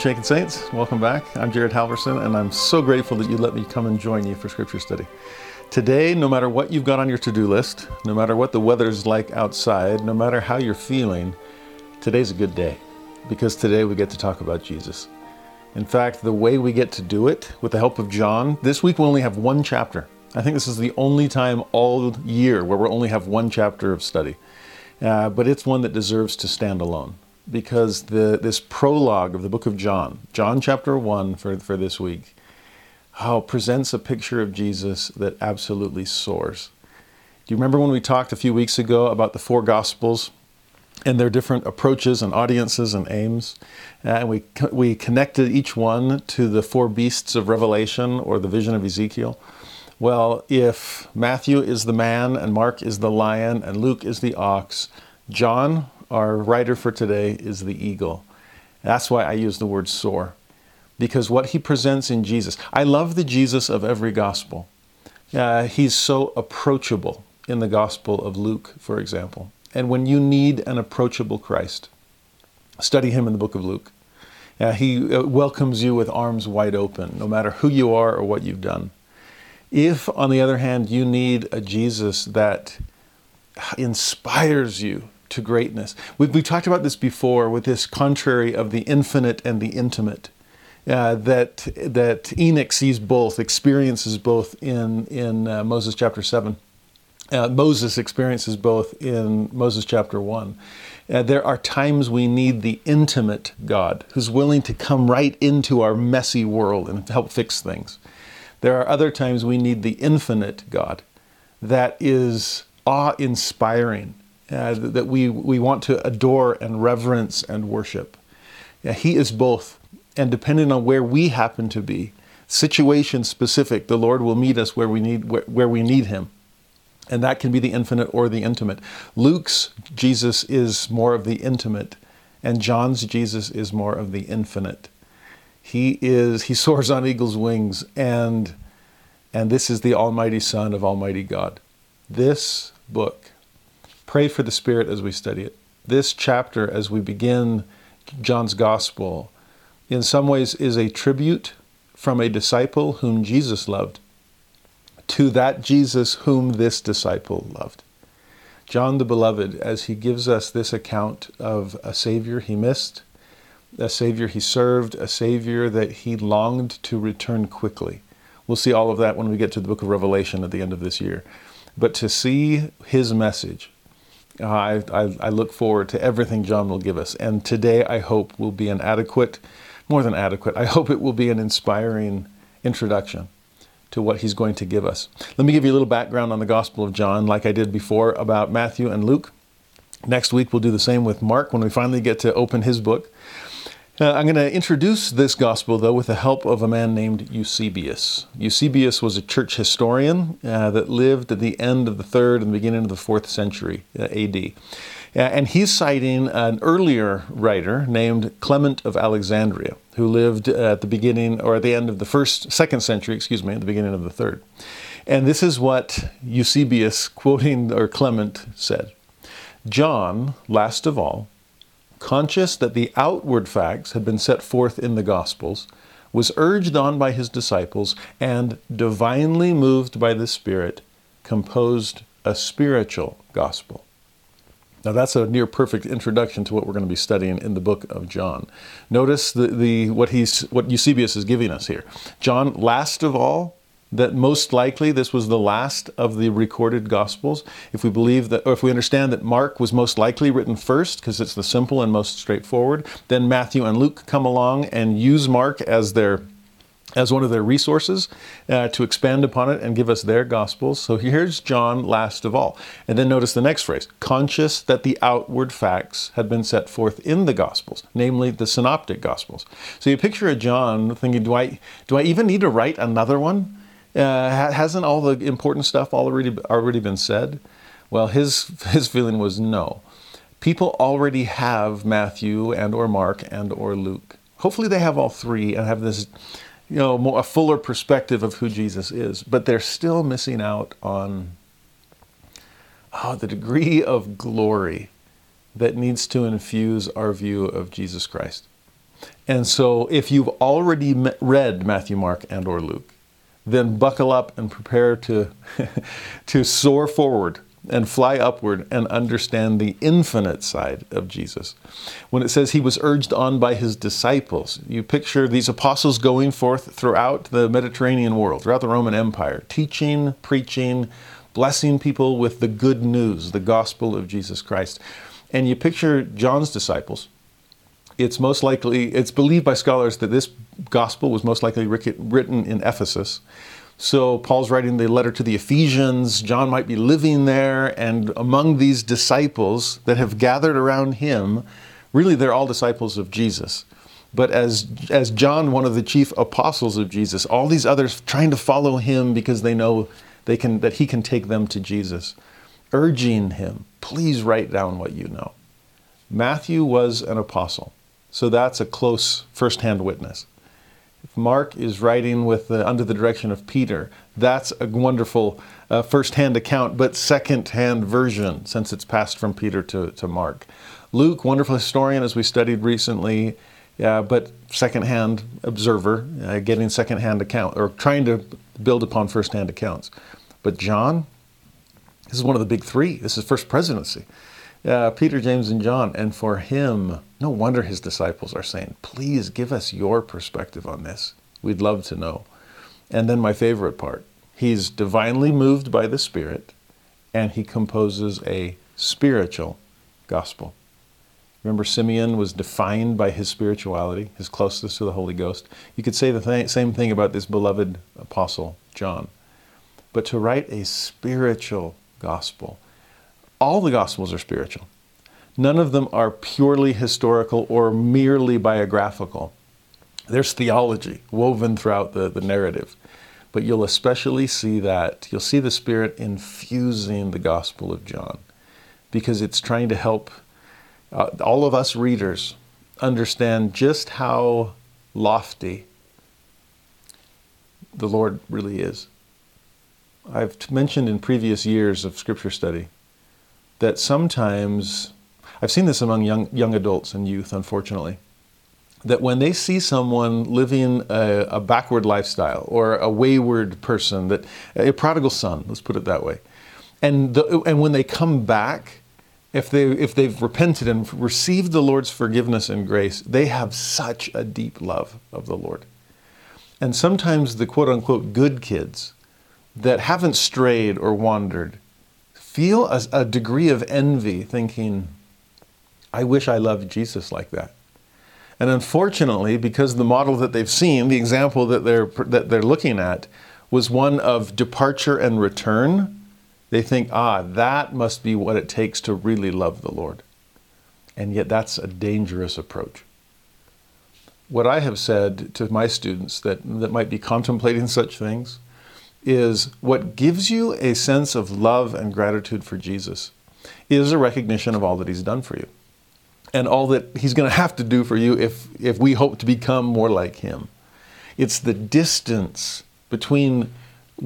Unshaken Saints. Welcome back. I'm Jared Halverson, and I'm so grateful that you let me come and join you for Scripture study. Today, no matter what you've got on your to do list, no matter what the weather's like outside, no matter how you're feeling, today's a good day because today we get to talk about Jesus. In fact, the way we get to do it with the help of John, this week we only have one chapter. I think this is the only time all year where we only have one chapter of study. Uh, but it's one that deserves to stand alone because the, this prologue of the book of John, John chapter 1 for, for this week, oh, presents a picture of Jesus that absolutely soars. Do you remember when we talked a few weeks ago about the four Gospels and their different approaches and audiences and aims? And we, we connected each one to the four beasts of Revelation or the vision of Ezekiel. Well, if Matthew is the man and Mark is the lion and Luke is the ox, John our writer for today is the eagle. That's why I use the word soar, because what he presents in Jesus, I love the Jesus of every gospel. Uh, he's so approachable in the Gospel of Luke, for example. And when you need an approachable Christ, study him in the book of Luke. Uh, he uh, welcomes you with arms wide open, no matter who you are or what you've done. If, on the other hand, you need a Jesus that inspires you to greatness. We've, we've talked about this before with this contrary of the infinite and the intimate. Uh, that that Enoch sees both, experiences both in in uh, Moses chapter seven. Uh, Moses experiences both in Moses chapter one. Uh, there are times we need the intimate God who's willing to come right into our messy world and help fix things. There are other times we need the infinite God that is awe inspiring uh, that we, we want to adore and reverence and worship. Yeah, he is both. And depending on where we happen to be, situation specific, the Lord will meet us where we need, where, where we need Him. And that can be the infinite or the intimate. Luke's Jesus is more of the intimate, and John's Jesus is more of the infinite. He is he soars on eagle's wings, and and this is the Almighty Son of Almighty God. This book Pray for the Spirit as we study it. This chapter, as we begin John's Gospel, in some ways is a tribute from a disciple whom Jesus loved to that Jesus whom this disciple loved. John the Beloved, as he gives us this account of a Savior he missed, a Savior he served, a Savior that he longed to return quickly. We'll see all of that when we get to the book of Revelation at the end of this year. But to see his message, uh, I, I, I, look forward to everything John will give us. And today, I hope, will be an adequate, more than adequate, I hope it will be an inspiring introduction to what he's going to give us. Let me give you a little background on the Gospel of John, like I did before about Matthew and Luke. Next week, we'll do the same with Mark when we finally get to open his book. I'm going to introduce this gospel, though, with the help of a man named Eusebius. Eusebius was a church historian uh, that lived at the end of the third and the beginning of the fourth century uh, AD. Uh, and he's citing an earlier writer named Clement of Alexandria, who lived at the beginning or at the end of the first, second century, excuse me, at the beginning of the third. And this is what Eusebius, quoting or Clement, said John, last of all, conscious that the outward facts had been set forth in the Gospels, was urged on by his disciples, and, divinely moved by the Spirit, composed a spiritual gospel. Now, that's a near perfect introduction to what we're going to be studying in the book of John. Notice the, the, what, he's, what Eusebius is giving us here. John, last of all, that most likely this was the last of the recorded gospels if we believe that or if we understand that mark was most likely written first because it's the simple and most straightforward then matthew and luke come along and use mark as their as one of their resources uh, to expand upon it and give us their gospels. So here's John last of all. And then notice the next phrase conscious that the outward facts had been set forth in the gospels, namely the synoptic gospels. So you picture a John thinking, do I, do I even need to write another one? Uh, hasn't all the important stuff already, already been said? Well, his, his feeling was no. People already have Matthew and or Mark and or Luke. Hopefully they have all three and have this you know, more, a fuller perspective of who Jesus is, but they're still missing out on oh, the degree of glory that needs to infuse our view of Jesus Christ. And so, if you've already read Matthew, Mark, and or Luke, then buckle up and prepare to to soar forward and fly upward and understand the infinite side of Jesus. When it says he was urged on by his disciples, you picture these apostles going forth throughout the Mediterranean world, throughout the Roman Empire, teaching, preaching, blessing people with the good news, the gospel of Jesus Christ. And you picture John's disciples. It's most likely, it's believed by scholars that this gospel was most likely written in Ephesus. So Paul's writing the letter to the Ephesians. John might be living there, and among these disciples that have gathered around him, really they're all disciples of Jesus. But as, as John, one of the chief apostles of Jesus, all these others trying to follow him because they know they can, that he can take them to Jesus, urging him, please write down what you know. Matthew was an apostle, so that's a close firsthand witness. If Mark is writing with the, under the direction of Peter, that's a wonderful uh, first-hand account, but second-hand version since it's passed from Peter to, to Mark. Luke, wonderful historian, as we studied recently, uh, but second-hand observer, uh, getting second-hand account or trying to build upon first-hand accounts. But John, this is one of the big three. This is first presidency. Uh, Peter, James, and John. And for him, no wonder his disciples are saying, Please give us your perspective on this. We'd love to know. And then my favorite part he's divinely moved by the Spirit, and he composes a spiritual gospel. Remember, Simeon was defined by his spirituality, his closeness to the Holy Ghost. You could say the th- same thing about this beloved apostle, John. But to write a spiritual gospel, all the Gospels are spiritual. None of them are purely historical or merely biographical. There's theology woven throughout the, the narrative. But you'll especially see that, you'll see the Spirit infusing the Gospel of John because it's trying to help uh, all of us readers understand just how lofty the Lord really is. I've mentioned in previous years of Scripture study that sometimes, I've seen this among young, young adults and youth, unfortunately, that when they see someone living a, a backward lifestyle or a wayward person, that a prodigal son, let's put it that way, and, the, and when they come back, if, they, if they've repented and received the Lord's forgiveness and grace, they have such a deep love of the Lord. And sometimes the quote unquote good kids that haven't strayed or wandered feel a, a degree of envy, thinking, I wish I loved Jesus like that. And unfortunately, because the model that they've seen, the example that they're, that they're looking at, was one of departure and return, they think, ah, that must be what it takes to really love the Lord. And yet, that's a dangerous approach. What I have said to my students that, that might be contemplating such things is what gives you a sense of love and gratitude for Jesus is a recognition of all that he's done for you and all that he's going to have to do for you if, if we hope to become more like him. It's the distance between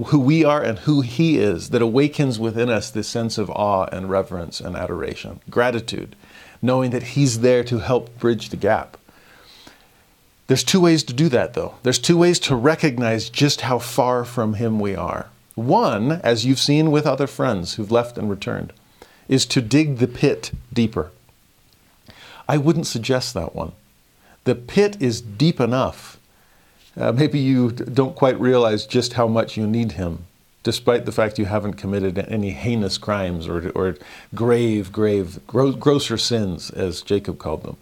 who we are and who he is that awakens within us this sense of awe and reverence and adoration, gratitude, knowing that he's there to help bridge the gap. There's two ways to do that, though. There's two ways to recognize just how far from Him we are. One, as you've seen with other friends who've left and returned, is to dig the pit deeper. I wouldn't suggest that one. The pit is deep enough. Uh, maybe you don't quite realize just how much you need Him, despite the fact you haven't committed any heinous crimes or, or grave, grave, grosser sins, as Jacob called them.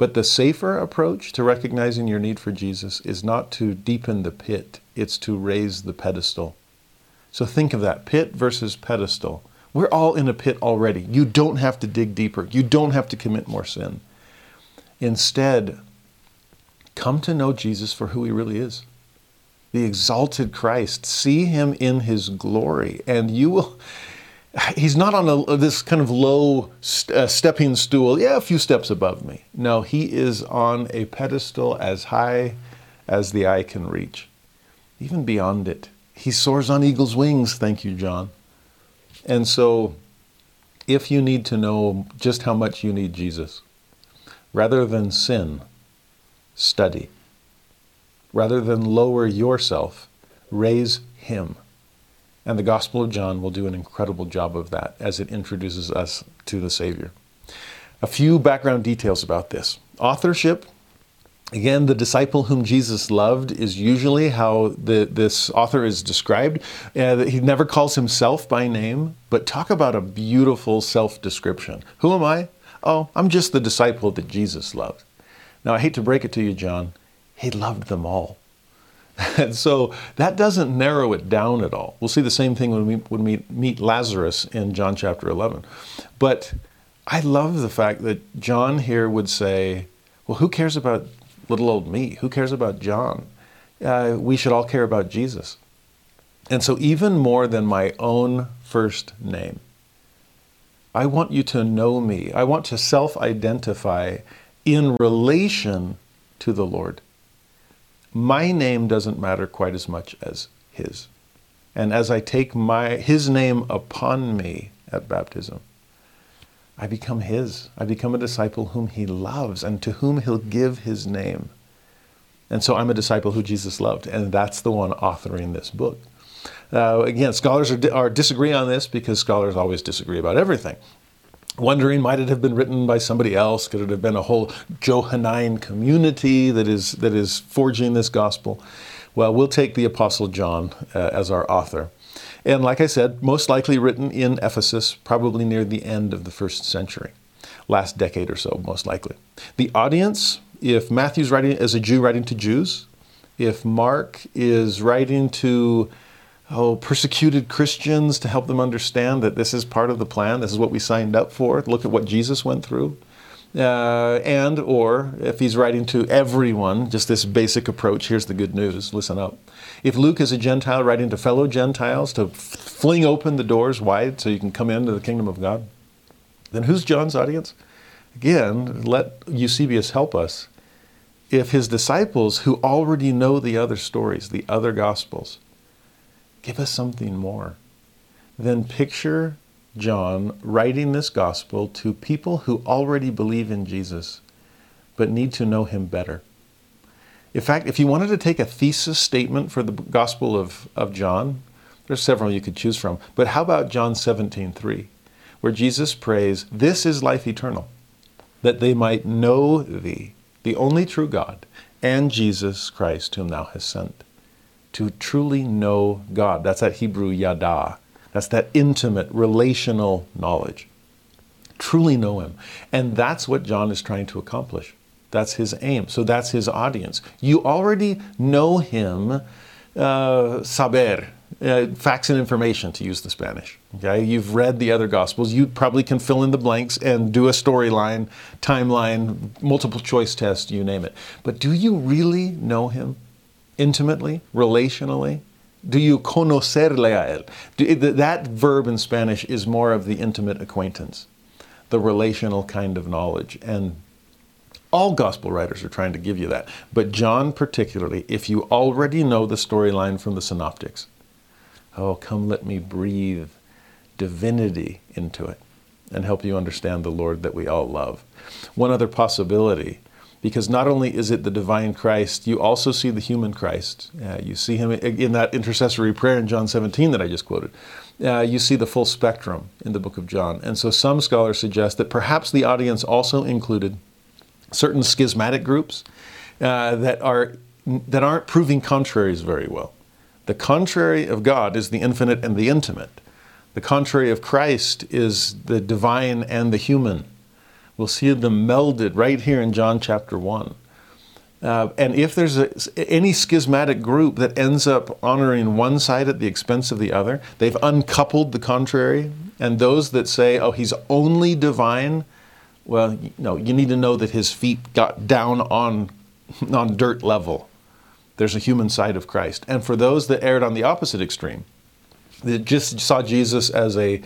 But the safer approach to recognizing your need for Jesus is not to deepen the pit, it's to raise the pedestal. So think of that pit versus pedestal. We're all in a pit already. You don't have to dig deeper, you don't have to commit more sin. Instead, come to know Jesus for who he really is the exalted Christ. See him in his glory, and you will. He's not on a, this kind of low uh, stepping stool, yeah, a few steps above me. No, he is on a pedestal as high as the eye can reach, even beyond it. He soars on eagle's wings, thank you, John. And so, if you need to know just how much you need Jesus, rather than sin, study. Rather than lower yourself, raise Him. And the Gospel of John will do an incredible job of that as it introduces us to the Savior. A few background details about this. Authorship, again, the disciple whom Jesus loved is usually how the, this author is described. Uh, he never calls himself by name, but talk about a beautiful self description. Who am I? Oh, I'm just the disciple that Jesus loved. Now, I hate to break it to you, John, he loved them all. And so that doesn't narrow it down at all. We'll see the same thing when we, when we meet Lazarus in John chapter 11. But I love the fact that John here would say, well, who cares about little old me? Who cares about John? Uh, we should all care about Jesus. And so, even more than my own first name, I want you to know me. I want to self identify in relation to the Lord. My name doesn't matter quite as much as His. And as I take my, His name upon me at baptism, I become His. I become a disciple whom He loves and to whom He'll give His name. And so I'm a disciple who Jesus loved, and that's the one authoring this book. Uh, again, scholars are, are disagree on this because scholars always disagree about everything. Wondering, might it have been written by somebody else? Could it have been a whole Johannine community that is that is forging this gospel? Well, we'll take the Apostle John uh, as our author. And like I said, most likely written in Ephesus, probably near the end of the first century, last decade or so, most likely. The audience, if Matthew's writing as a Jew writing to Jews, if Mark is writing to oh, persecuted Christians to help them understand that this is part of the plan. This is what we signed up for. Look at what Jesus went through. Uh, and or if he's writing to everyone, just this basic approach. Here's the good news. Listen up. If Luke is a Gentile writing to fellow Gentiles to fling open the doors wide so you can come into the kingdom of God, then who's John's audience? Again, let Eusebius help us. If his disciples, who already know the other stories, the other gospels, Give us something more. Then picture John writing this gospel to people who already believe in Jesus but need to know him better. In fact, if you wanted to take a thesis statement for the Gospel of, of John, there's several you could choose from. But how about John 17, 3, where Jesus prays, This is life eternal, that they might know thee, the only true God, and Jesus Christ, whom thou hast sent to truly know God. That's that Hebrew yada. That's that intimate, relational knowledge. Truly know Him. And that's what John is trying to accomplish. That's his aim. So that's his audience. You already know Him, uh, saber, uh, facts and information, to use the Spanish. Okay, you've read the other Gospels. You probably can fill in the blanks and do a storyline, timeline, multiple choice test, you name it. But do you really know Him? Intimately, relationally? Do you conocerle a él? Do, that verb in Spanish is more of the intimate acquaintance, the relational kind of knowledge. And all gospel writers are trying to give you that. But John, particularly, if you already know the storyline from the synoptics, oh, come let me breathe divinity into it and help you understand the Lord that we all love. One other possibility because not only is it the divine Christ, you also see the human Christ. Uh, you see him in that intercessory prayer in John 17 that I just quoted. Uh, you see the full spectrum in the book of John. And so some scholars suggest that perhaps the audience also included certain schismatic groups uh, that, are, that aren't proving contraries very well. The contrary of God is the infinite and the intimate. The contrary of Christ is the divine and the human We'll see them melded right here in John chapter 1. Uh, and if there's a, any schismatic group that ends up honoring one side at the expense of the other, they've uncoupled the contrary. And those that say, oh, he's only divine, well, no, you need to know that his feet got down on, on dirt level. There's a human side of Christ. And for those that erred on the opposite extreme, that just saw Jesus as a,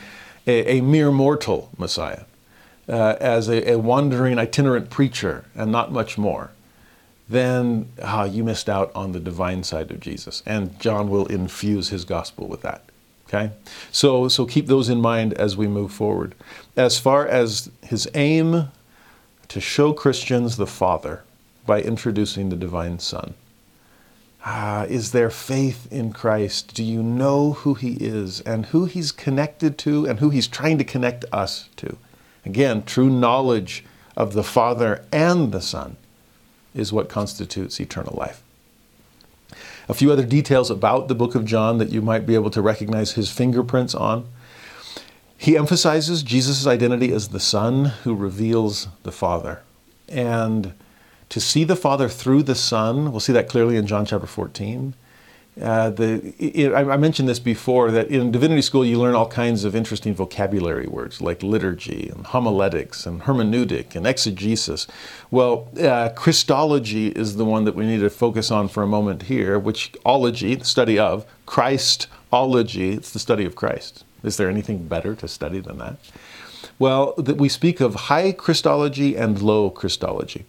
a, a mere mortal Messiah, uh, as a, a wandering itinerant preacher, and not much more then you missed out on the divine side of Jesus. And John will infuse his gospel with that. Okay? So, so keep those in mind as we move forward. As far as his aim to show Christians the Father by introducing the divine Son. Ah, is there faith in Christ? Do you know who he is and who he's connected to and who he's trying to connect us to? Again, true knowledge of the Father and the Son is what constitutes eternal life. A few other details about the book of John that you might be able to recognize his fingerprints on. He emphasizes Jesus' identity as the Son who reveals the Father. And to see the Father through the Son, we'll see that clearly in John chapter 14. Uh, the, it, I mentioned this before that in divinity school you learn all kinds of interesting vocabulary words like liturgy and homiletics and hermeneutic and exegesis. Well, uh, Christology is the one that we need to focus on for a moment here, which ology, the study of, Christology, it's the study of Christ. Is there anything better to study than that? Well, that we speak of high Christology and low Christology.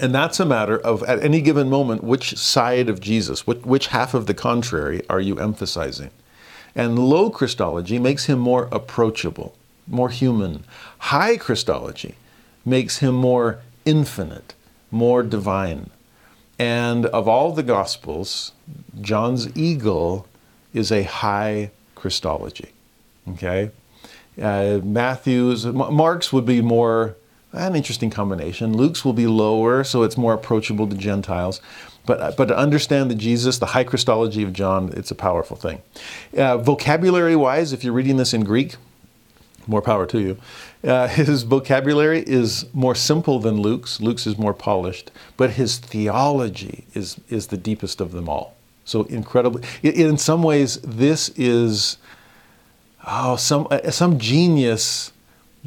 And that's a matter of, at any given moment, which side of Jesus, which, which half of the contrary are you emphasizing? And low Christology makes him more approachable, more human. High Christology makes him more infinite, more divine. And of all the Gospels, John's eagle is a high Christology. Okay? Uh, Matthew's, Mark's would be more an interesting combination. Luke's will be lower, so it's more approachable to Gentiles. But, but to understand that Jesus, the high Christology of John, it's a powerful thing. Uh, vocabulary wise, if you're reading this in Greek, more power to you. Uh, his vocabulary is more simple than Luke's. Luke's is more polished, but his theology is, is the deepest of them all. So incredibly, in some ways, this is oh, some, uh, some genius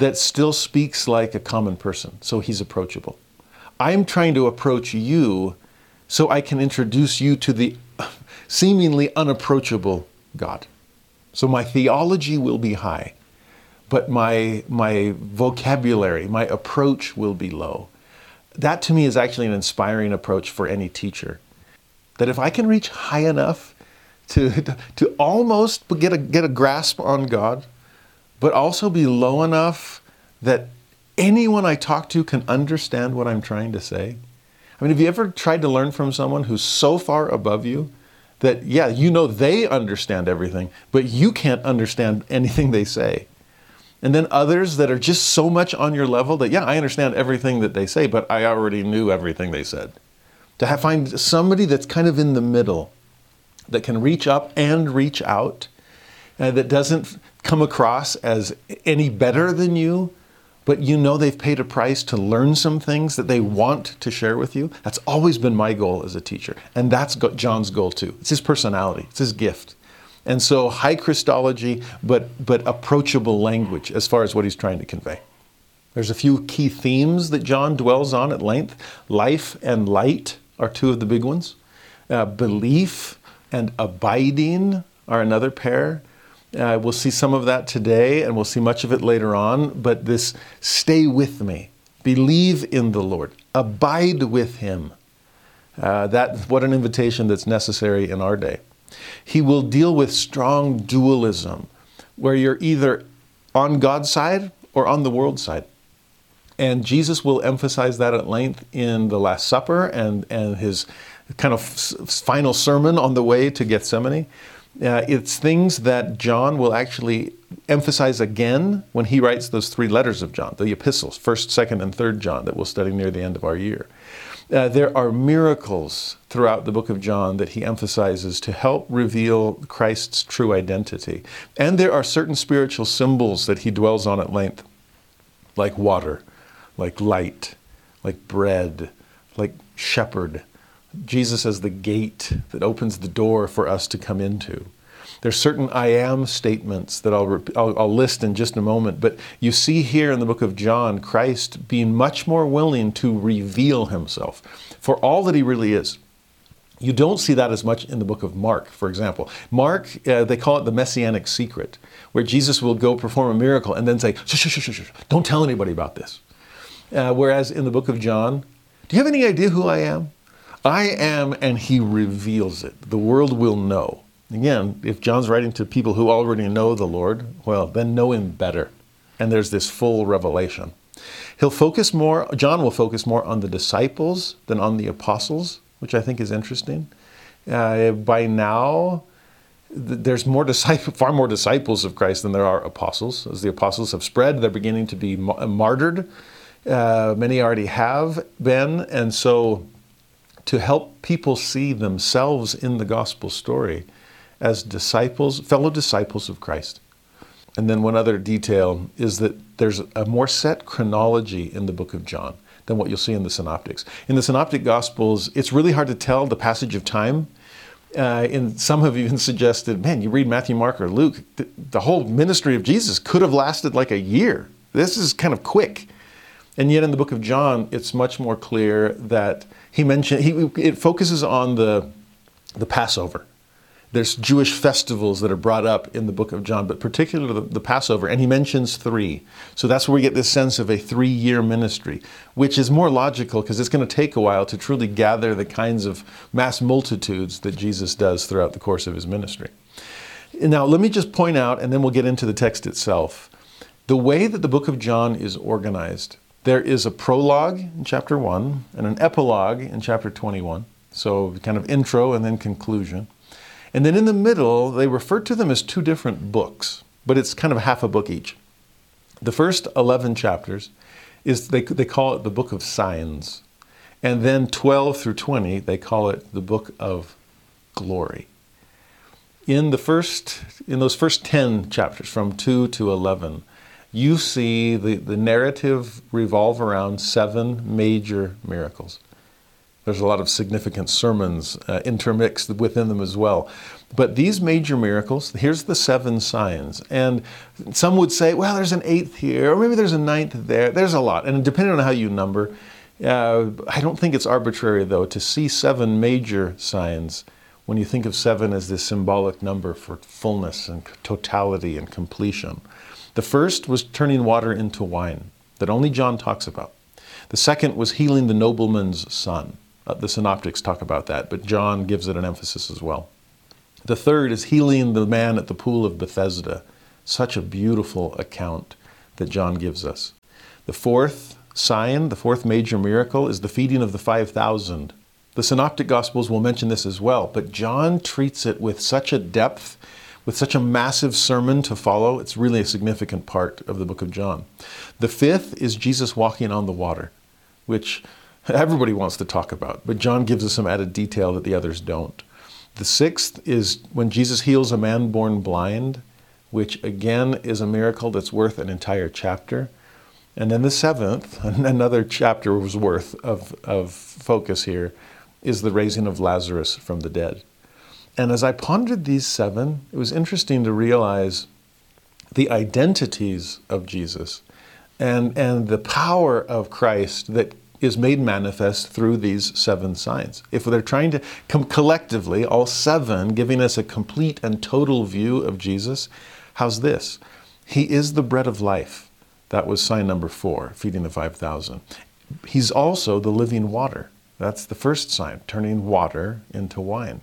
that still speaks like a common person, so he's approachable. I'm trying to approach you so I can introduce you to the seemingly unapproachable God. So my theology will be high, but my, my vocabulary, my approach will be low. That to me is actually an inspiring approach for any teacher. That if I can reach high enough to, to almost get a, get a grasp on God, but also be low enough that anyone I talk to can understand what I'm trying to say. I mean, have you ever tried to learn from someone who's so far above you that, yeah, you know they understand everything, but you can't understand anything they say? And then others that are just so much on your level that, yeah, I understand everything that they say, but I already knew everything they said. To have, find somebody that's kind of in the middle, that can reach up and reach out, and that doesn't come across as any better than you, but you know they've paid a price to learn some things that they want to share with you. That's always been my goal as a teacher. And that's John's goal too. It's his personality, it's his gift. And so high Christology, but, but approachable language as far as what he's trying to convey. There's a few key themes that John dwells on at length. Life and light are two of the big ones. Uh, belief and abiding are another pair. Uh, we'll see some of that today, and we'll see much of it later on. But this stay with me, believe in the Lord, abide with Him. Uh, that what an invitation that's necessary in our day. He will deal with strong dualism, where you're either on God's side or on the world's side. And Jesus will emphasize that at length in the Last Supper and, and his kind of final sermon on the way to Gethsemane. Uh, it's things that John will actually emphasize again when he writes those three letters of John, the epistles, 1st, 2nd, and 3rd John, that we'll study near the end of our year. Uh, there are miracles throughout the book of John that he emphasizes to help reveal Christ's true identity. And there are certain spiritual symbols that he dwells on at length, like water, like light, like bread, like shepherd. Jesus as the gate that opens the door for us to come into. There's certain I am statements that I'll, I'll, I'll, list in just a moment, but you see here in the book of John Christ being much more willing to reveal himself for all that he really is. You don't see that as much in the book of Mark, for example. Mark, uh, they call it the messianic secret, where Jesus will go perform a miracle and then say, shh, shh, shh, shh, don't tell anybody about this. Uh, whereas in the book of John, do you have any idea who I am? I am, and he reveals it. The world will know. Again, if John's writing to people who already know the Lord, well, then know him better. And there's this full revelation. He'll focus more, John will focus more on the disciples than on the apostles, which I think is interesting. Uh, by now, there's more disciples, far more disciples of Christ than there are apostles. As the apostles have spread, they're beginning to be martyred. Uh, many already have been, and so to help people see themselves in the gospel story as disciples, fellow disciples of Christ. And then one other detail is that there's a more set chronology in the book of John than what you'll see in the synoptics. In the synoptic gospels, it's really hard to tell the passage of time. Uh, and some have even suggested, man, you read Matthew, Mark, or Luke, the, the whole ministry of Jesus could have lasted like a year. This is kind of quick. And yet in the book of John, it's much more clear that he mentioned, he, it focuses on the, the Passover. There's Jewish festivals that are brought up in the book of John, but particularly the, the Passover, and he mentions three. So that's where we get this sense of a three year ministry, which is more logical because it's going to take a while to truly gather the kinds of mass multitudes that Jesus does throughout the course of his ministry. Now, let me just point out, and then we'll get into the text itself. The way that the book of John is organized there is a prologue in chapter 1 and an epilogue in chapter 21. So, kind of intro and then conclusion. And then in the middle, they refer to them as two different books, but it's kind of half a book each. The first 11 chapters is they, they call it the book of signs. And then 12 through 20, they call it the book of glory. In the first in those first 10 chapters from 2 to 11, you see the, the narrative revolve around seven major miracles. There's a lot of significant sermons uh, intermixed within them as well. But these major miracles, here's the seven signs. And some would say, well, there's an eighth here, or maybe there's a ninth there. There's a lot. And depending on how you number, uh, I don't think it's arbitrary, though, to see seven major signs when you think of seven as this symbolic number for fullness and totality and completion. The first was turning water into wine, that only John talks about. The second was healing the nobleman's son. Uh, the synoptics talk about that, but John gives it an emphasis as well. The third is healing the man at the pool of Bethesda. Such a beautiful account that John gives us. The fourth sign, the fourth major miracle, is the feeding of the 5,000. The synoptic gospels will mention this as well, but John treats it with such a depth with such a massive sermon to follow, it's really a significant part of the book of John. The fifth is Jesus walking on the water, which everybody wants to talk about, but John gives us some added detail that the others don't. The sixth is when Jesus heals a man born blind, which again is a miracle that's worth an entire chapter. And then the seventh, another chapter was worth of, of focus here, is the raising of Lazarus from the dead. And as I pondered these seven, it was interesting to realize the identities of Jesus and, and the power of Christ that is made manifest through these seven signs. If they're trying to come collectively, all seven, giving us a complete and total view of Jesus, how's this? He is the bread of life. That was sign number four, feeding the 5,000. He's also the living water. That's the first sign, turning water into wine.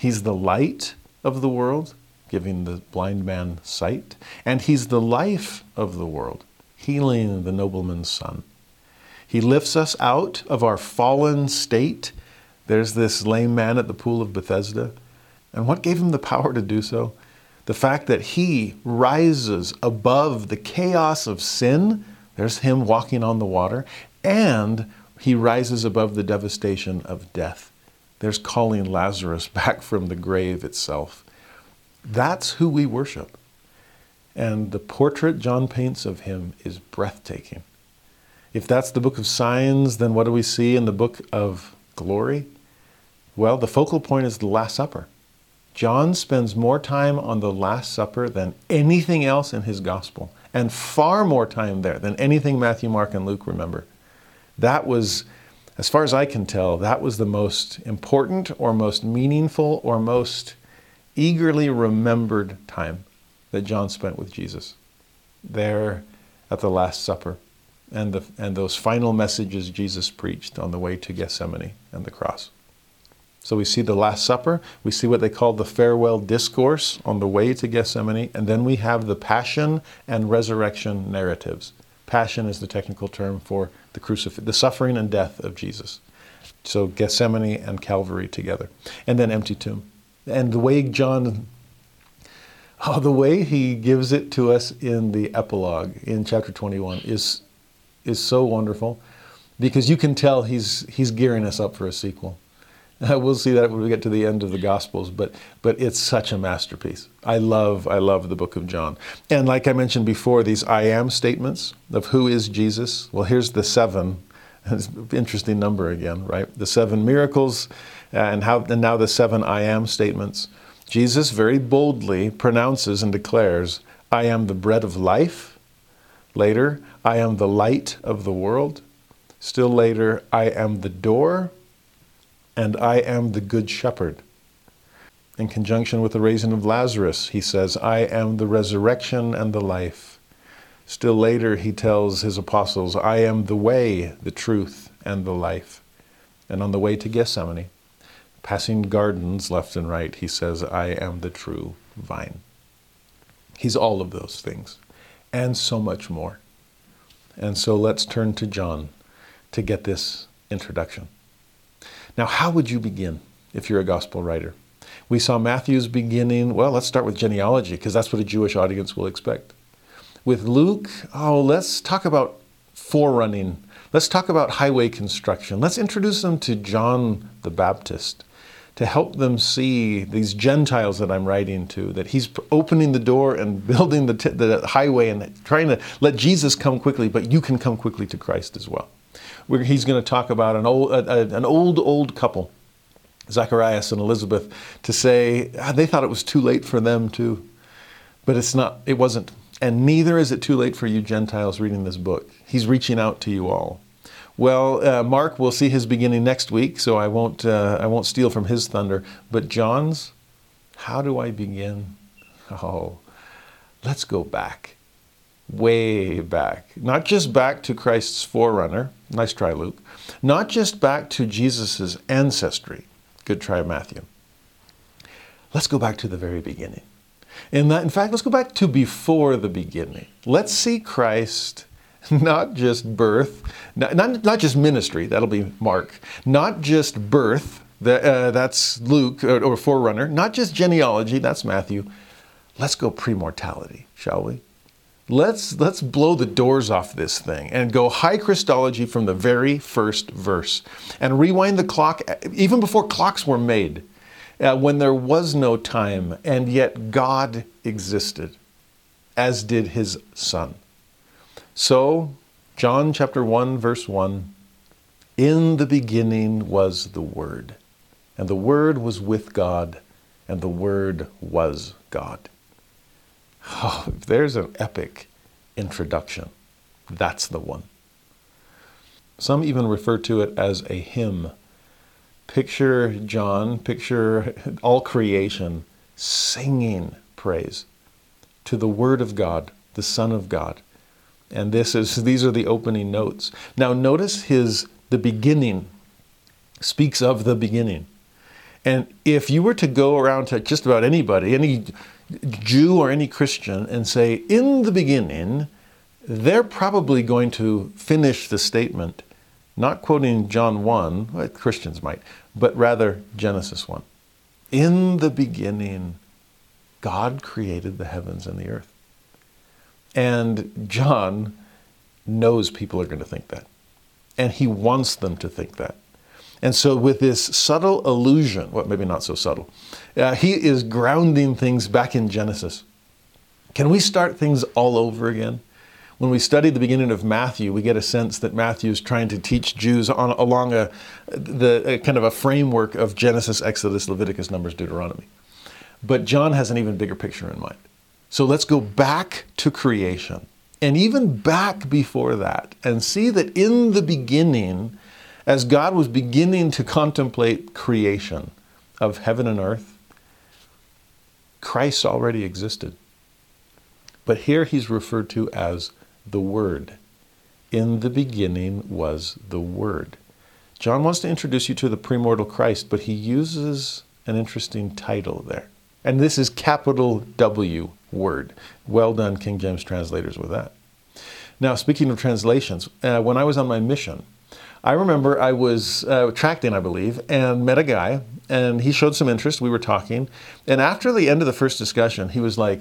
He's the light of the world, giving the blind man sight, and he's the life of the world, healing the nobleman's son. He lifts us out of our fallen state. There's this lame man at the pool of Bethesda. And what gave him the power to do so? The fact that he rises above the chaos of sin. There's him walking on the water. And he rises above the devastation of death. There's calling Lazarus back from the grave itself. That's who we worship. And the portrait John paints of him is breathtaking. If that's the book of signs, then what do we see in the book of glory? Well, the focal point is the Last Supper. John spends more time on the Last Supper than anything else in his gospel, and far more time there than anything Matthew, Mark, and Luke remember. That was, as far as I can tell, that was the most important or most meaningful or most eagerly remembered time that John spent with Jesus there at the Last Supper and, the, and those final messages Jesus preached on the way to Gethsemane and the cross. So we see the Last Supper, we see what they call the farewell discourse on the way to Gethsemane, and then we have the passion and resurrection narratives. Passion is the technical term for the crucif- the suffering and death of Jesus. So Gethsemane and Calvary together. And then empty tomb. And the way John oh, the way he gives it to us in the epilogue in chapter 21 is is so wonderful because you can tell he's he's gearing us up for a sequel. we'll see that when we get to the end of the Gospels, but but it's such a masterpiece. I love I love the book of John, and like I mentioned before, these I am statements of who is Jesus. Well, here's the seven. It's an interesting number again, right? The seven miracles, and how and now the seven I am statements. Jesus very boldly pronounces and declares, "I am the bread of life." Later, I am the light of the world. Still later, I am the door and I am the good shepherd. In conjunction with the raising of Lazarus, he says, I am the resurrection and the life. Still later, he tells his apostles, I am the way, the truth, and the life. And on the way to Gethsemane, passing gardens left and right, he says, I am the true vine. He's all of those things and so much more. And so let's turn to John to get this introduction. Now, how would you begin if you're a gospel writer? We saw Matthew's beginning. Well, let's start with genealogy because that's what a Jewish audience will expect. With Luke, oh, let's talk about forerunning. Let's talk about highway construction. Let's introduce them to John the Baptist to help them see these Gentiles that I'm writing to, that he's opening the door and building the, t- the highway and trying to let Jesus come quickly, but you can come quickly to Christ as well he's going to talk about an old, an old, old couple, Zacharias and Elizabeth, to say ah, they thought it was too late for them too. But it's not, it wasn't. And neither is it too late for you Gentiles reading this book. He's reaching out to you all. Well, uh, Mark, we'll see his beginning next week, so I won't, uh, I won't steal from his thunder. But John's, how do I begin? Oh, let's go back way back. Not just back to Christ's forerunner, nice try, Luke. Not just back to Jesus' ancestry, good try, Matthew. Let's go back to the very beginning. In, that, in fact, let's go back to before the beginning. Let's see Christ not just birth, not, not, not just ministry, that'll be Mark, not just birth, that, uh, that's Luke or, or forerunner, not just genealogy, that's Matthew. Let's go pre-mortality, shall we? Let's let's blow the doors off this thing and go high Christology from the very first verse and rewind the clock even before clocks were made uh, when there was no time and yet God existed as did his son. So John chapter 1 verse 1 in the beginning was the word and the word was with God and the word was God Oh, if there's an epic introduction, that's the one. Some even refer to it as a hymn. Picture John, picture all creation singing praise to the Word of God, the Son of God. And this is these are the opening notes. Now notice his the beginning speaks of the beginning. And if you were to go around to just about anybody, any Jew or any Christian and say, in the beginning, they're probably going to finish the statement, not quoting John 1, well, Christians might, but rather Genesis 1. In the beginning, God created the heavens and the earth. And John knows people are going to think that. And he wants them to think that. And so, with this subtle allusion, well, maybe not so subtle, uh, he is grounding things back in Genesis. Can we start things all over again? when we study the beginning of Matthew, we get a sense that Matthew is trying to teach Jews on, along a, the, a kind of a framework of Genesis, Exodus, Leviticus, Numbers, Deuteronomy. But John has an even bigger picture in mind. So let's go back to creation and even back before that and see that in the beginning, as God was beginning to contemplate creation of heaven and earth, Christ already existed. But here he's referred to as the Word. In the beginning was the Word. John wants to introduce you to the premortal Christ, but he uses an interesting title there. And this is capital W word. Well done, King James translators, with that. Now, speaking of translations, uh, when I was on my mission, I remember I was uh, tracted in, I believe, and met a guy, and he showed some interest. We were talking, and after the end of the first discussion, he was like,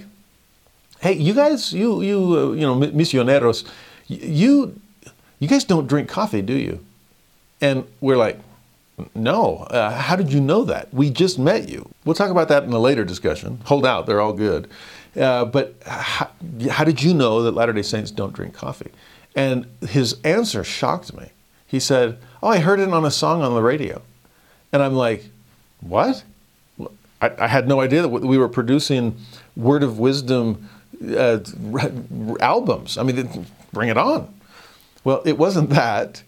hey, you guys, you you uh, you know, misioneros, you you guys don't drink coffee, do you? And we're like, no. Uh, how did you know that? We just met you. We'll talk about that in a later discussion. Hold out, they're all good. Uh, but how, how did you know that Latter day Saints don't drink coffee? And his answer shocked me. He said, Oh, I heard it on a song on the radio. And I'm like, What? I, I had no idea that we were producing Word of Wisdom uh, albums. I mean, bring it on. Well, it wasn't that.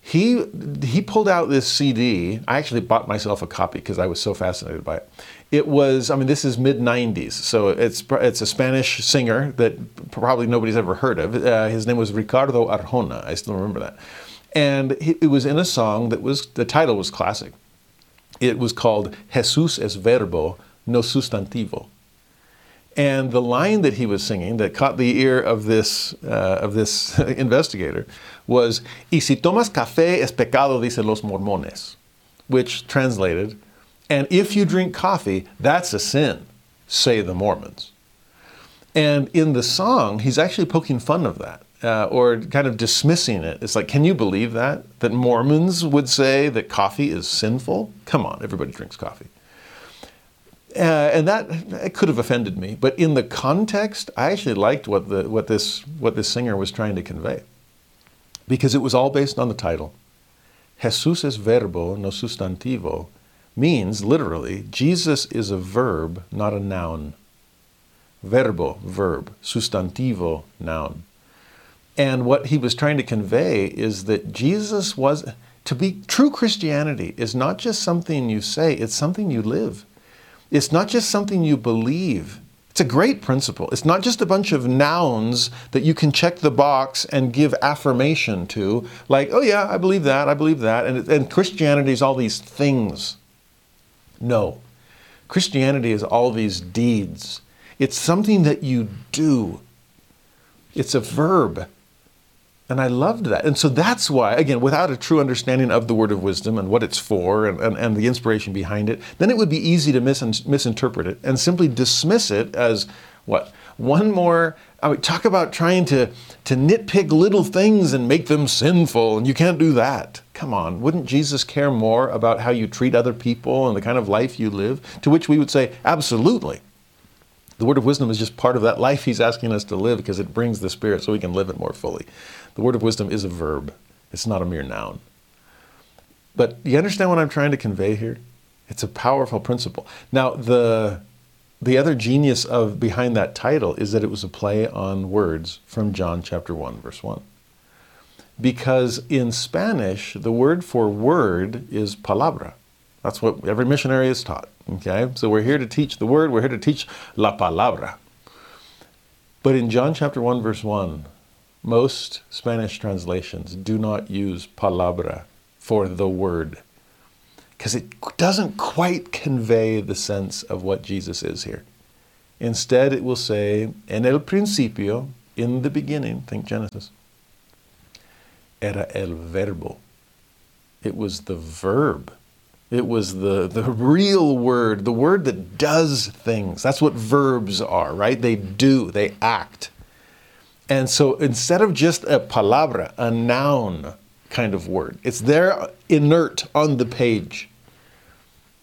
He he pulled out this CD. I actually bought myself a copy because I was so fascinated by it. It was, I mean, this is mid '90s, so it's it's a Spanish singer that probably nobody's ever heard of. Uh, his name was Ricardo Arjona. I still remember that, and it was in a song that was the title was classic. It was called "Jesús es verbo, no sustantivo." And the line that he was singing that caught the ear of this, uh, of this investigator was, Y si tomas café es pecado, dicen los mormones, which translated, and if you drink coffee, that's a sin, say the Mormons. And in the song, he's actually poking fun of that. Uh, or kind of dismissing it. It's like, can you believe that? That Mormons would say that coffee is sinful? Come on, everybody drinks coffee. Uh, and that could have offended me, but in the context, I actually liked what the what this what this singer was trying to convey, because it was all based on the title. Jesús es verbo, no sustantivo, means literally Jesus is a verb, not a noun. Verbo, verb, sustantivo, noun. And what he was trying to convey is that Jesus was to be true Christianity is not just something you say, it's something you live. It's not just something you believe. It's a great principle. It's not just a bunch of nouns that you can check the box and give affirmation to, like, oh yeah, I believe that, I believe that. And, and Christianity is all these things. No. Christianity is all these deeds. It's something that you do, it's a verb. And I loved that. And so that's why, again, without a true understanding of the word of wisdom and what it's for and, and, and the inspiration behind it, then it would be easy to mis- misinterpret it and simply dismiss it as what? One more, I mean, talk about trying to, to nitpick little things and make them sinful, and you can't do that. Come on, wouldn't Jesus care more about how you treat other people and the kind of life you live? To which we would say, absolutely. The word of wisdom is just part of that life he's asking us to live because it brings the Spirit so we can live it more fully. The word of wisdom is a verb, it's not a mere noun. But you understand what I'm trying to convey here? It's a powerful principle. Now, the, the other genius of behind that title is that it was a play on words from John chapter 1, verse 1. Because in Spanish, the word for word is palabra. That's what every missionary is taught. Okay? So we're here to teach the word, we're here to teach la palabra. But in John chapter 1, verse 1, most Spanish translations do not use palabra for the word because it doesn't quite convey the sense of what Jesus is here. Instead, it will say, en el principio, in the beginning, think Genesis, era el verbo. It was the verb. It was the, the real word, the word that does things. That's what verbs are, right? They do, they act. And so instead of just a palabra, a noun kind of word, it's there inert on the page.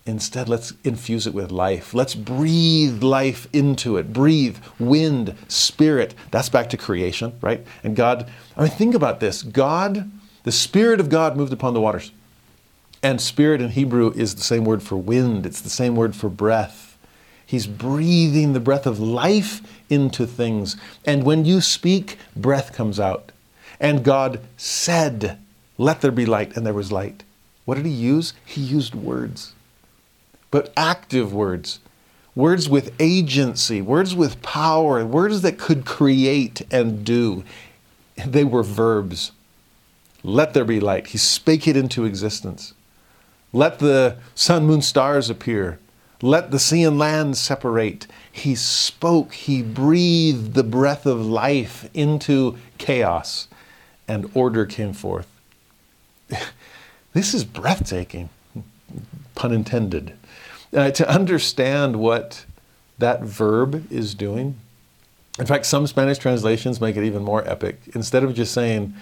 Instead, let's infuse it with life. Let's breathe life into it. Breathe, wind, spirit. That's back to creation, right? And God, I mean, think about this. God, the Spirit of God moved upon the waters. And spirit in Hebrew is the same word for wind, it's the same word for breath. He's breathing the breath of life into things. And when you speak, breath comes out. And God said, Let there be light, and there was light. What did he use? He used words but active words. Words with agency, words with power, words that could create and do. They were verbs. Let there be light. He spake it into existence. Let the sun, moon, stars appear. Let the sea and land separate. He spoke, he breathed the breath of life into chaos, and order came forth. this is breathtaking, pun intended uh, to understand what that verb is doing. In fact, some Spanish translations make it even more epic. Instead of just saying,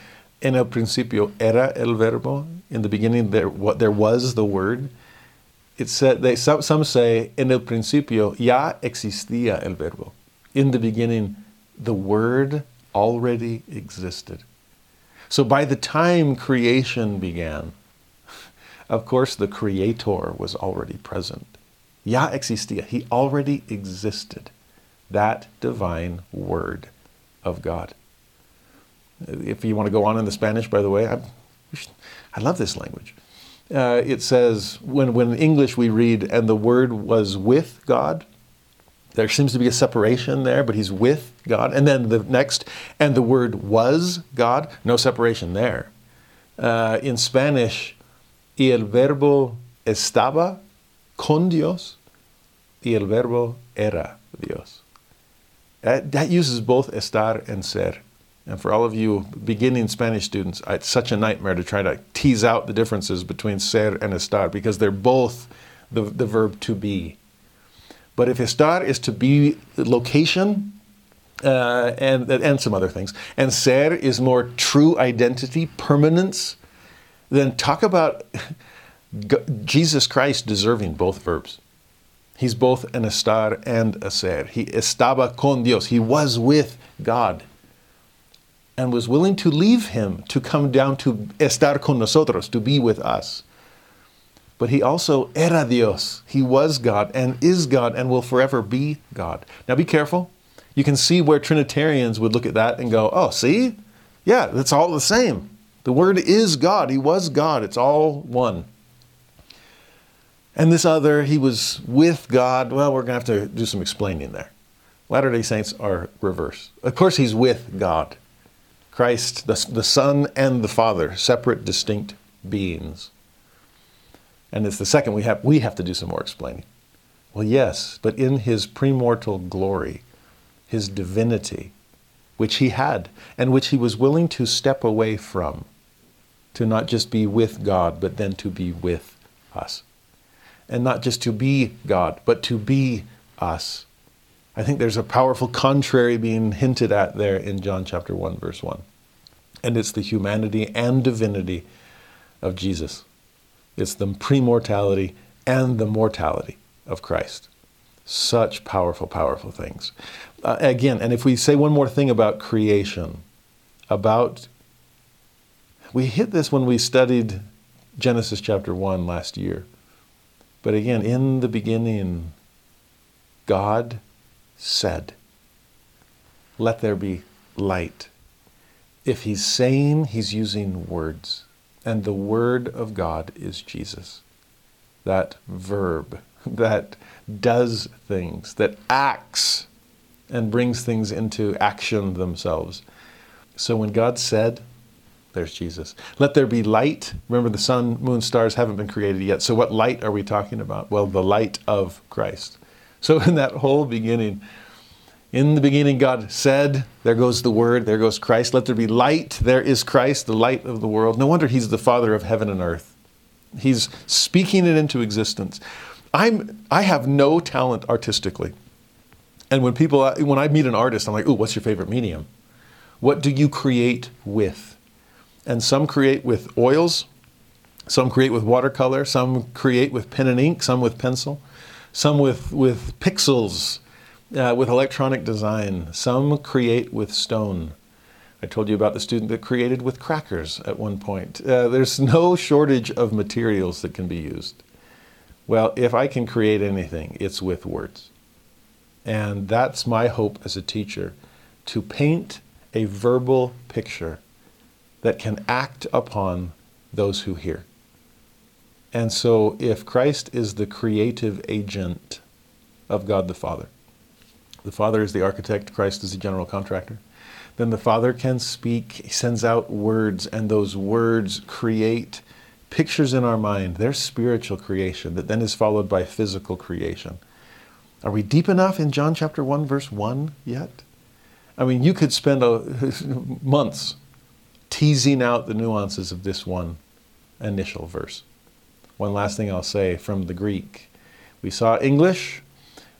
en el principio era el verbo, in the beginning there, what, there was the word, it said, they, some, some say, en el principio ya existía el verbo. In the beginning, the word already existed. So by the time creation began, of course, the creator was already present. Ya existía. He already existed. That divine word of God. If you want to go on in the Spanish, by the way, I, I love this language. Uh, it says, when, when in English we read, and the word was with God, there seems to be a separation there, but he's with God. And then the next, and the word was God, no separation there. Uh, in Spanish, y el verbo estaba con Dios, y el verbo era Dios. That, that, uses both estar and ser. And for all of you beginning Spanish students, it's such a nightmare to try to tease out the differences between ser and estar because they're both the, the verb to be. But if estar is to be location, uh, and, and some other things, and ser is more true identity, permanence, then talk about Jesus Christ deserving both verbs. He's both an estar and a ser. He estaba con Dios. He was with God and was willing to leave him to come down to estar con nosotros, to be with us. But he also era Dios. He was God and is God and will forever be God. Now be careful. You can see where Trinitarians would look at that and go, oh, see? Yeah, that's all the same. The Word is God. He was God. It's all one. And this other, he was with God. Well, we're going to have to do some explaining there. Latter day Saints are reverse. Of course, he's with God. Christ, the, the Son and the Father, separate, distinct beings. And it's the second we have, we have to do some more explaining. Well, yes, but in his premortal glory, his divinity, which he had, and which he was willing to step away from, to not just be with God, but then to be with us and not just to be God, but to be us. I think there's a powerful contrary being hinted at there in John chapter 1, verse 1. And it's the humanity and divinity of Jesus. It's the premortality and the mortality of Christ. Such powerful, powerful things. Uh, again, and if we say one more thing about creation, about, we hit this when we studied Genesis chapter 1 last year. But again, in the beginning, God said, Let there be light. If he's saying, he's using words. And the Word of God is Jesus. That verb that does things, that acts and brings things into action themselves. So when God said, there's Jesus. Let there be light. Remember, the sun, moon, stars haven't been created yet. So, what light are we talking about? Well, the light of Christ. So, in that whole beginning, in the beginning, God said, There goes the Word, there goes Christ. Let there be light. There is Christ, the light of the world. No wonder He's the Father of heaven and earth. He's speaking it into existence. I'm, I have no talent artistically. And when people, uh, when I meet an artist, I'm like, Ooh, what's your favorite medium? What do you create with? And some create with oils, Some create with watercolor, some create with pen and ink, some with pencil, some with, with pixels, uh, with electronic design, some create with stone. I told you about the student that created with crackers at one point. Uh, there's no shortage of materials that can be used. Well, if I can create anything, it's with words. And that's my hope as a teacher to paint a verbal picture that can act upon those who hear. And so, if Christ is the creative agent of God the Father, the Father is the architect, Christ is the general contractor, then the Father can speak, He sends out words, and those words create pictures in our mind. They're spiritual creation that then is followed by physical creation. Are we deep enough in John chapter 1, verse 1 yet? I mean, you could spend a, months teasing out the nuances of this one initial verse. One last thing I'll say from the Greek. We saw English,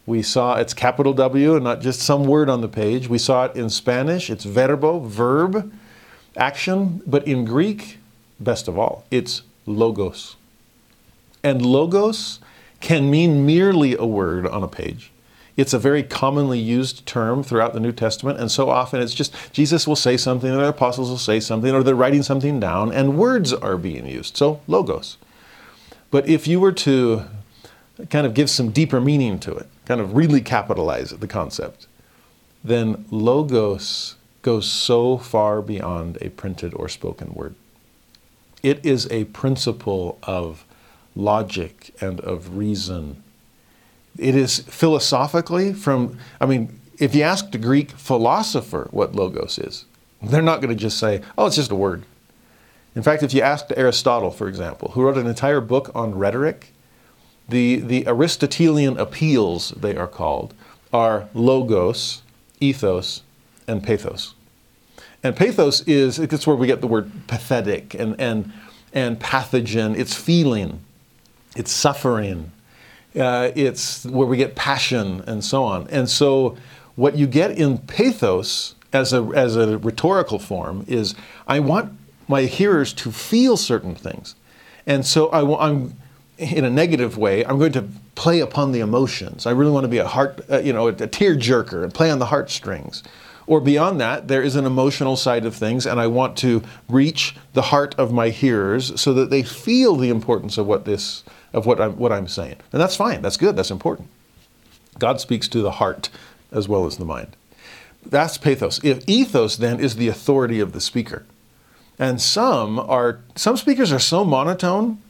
we saw it's capital W and not just some word on the page. We saw it in Spanish, it's verbo, verb, action, but in Greek, best of all, it's logos. And logos can mean merely a word on a page. It's a very commonly used term throughout the New Testament, and so often it's just Jesus will say something, or the apostles will say something, or they're writing something down, and words are being used. So, logos. But if you were to kind of give some deeper meaning to it, kind of really capitalize the concept, then logos goes so far beyond a printed or spoken word. It is a principle of logic and of reason. It is philosophically from, I mean, if you ask the Greek philosopher what logos is, they're not going to just say, oh, it's just a word. In fact, if you asked Aristotle, for example, who wrote an entire book on rhetoric, the, the Aristotelian appeals, they are called, are logos, ethos, and pathos. And pathos is, it's where we get the word pathetic and, and, and pathogen. It's feeling, it's suffering, uh, it's where we get passion and so on. And so, what you get in pathos as a, as a rhetorical form is I want my hearers to feel certain things. And so I, am in a negative way, I'm going to play upon the emotions. I really want to be a heart, uh, you know, a, a tear jerker and play on the heartstrings. Or beyond that, there is an emotional side of things, and I want to reach the heart of my hearers so that they feel the importance of what this, of what I'm, what I'm saying. And that's fine. That's good. That's important. God speaks to the heart as well as the mind. That's pathos. If ethos then is the authority of the speaker. And some are some speakers are so monotone,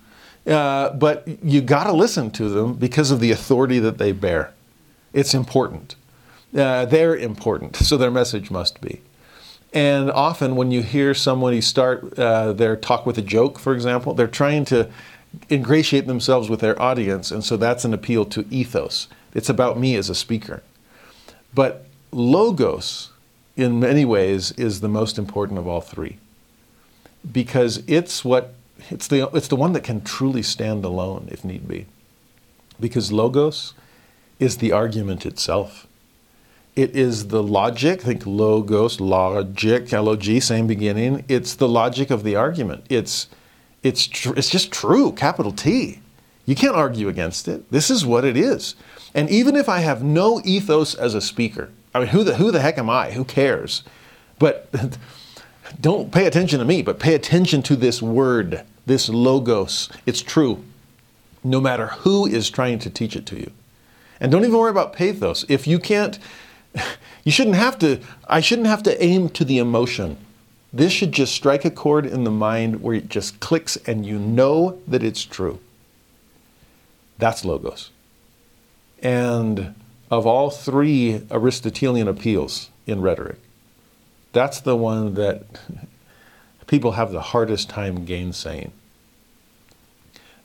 uh, but you got to listen to them because of the authority that they bear. It's important. Uh, they're important, so their message must be. And often, when you hear somebody start uh, their talk with a joke, for example, they're trying to ingratiate themselves with their audience, and so that's an appeal to ethos. It's about me as a speaker. But logos, in many ways, is the most important of all three because it's what it's the it's the one that can truly stand alone if need be. Because logos is the argument itself. It is the logic, think logos, logic, L-O-G, same beginning. It's the logic of the argument. It's it's tr- it's just true, capital T. You can't argue against it. This is what it is. And even if I have no ethos as a speaker, I mean, who the who the heck am I? Who cares? But don't pay attention to me, but pay attention to this word, this logos. It's true, no matter who is trying to teach it to you. And don't even worry about pathos. If you can't, you shouldn't have to, I shouldn't have to aim to the emotion. This should just strike a chord in the mind where it just clicks and you know that it's true. That's logos. And of all three Aristotelian appeals in rhetoric, that's the one that people have the hardest time gainsaying.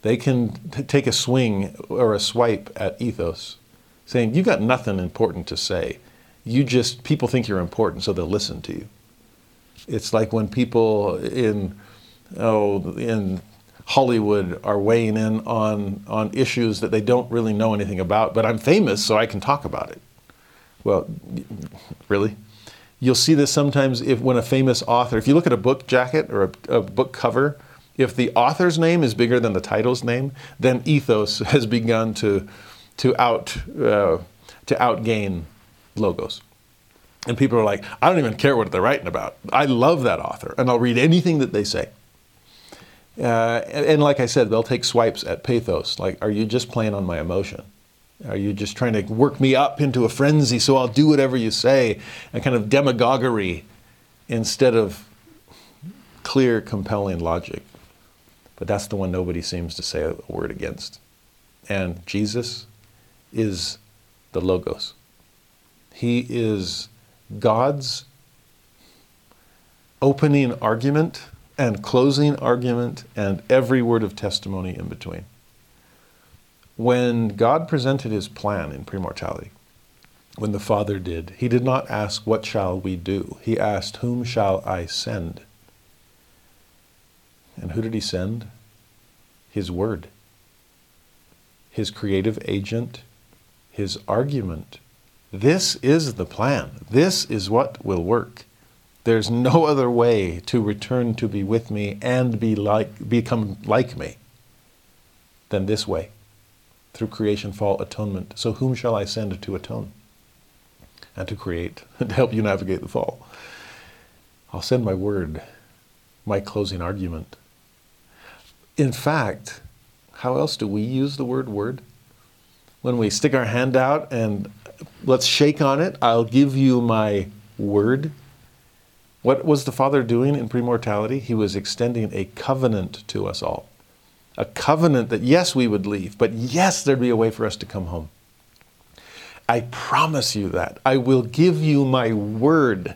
They can t- take a swing or a swipe at ethos, saying, You've got nothing important to say. You just, people think you're important, so they'll listen to you. It's like when people in, oh, in Hollywood are weighing in on, on issues that they don't really know anything about, but I'm famous, so I can talk about it. Well, really? You'll see this sometimes if when a famous author, if you look at a book jacket or a, a book cover If the author's name is bigger than the title's name, then ethos has begun to, to, out, uh, to outgain logos. And people are like, I don't even care what they're writing about. I love that author, and I'll read anything that they say. Uh, and, and, like I said, they'll take swipes at pathos. Like, are you just playing on my emotion? Are you just trying to work me up into a frenzy so I'll do whatever you say? A kind of demagoguery instead of clear, compelling logic. But that's the one nobody seems to say a word against. And Jesus is the Logos. He is God's opening argument and closing argument and every word of testimony in between. When God presented his plan in premortality, when the Father did, he did not ask, What shall we do? He asked, Whom shall I send? And who did he send? His Word, his creative agent, his argument. This is the plan. This is what will work. There's no other way to return to be with me and be like, become like me than this way through creation, fall, atonement. So, whom shall I send to atone and to create and to help you navigate the fall? I'll send my word, my closing argument. In fact, how else do we use the word word? When we stick our hand out and let's shake on it, I'll give you my word. What was the Father doing in premortality? He was extending a covenant to us all. A covenant that, yes, we would leave, but yes, there'd be a way for us to come home. I promise you that. I will give you my word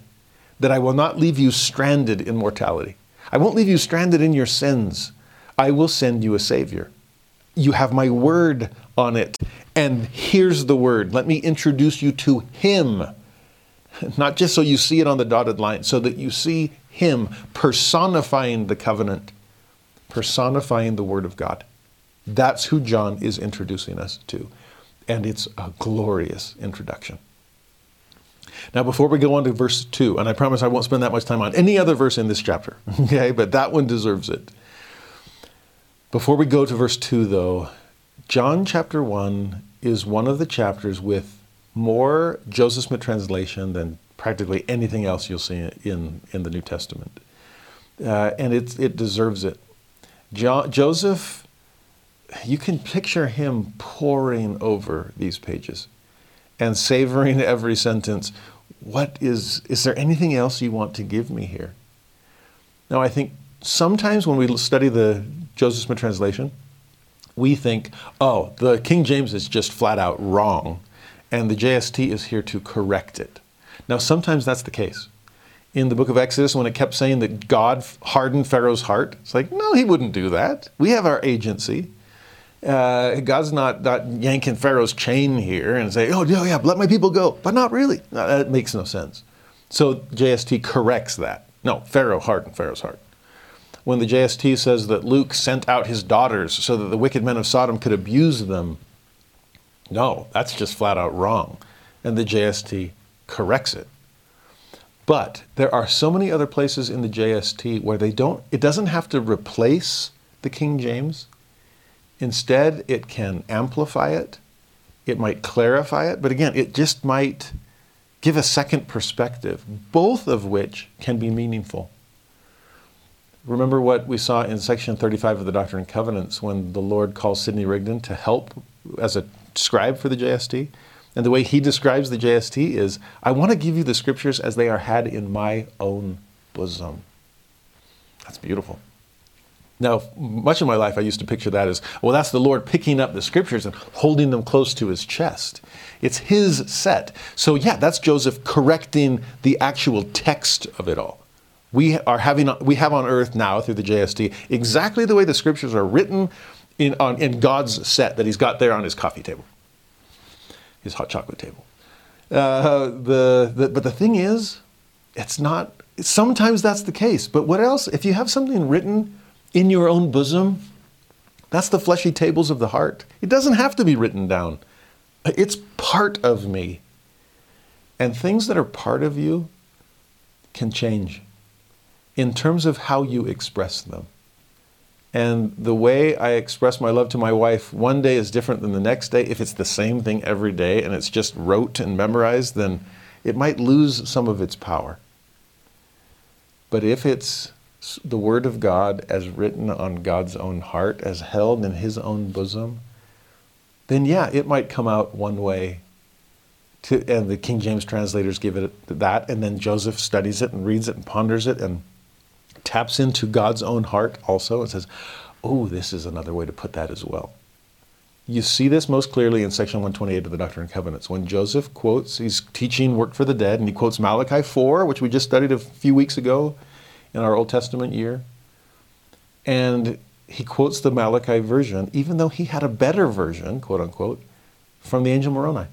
that I will not leave you stranded in mortality. I won't leave you stranded in your sins. I will send you a Savior. You have my word on it. And here's the word. Let me introduce you to Him. Not just so you see it on the dotted line, so that you see Him personifying the covenant, personifying the Word of God. That's who John is introducing us to. And it's a glorious introduction. Now, before we go on to verse 2, and I promise I won't spend that much time on any other verse in this chapter, okay, but that one deserves it. Before we go to verse 2, though, John chapter 1 is one of the chapters with more Joseph Smith translation than practically anything else you'll see in, in the New Testament. Uh, and it, it deserves it. Jo- Joseph, you can picture him poring over these pages and savoring every sentence. What is, is there anything else you want to give me here? Now, I think sometimes when we study the Joseph Smith translation, we think, oh, the King James is just flat out wrong, and the JST is here to correct it. Now, sometimes that's the case. In the book of Exodus, when it kept saying that God hardened Pharaoh's heart, it's like, no, he wouldn't do that. We have our agency. Uh, God's not, not yanking Pharaoh's chain here and say, oh, yeah, yeah, let my people go. But not really. No, that makes no sense. So JST corrects that. No, Pharaoh hardened Pharaoh's heart when the JST says that Luke sent out his daughters so that the wicked men of Sodom could abuse them. No, that's just flat out wrong. And the JST corrects it. But there are so many other places in the JST where they don't, it doesn't have to replace the King James. Instead, it can amplify it, it might clarify it, but again, it just might give a second perspective, both of which can be meaningful. Remember what we saw in section 35 of the Doctrine and Covenants when the Lord calls Sidney Rigdon to help as a scribe for the JST? And the way he describes the JST is I want to give you the scriptures as they are had in my own bosom. That's beautiful. Now, much of my life I used to picture that as well, that's the Lord picking up the scriptures and holding them close to his chest. It's his set. So, yeah, that's Joseph correcting the actual text of it all we are having we have on earth now through the JST exactly the way the scriptures are written in, on, in God's set that He's got there on His coffee table, His hot chocolate table. Uh, the, the, but the thing is, it's not. Sometimes that's the case. But what else? If you have something written in your own bosom, that's the fleshy tables of the heart. It doesn't have to be written down. It's part of me. And things that are part of you can change in terms of how you express them. And the way I express my love to my wife one day is different than the next day. If it's the same thing every day and it's just rote and memorized, then it might lose some of its power. But if it's the Word of God as written on God's own heart, as held in His own bosom, then yeah, it might come out one way. To, and the King James translators give it that, and then Joseph studies it and reads it and ponders it and taps into God's own heart also and says, oh, this is another way to put that as well. You see this most clearly in section 128 of the Doctrine and Covenants. When Joseph quotes, he's teaching work for the dead, and he quotes Malachi 4, which we just studied a few weeks ago in our Old Testament year. And he quotes the Malachi version, even though he had a better version, quote unquote, from the angel Moroni.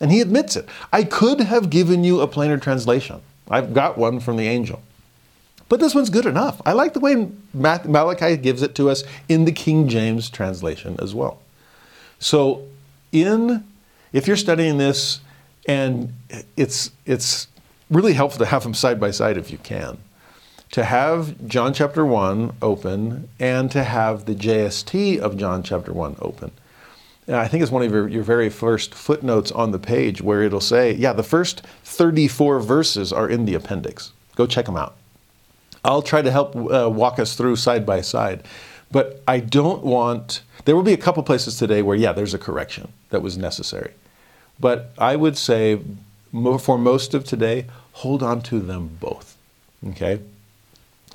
And he admits it. I could have given you a plainer translation. I've got one from the angel. But this one's good enough. I like the way Malachi gives it to us in the King James translation as well. So, in if you're studying this, and it's it's really helpful to have them side by side if you can to have John chapter 1 open and to have the JST of John chapter 1 open. I think it's one of your, your very first footnotes on the page where it'll say, yeah, the first 34 verses are in the appendix. Go check them out. I'll try to help uh, walk us through side by side. But I don't want, there will be a couple places today where, yeah, there's a correction that was necessary. But I would say for most of today, hold on to them both. Okay?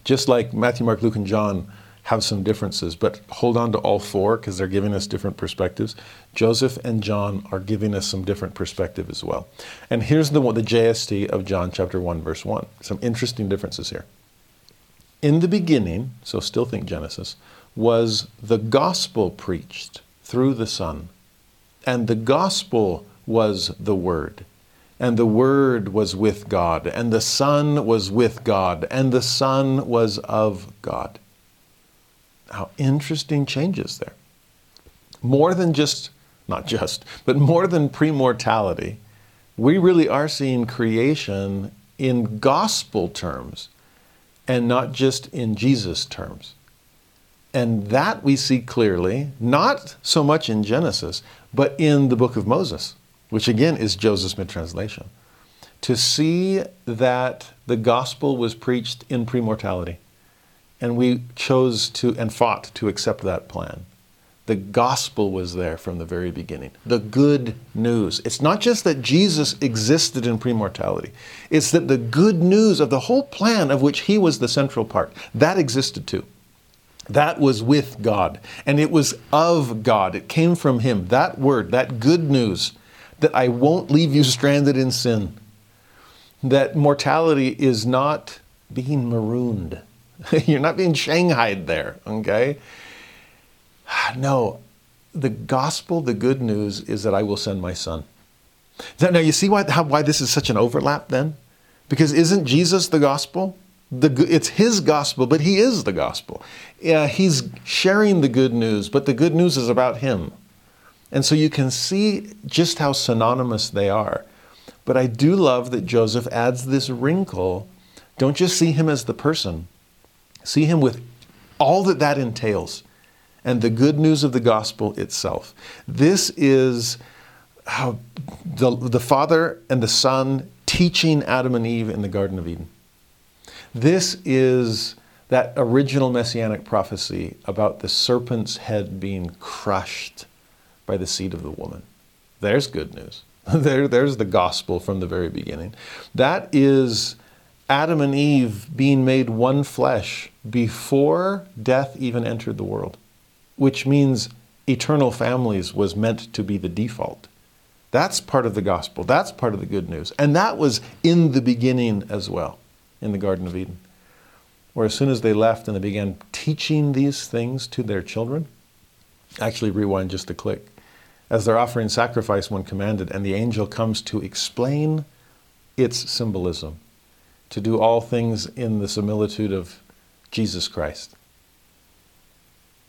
Just like Matthew, Mark, Luke, and John have some differences, but hold on to all four because they're giving us different perspectives. Joseph and John are giving us some different perspective as well. And here's the, the JST of John chapter 1, verse 1. Some interesting differences here. In the beginning, so still think Genesis, was the gospel preached through the Son. And the gospel was the Word. And the Word was with God, and the Son was with God, and the Son was of God. How interesting changes there. More than just, not just, but more than premortality, we really are seeing creation in gospel terms and not just in Jesus terms. And that we see clearly, not so much in Genesis, but in the book of Moses which again is Joseph's mid-translation, to see that the gospel was preached in premortality. And we chose to and fought to accept that plan. The gospel was there from the very beginning. The good news. It's not just that Jesus existed in premortality, it's that the good news of the whole plan of which he was the central part, that existed too. That was with God, and it was of God. It came from him. That word, that good news, that I won't leave you stranded in sin. That mortality is not being marooned. You're not being shanghaied there, okay? No, the gospel, the good news is that I will send my son. Now, you see why, how, why this is such an overlap then? Because isn't Jesus the gospel? The, it's his gospel, but he is the gospel. He's sharing the good news, but the good news is about him. And so you can see just how synonymous they are. But I do love that Joseph adds this wrinkle. Don't just see him as the person, see him with all that that entails and the good news of the gospel itself. This is how the, the Father and the Son teaching Adam and Eve in the Garden of Eden. This is that original messianic prophecy about the serpent's head being crushed by the seed of the woman. There's good news. there, there's the gospel from the very beginning. That is Adam and Eve being made one flesh before death even entered the world, which means eternal families was meant to be the default. That's part of the gospel. That's part of the good news. And that was in the beginning as well, in the Garden of Eden. Where as soon as they left and they began teaching these things to their children, actually rewind just a click as they're offering sacrifice when commanded, and the angel comes to explain its symbolism, to do all things in the similitude of Jesus Christ.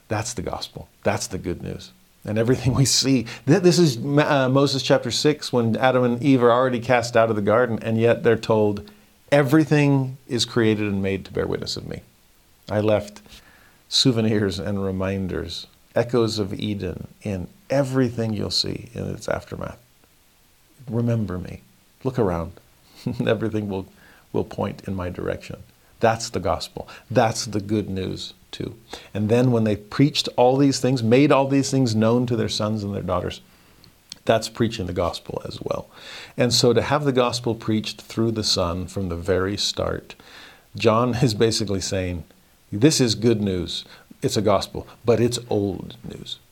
That's the gospel. That's the good news. And everything we see. This is uh, Moses chapter 6 when Adam and Eve are already cast out of the garden, and yet they're told, Everything is created and made to bear witness of me. I left souvenirs and reminders, echoes of Eden in everything you'll see in its aftermath. Remember me. Look around. everything will, will point in my direction. That's the gospel. That's the good news, too. And then when they preached all these things, made all these things known to their sons and their daughters, that's preaching the gospel as well. And so to have the gospel preached through the Son from the very start, John is basically saying, this is good news. It's a gospel, but it's old news.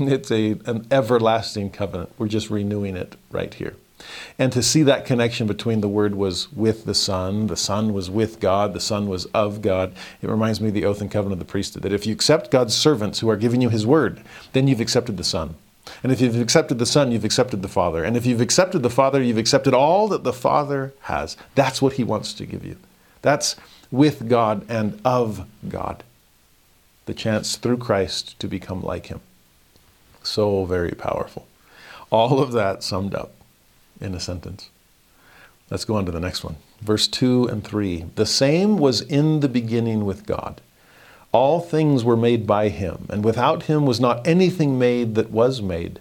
It's a, an everlasting covenant. We're just renewing it right here. And to see that connection between the Word was with the Son, the Son was with God, the Son was of God, it reminds me of the oath and covenant of the priesthood that if you accept God's servants who are giving you His Word, then you've accepted the Son. And if you've accepted the Son, you've accepted the Father. And if you've accepted the Father, you've accepted all that the Father has. That's what He wants to give you. That's with God and of God. The chance through Christ to become like Him. So very powerful. All of that summed up in a sentence. Let's go on to the next one. Verse 2 and 3. The same was in the beginning with God. All things were made by him, and without him was not anything made that was made.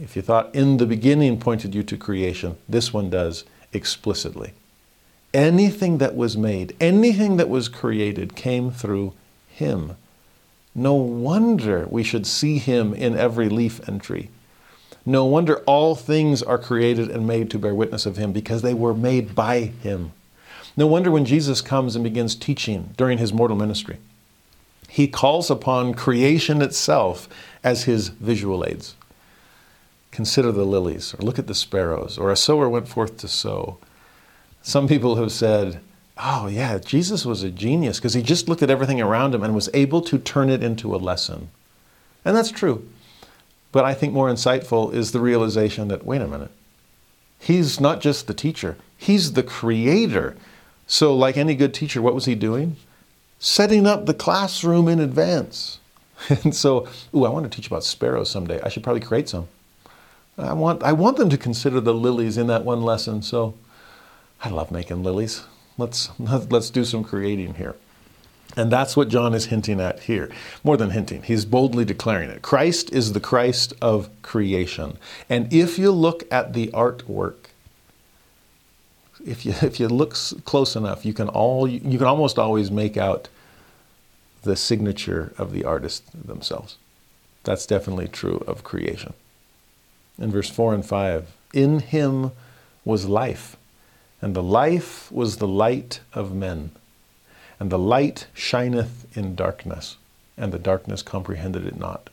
If you thought in the beginning pointed you to creation, this one does explicitly. Anything that was made, anything that was created came through him. No wonder we should see him in every leaf and tree. No wonder all things are created and made to bear witness of him because they were made by him. No wonder when Jesus comes and begins teaching during his mortal ministry, he calls upon creation itself as his visual aids. Consider the lilies, or look at the sparrows, or a sower went forth to sow. Some people have said, oh, yeah, Jesus was a genius because he just looked at everything around him and was able to turn it into a lesson. And that's true. But I think more insightful is the realization that, wait a minute, he's not just the teacher, he's the creator. So, like any good teacher, what was he doing? Setting up the classroom in advance. And so, ooh, I want to teach about sparrows someday. I should probably create some. I want, I want them to consider the lilies in that one lesson. So, I love making lilies. Let's, let's do some creating here. And that's what John is hinting at here. More than hinting, he's boldly declaring it. Christ is the Christ of creation. And if you look at the artwork, if you, if you look close enough, you can, all, you can almost always make out the signature of the artist themselves. That's definitely true of creation. In verse 4 and 5, in him was life, and the life was the light of men. And the light shineth in darkness, and the darkness comprehended it not.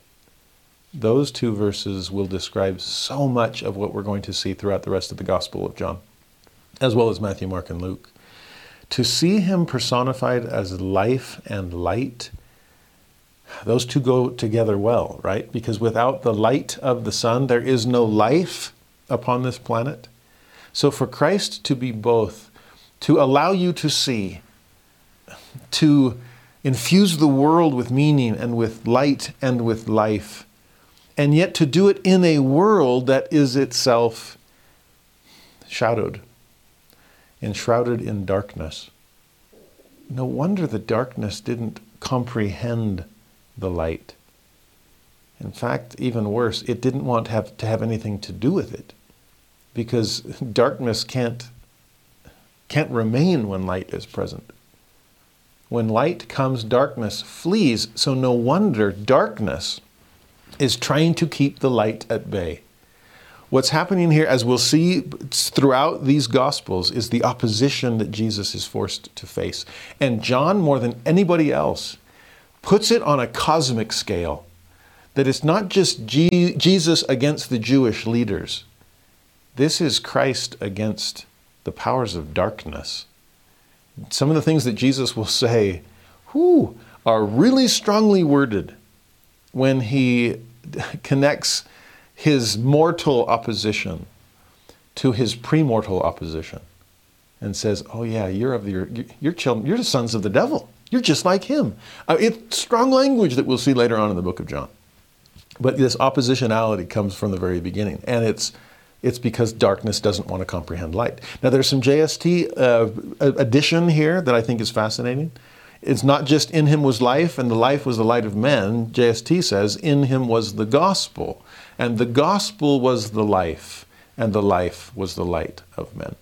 Those two verses will describe so much of what we're going to see throughout the rest of the Gospel of John, as well as Matthew, Mark, and Luke. To see him personified as life and light, those two go together well, right? Because without the light of the sun, there is no life upon this planet. So for Christ to be both, to allow you to see to infuse the world with meaning and with light and with life, and yet to do it in a world that is itself shadowed, enshrouded in darkness. No wonder the darkness didn't comprehend the light. In fact, even worse, it didn't want to have, to have anything to do with it because darkness can't, can't remain when light is present. When light comes, darkness flees. So no wonder darkness is trying to keep the light at bay. What's happening here, as we'll see throughout these Gospels, is the opposition that Jesus is forced to face. And John, more than anybody else, puts it on a cosmic scale that it's not just G- Jesus against the Jewish leaders, this is Christ against the powers of darkness some of the things that Jesus will say whew, are really strongly worded when he connects his mortal opposition to his premortal opposition and says, "Oh yeah, you're of your you're children, you're the sons of the devil. You're just like him." Uh, it's strong language that we'll see later on in the book of John. But this oppositionality comes from the very beginning, and it's it's because darkness doesn't want to comprehend light. Now, there's some JST uh, addition here that I think is fascinating. It's not just in him was life, and the life was the light of men. JST says, in him was the gospel, and the gospel was the life, and the life was the light of men.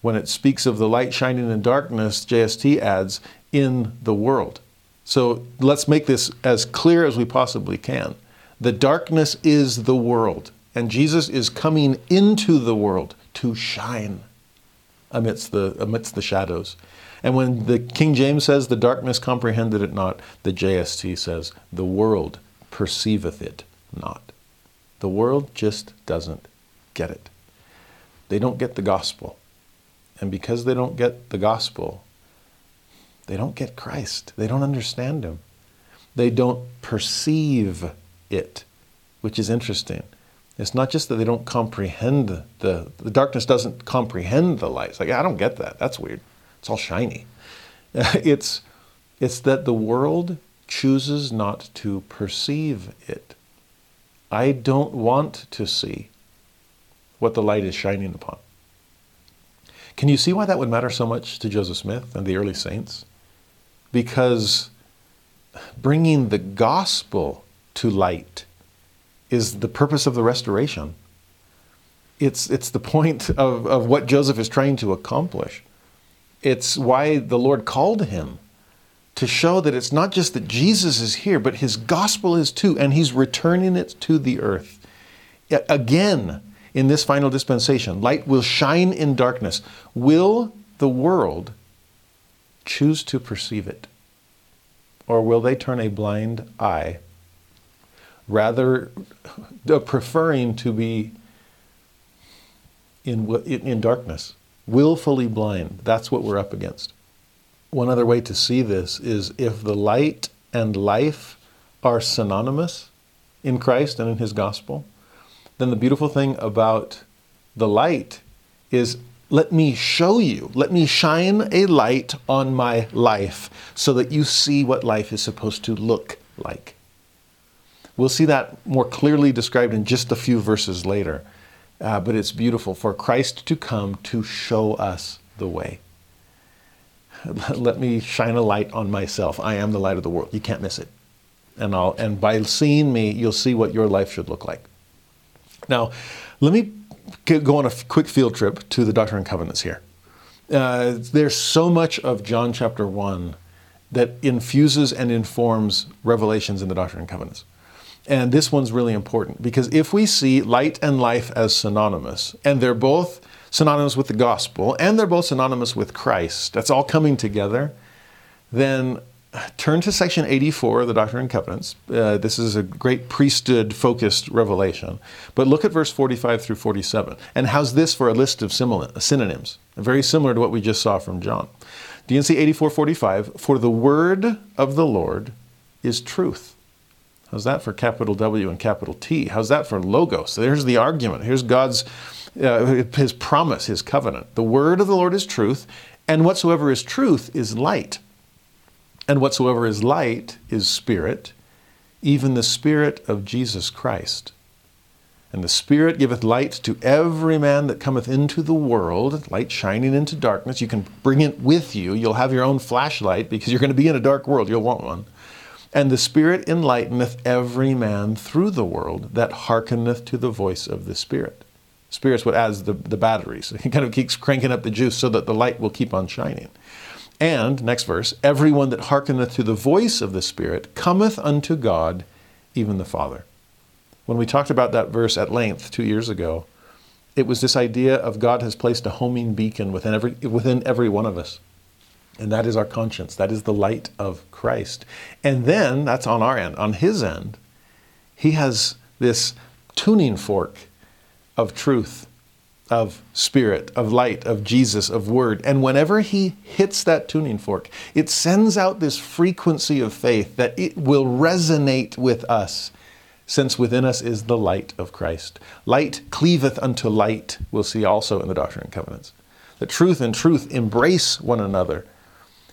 When it speaks of the light shining in darkness, JST adds, in the world. So let's make this as clear as we possibly can. The darkness is the world, and Jesus is coming into the world to shine amidst the, amidst the shadows. And when the King James says the darkness comprehended it not, the JST says the world perceiveth it not. The world just doesn't get it. They don't get the gospel. And because they don't get the gospel, they don't get Christ. They don't understand Him. They don't perceive it, which is interesting. It's not just that they don't comprehend the, the darkness doesn't comprehend the light. It's like, I don't get that. That's weird. It's all shiny. It's, it's that the world chooses not to perceive it. I don't want to see what the light is shining upon. Can you see why that would matter so much to Joseph Smith and the early saints? Because bringing the gospel to light is the purpose of the restoration. It's, it's the point of, of what Joseph is trying to accomplish. It's why the Lord called him to show that it's not just that Jesus is here, but his gospel is too, and he's returning it to the earth. Again, in this final dispensation, light will shine in darkness. Will the world choose to perceive it? Or will they turn a blind eye, rather preferring to be in, in darkness? willfully blind. That's what we're up against. One other way to see this is if the light and life are synonymous in Christ and in His gospel, then the beautiful thing about the light is let me show you, let me shine a light on my life so that you see what life is supposed to look like. We'll see that more clearly described in just a few verses later. Uh, but it's beautiful for Christ to come to show us the way. Let me shine a light on myself. I am the light of the world. You can't miss it. And, I'll, and by seeing me, you'll see what your life should look like. Now, let me go on a quick field trip to the Doctrine and Covenants here. Uh, there's so much of John chapter 1 that infuses and informs revelations in the Doctrine and Covenants. And this one's really important because if we see light and life as synonymous, and they're both synonymous with the gospel, and they're both synonymous with Christ, that's all coming together, then turn to section 84 of the Doctrine and Covenants. Uh, this is a great priesthood focused revelation. But look at verse 45 through 47. And how's this for a list of synonyms? Very similar to what we just saw from John. D&C 8445 For the word of the Lord is truth. How's that for capital W and capital T? How's that for logos? There's the argument. Here's God's uh, his promise, his covenant. The word of the Lord is truth, and whatsoever is truth is light. And whatsoever is light is spirit, even the spirit of Jesus Christ. And the Spirit giveth light to every man that cometh into the world, light shining into darkness. You can bring it with you. You'll have your own flashlight because you're going to be in a dark world. You'll want one. And the Spirit enlighteneth every man through the world that hearkeneth to the voice of the Spirit. Spirit's what adds the, the batteries. He kind of keeps cranking up the juice so that the light will keep on shining. And, next verse, everyone that hearkeneth to the voice of the Spirit cometh unto God, even the Father. When we talked about that verse at length two years ago, it was this idea of God has placed a homing beacon within every, within every one of us. And that is our conscience. That is the light of Christ. And then, that's on our end. On his end, he has this tuning fork of truth, of spirit, of light, of Jesus, of word. And whenever he hits that tuning fork, it sends out this frequency of faith that it will resonate with us, since within us is the light of Christ. Light cleaveth unto light, we'll see also in the Doctrine and Covenants. That truth and truth embrace one another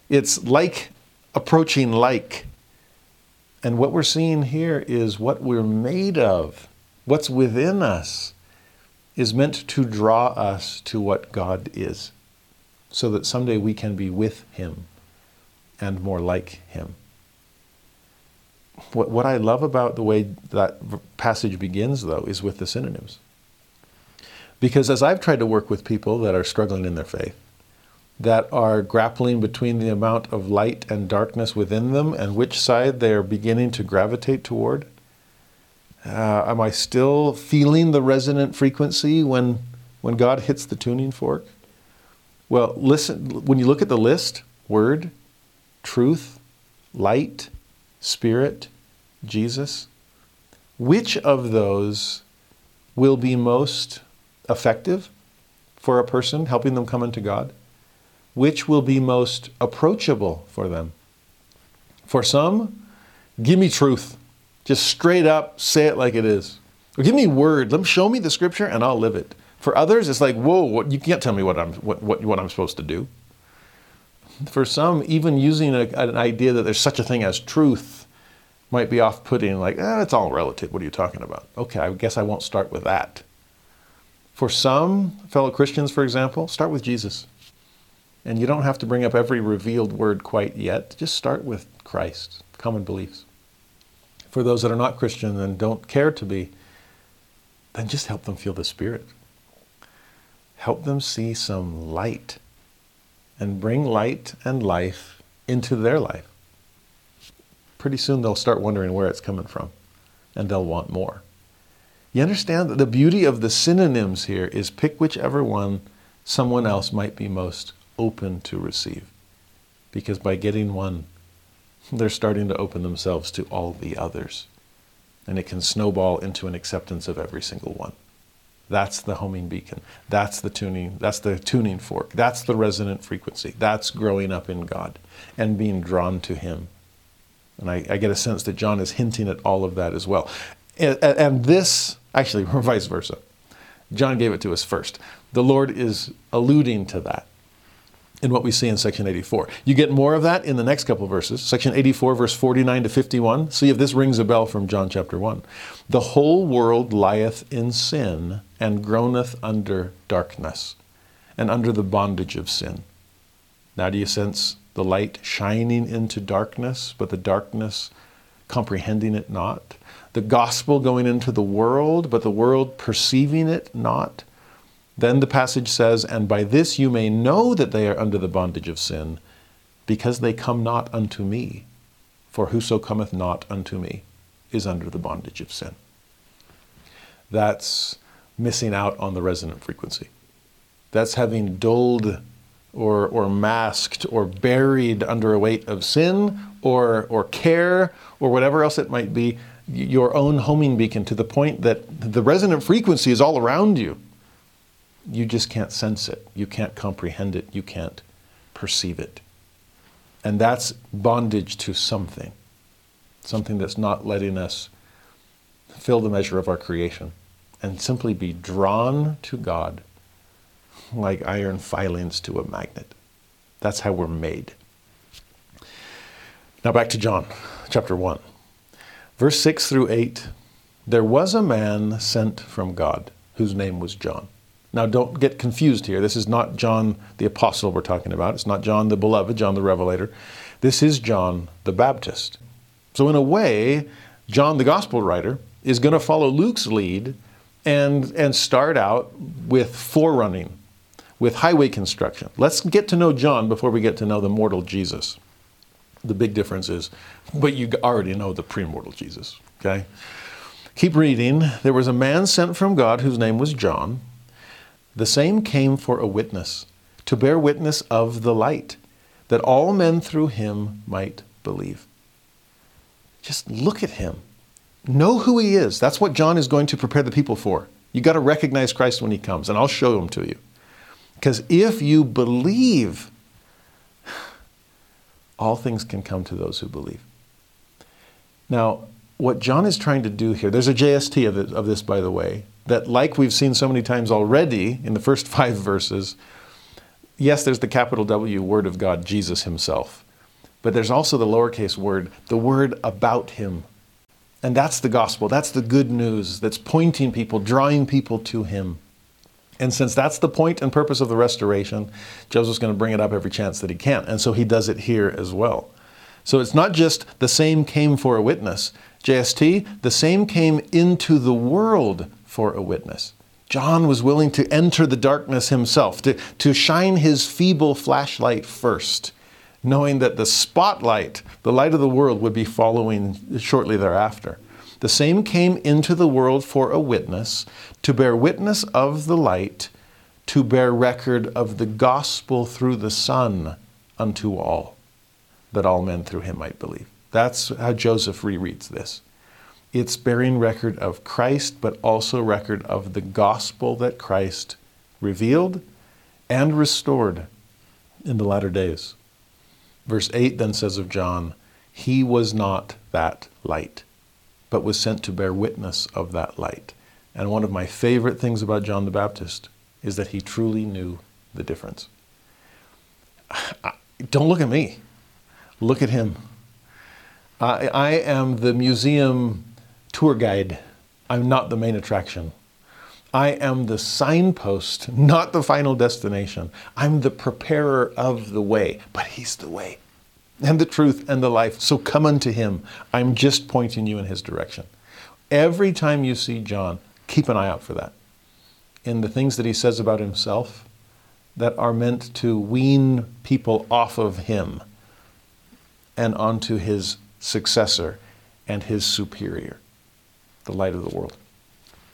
it's like approaching like. And what we're seeing here is what we're made of, what's within us, is meant to draw us to what God is, so that someday we can be with Him and more like him. What, what I love about the way that passage begins, though, is with the synonyms. Because as I've tried to work with people that are struggling in their faith, that are grappling between the amount of light and darkness within them and which side they're beginning to gravitate toward, uh, am I still feeling the resonant frequency when, when God hits the tuning fork? Well, listen, when you look at the list word, truth, light, spirit, Jesus, which of those will be most effective for a person, helping them come into God? Which will be most approachable for them? For some, give me truth. Just straight up say it like it is. Or give me word. Let me show me the scripture and I'll live it. For others, it's like, whoa, what, you can't tell me what I'm, what, what, what I'm supposed to do. For some, even using a, an idea that there's such a thing as truth might be off putting, like, eh, it's all relative. What are you talking about? Okay, I guess I won't start with that. For some fellow Christians, for example, start with Jesus. And you don't have to bring up every revealed word quite yet. Just start with Christ, common beliefs for those that are not Christian and don't care to be, then just help them feel the Spirit. Help them see some light and bring light and life into their life. Pretty soon they'll start wondering where it's coming from and they'll want more. You understand that the beauty of the synonyms here is pick whichever one someone else might be most open to receive. Because by getting one, they're starting to open themselves to all the others. And it can snowball into an acceptance of every single one. That's the homing beacon. That's the tuning. That's the tuning fork. That's the resonant frequency. That's growing up in God and being drawn to Him. And I, I get a sense that John is hinting at all of that as well. And, and this, actually, vice versa. John gave it to us first. The Lord is alluding to that in what we see in section 84. You get more of that in the next couple verses, section 84, verse 49 to 51. See if this rings a bell from John chapter 1. The whole world lieth in sin and groaneth under darkness and under the bondage of sin. Now, do you sense the light shining into darkness, but the darkness comprehending it not? The gospel going into the world, but the world perceiving it not? Then the passage says, And by this you may know that they are under the bondage of sin, because they come not unto me. For whoso cometh not unto me is under the bondage of sin. That's missing out on the resonant frequency. That's having dulled or, or masked or buried under a weight of sin or, or care or whatever else it might be your own homing beacon to the point that the resonant frequency is all around you you just can't sense it. You can't comprehend it. You can't perceive it. And that's bondage to something, something that's not letting us fill the measure of our creation and simply be drawn to God like iron filings to a magnet. That's how we're made. Now back to John chapter 1. Verse 6 through 8 There was a man sent from God whose name was John. Now, don't get confused here. This is not John the Apostle we're talking about. It's not John the Beloved, John the Revelator. This is John the Baptist. So, in a way, John the Gospel writer is going to follow Luke's lead and, and start out with forerunning, with highway construction. Let's get to know John before we get to know the mortal Jesus. The big difference is, but you already know the premortal Jesus, okay? Keep reading. There was a man sent from God whose name was John. The same came for a witness, to bear witness of the light, that all men through him might believe. Just look at him. Know who he is. That's what John is going to prepare the people for. You got to recognize Christ when he comes, and I'll show him to you. Because if you believe, all things can come to those who believe. Now, what John is trying to do here, there's a JST of, it, of this, by the way that, like we've seen so many times already in the first five verses, yes, there's the capital W Word of God, Jesus Himself. But there's also the lowercase word, the word about Him. And that's the gospel. That's the good news that's pointing people, drawing people to Him. And since that's the point and purpose of the restoration, Joseph's going to bring it up every chance that he can. And so he does it here as well. So it's not just the same came for a witness. JST, the same came into the world for a witness. John was willing to enter the darkness himself, to, to shine his feeble flashlight first, knowing that the spotlight, the light of the world, would be following shortly thereafter. The same came into the world for a witness, to bear witness of the light, to bear record of the gospel through the Son unto all, that all men through him might believe. That's how Joseph rereads this. It's bearing record of Christ, but also record of the gospel that Christ revealed and restored in the latter days. Verse 8 then says of John, He was not that light, but was sent to bear witness of that light. And one of my favorite things about John the Baptist is that he truly knew the difference. Don't look at me, look at him. I, I am the museum tour guide. I'm not the main attraction. I am the signpost, not the final destination. I'm the preparer of the way, but He's the way and the truth and the life. So come unto Him. I'm just pointing you in His direction. Every time you see John, keep an eye out for that. In the things that he says about himself that are meant to wean people off of him and onto his successor and his superior the light of the world.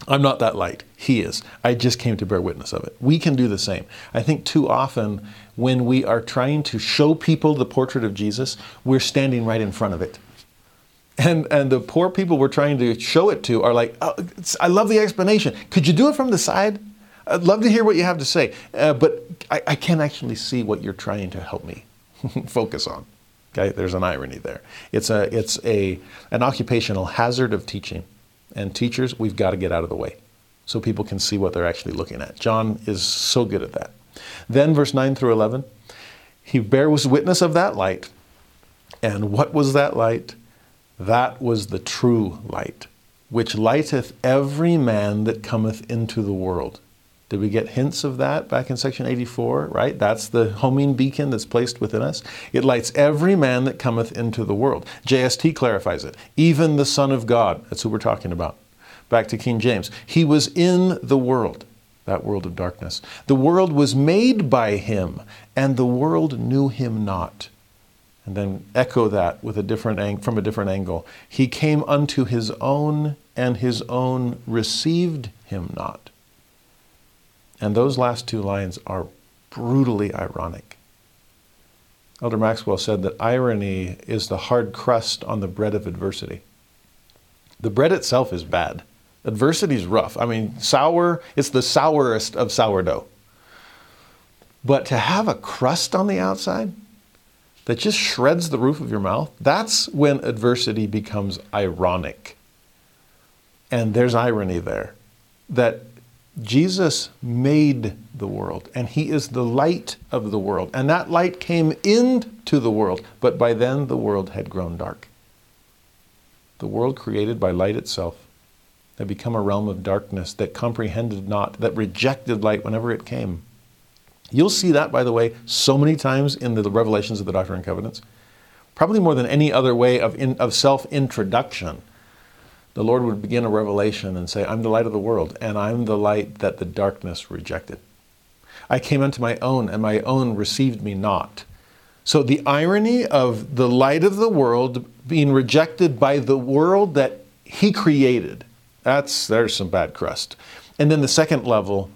I'm not that light. He is. I just came to bear witness of it. We can do the same. I think too often when we are trying to show people the portrait of Jesus, we're standing right in front of it. And, and the poor people we're trying to show it to are like, oh, I love the explanation. Could you do it from the side? I'd love to hear what you have to say. Uh, but I, I can't actually see what you're trying to help me focus on. Okay, there's an irony there. It's a it's a an occupational hazard of teaching and teachers, we've got to get out of the way so people can see what they're actually looking at. John is so good at that. Then, verse 9 through 11, he bears witness of that light. And what was that light? That was the true light, which lighteth every man that cometh into the world. Did we get hints of that back in section 84, right? That's the homing beacon that's placed within us. It lights every man that cometh into the world. JST clarifies it. Even the Son of God, that's who we're talking about. Back to King James. He was in the world, that world of darkness. The world was made by him, and the world knew him not. And then echo that with a different ang- from a different angle. He came unto his own, and his own received him not. And those last two lines are brutally ironic. Elder Maxwell said that irony is the hard crust on the bread of adversity. The bread itself is bad. Adversity is rough. I mean, sour, it's the sourest of sourdough. But to have a crust on the outside that just shreds the roof of your mouth, that's when adversity becomes ironic. And there's irony there. That Jesus made the world, and He is the light of the world. And that light came into the world, but by then the world had grown dark. The world created by light itself had become a realm of darkness that comprehended not, that rejected light whenever it came. You'll see that, by the way, so many times in the revelations of the Doctrine and Covenants, probably more than any other way of, in, of self introduction the Lord would begin a revelation and say, I'm the light of the world, and I'm the light that the darkness rejected. I came unto my own, and my own received me not. So the irony of the light of the world being rejected by the world that he created, that's there's some bad crust. And then the second level,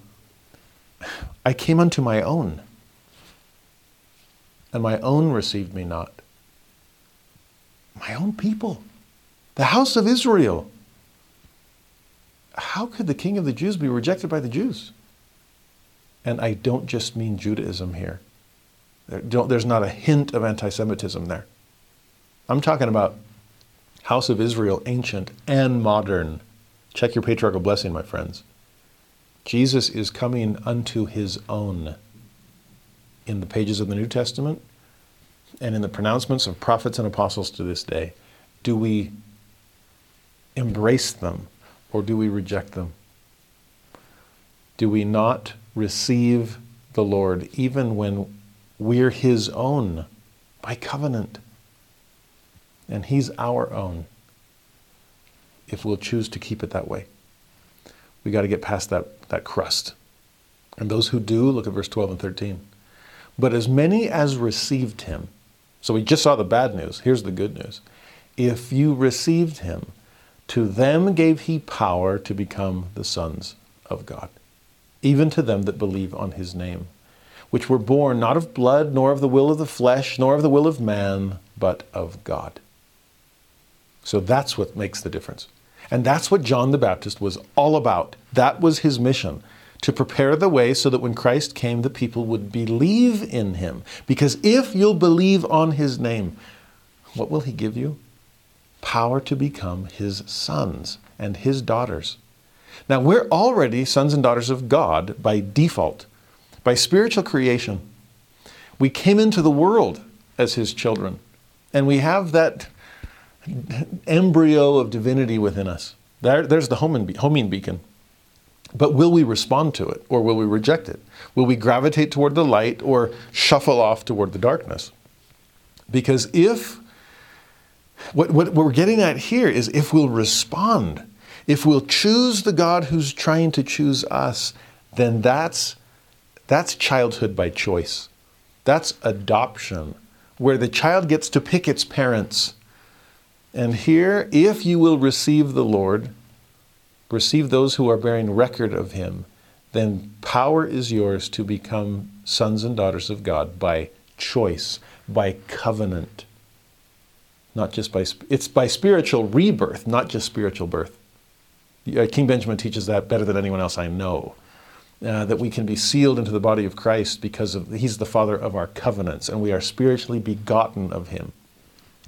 I came unto my own, and my own received me not. My own people the house of Israel. How could the king of the Jews be rejected by the Jews? And I don't just mean Judaism here. there's not a hint of anti Semitism there. I'm talking about house of Israel, ancient and modern. Check your patriarchal blessing, my friends. Jesus is coming unto his own in the pages of the New Testament and in the pronouncements of prophets and apostles to this day. Do we embrace them or do we reject them? do we not receive the Lord even when we're His own by covenant? And He's our own if we'll choose to keep it that way. We got to get past that, that crust. And those who do, look at verse 12 and 13. But as many as received him, so we just saw the bad news, here's the good news. If you received him, to them gave he power to become the sons of God, even to them that believe on his name, which were born not of blood, nor of the will of the flesh, nor of the will of man, but of God. So that's what makes the difference. And that's what John the Baptist was all about. That was his mission to prepare the way so that when Christ came, the people would believe in him. Because if you'll believe on his name, what will he give you? Power to become his sons and his daughters. Now, we're already sons and daughters of God by default, by spiritual creation. We came into the world as his children, and we have that embryo of divinity within us. There, there's the homing beacon. But will we respond to it or will we reject it? Will we gravitate toward the light or shuffle off toward the darkness? Because if, what, what we're getting at here is if we'll respond, if we'll choose the God who's trying to choose us, then that's, that's childhood by choice. That's adoption, where the child gets to pick its parents. And here, if you will receive the Lord, receive those who are bearing record of him, then power is yours to become sons and daughters of God by choice, by covenant. Not just by, it's by spiritual rebirth, not just spiritual birth. King Benjamin teaches that better than anyone else I know. Uh, that we can be sealed into the body of Christ because of he's the father of our covenants and we are spiritually begotten of him.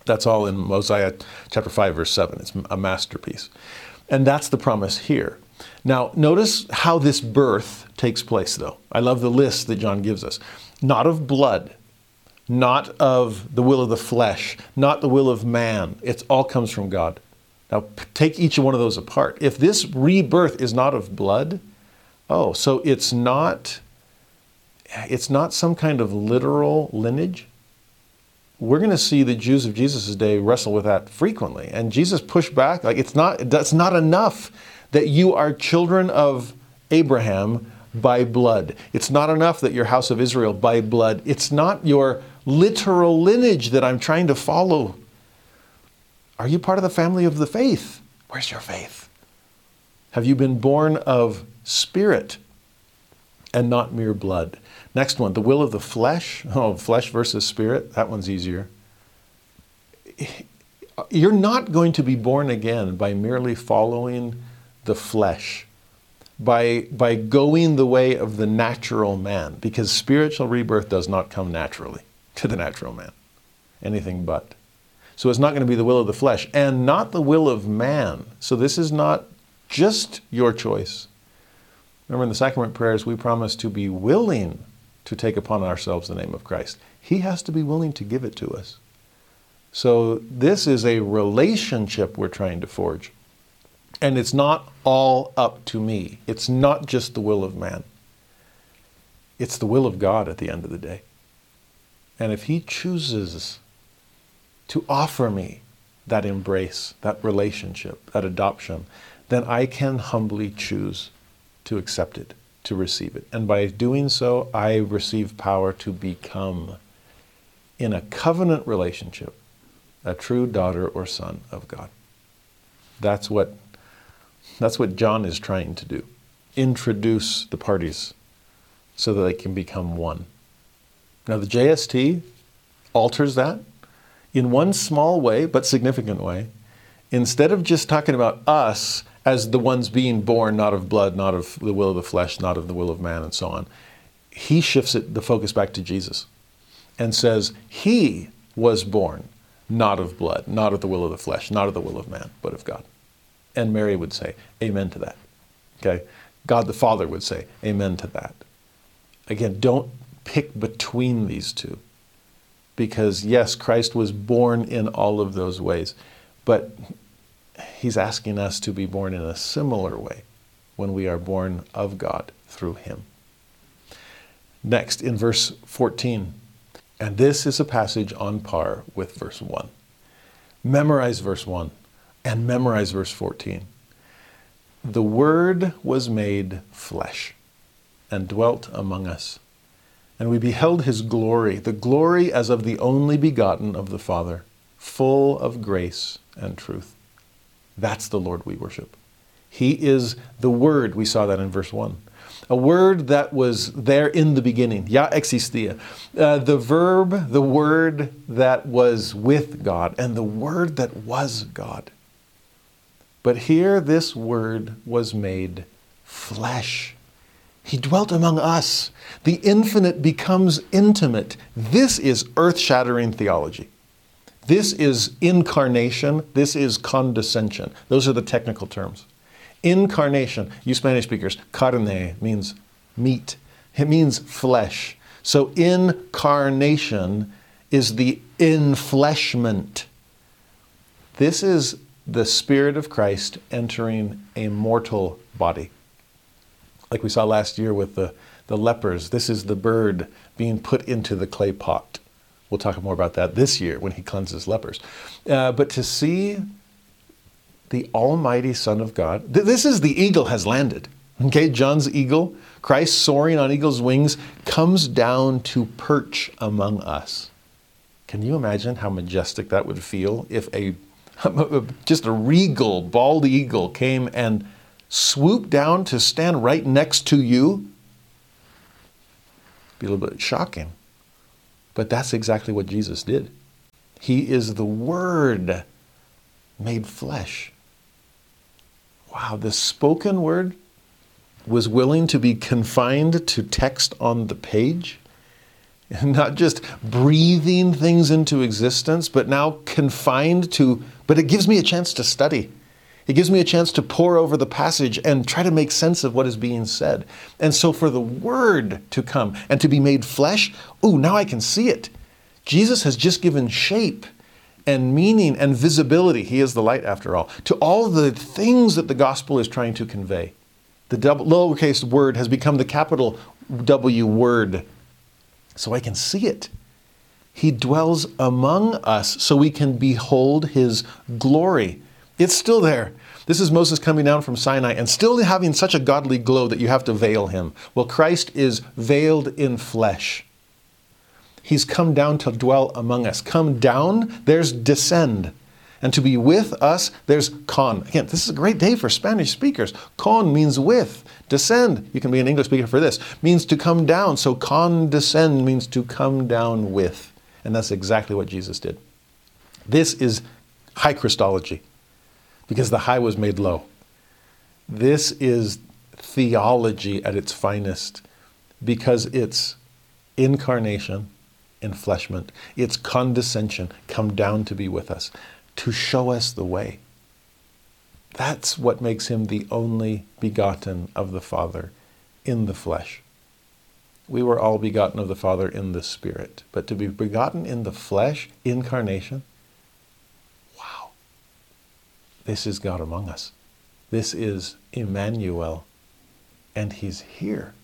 That's all in Mosiah chapter 5 verse 7. It's a masterpiece. And that's the promise here. Now, notice how this birth takes place, though. I love the list that John gives us. Not of blood, not of the will of the flesh, not the will of man. It all comes from God. Now, take each one of those apart. If this rebirth is not of blood, oh, so it's not it's not some kind of literal lineage we're going to see the Jews of Jesus' day wrestle with that frequently. And Jesus pushed back, like, it's not, that's not enough that you are children of Abraham by blood. It's not enough that you're house of Israel by blood. It's not your literal lineage that I'm trying to follow. Are you part of the family of the faith? Where's your faith? Have you been born of spirit and not mere blood? Next one, the will of the flesh. Oh, flesh versus spirit. That one's easier. You're not going to be born again by merely following the flesh, by, by going the way of the natural man, because spiritual rebirth does not come naturally to the natural man. Anything but. So it's not going to be the will of the flesh and not the will of man. So this is not just your choice. Remember in the sacrament prayers, we promise to be willing to take upon ourselves the name of Christ. He has to be willing to give it to us. So this is a relationship we're trying to forge. And it's not all up to me. It's not just the will of man. It's the will of God at the end of the day. And if He chooses to offer me that embrace, that relationship, that adoption, then I can humbly choose to accept it to receive it. And by doing so, I receive power to become, in a covenant relationship, a true daughter or son of God. That's what, that's what John is trying to do. Introduce the parties so that they can become one. Now, the JST alters that in one small way, but significant way. Instead of just talking about us as the ones being born not of blood, not of the will of the flesh, not of the will of man, and so on. He shifts it, the focus back to Jesus and says, He was born not of blood, not of the will of the flesh, not of the will of man, but of God. And Mary would say, Amen to that. Okay? God the Father would say, Amen to that. Again, don't pick between these two. Because, yes, Christ was born in all of those ways, but he's asking us to be born in a similar way when we are born of God through him. Next, in verse 14, and this is a passage on par with verse 1. Memorize verse 1 and memorize verse 14. The Word was made flesh and dwelt among us. And we beheld his glory, the glory as of the only begotten of the Father, full of grace and truth. That's the Lord we worship. He is the Word. We saw that in verse 1 a word that was there in the beginning, ya existia, uh, the verb, the word that was with God, and the word that was God. But here, this word was made flesh. He dwelt among us. The infinite becomes intimate. This is earth shattering theology. This is incarnation. This is condescension. Those are the technical terms. Incarnation, you Spanish speakers, carne means meat, it means flesh. So incarnation is the infleshment. This is the Spirit of Christ entering a mortal body. Like we saw last year with the, the lepers, this is the bird being put into the clay pot. We'll talk more about that this year when he cleanses lepers. Uh, but to see the Almighty Son of God. This is the eagle has landed. Okay, John's eagle, Christ soaring on eagle's wings, comes down to perch among us. Can you imagine how majestic that would feel if a just a regal bald eagle came and swooped down to stand right next to you? Be a little bit shocking. But that's exactly what Jesus did. He is the Word made flesh wow, the spoken word was willing to be confined to text on the page, and not just breathing things into existence, but now confined to, but it gives me a chance to study. It gives me a chance to pore over the passage and try to make sense of what is being said. And so for the word to come and to be made flesh, oh, now I can see it. Jesus has just given shape and meaning and visibility. He is the light, after all, to all the things that the gospel is trying to convey. The double, lowercase word has become the capital W word, so I can see it. He dwells among us so we can behold his glory. It's still there. This is Moses coming down from Sinai and still having such a godly glow that you have to veil him. Well, Christ is veiled in flesh. He's come down to dwell among us. Come down, there's descend. And to be with us, there's con. Again, this is a great day for Spanish speakers. Con means with. Descend, you can be an English speaker for this, means to come down. So condescend means to come down with. And that's exactly what Jesus did. This is high Christology because the high was made low. This is theology at its finest because it's incarnation enfleshment, its condescension come down to be with us, to show us the way. That's what makes him the only begotten of the Father in the flesh. We were all begotten of the Father in the Spirit, but to be begotten in the flesh, incarnation, wow. This is God among us. This is Emmanuel, and He's here.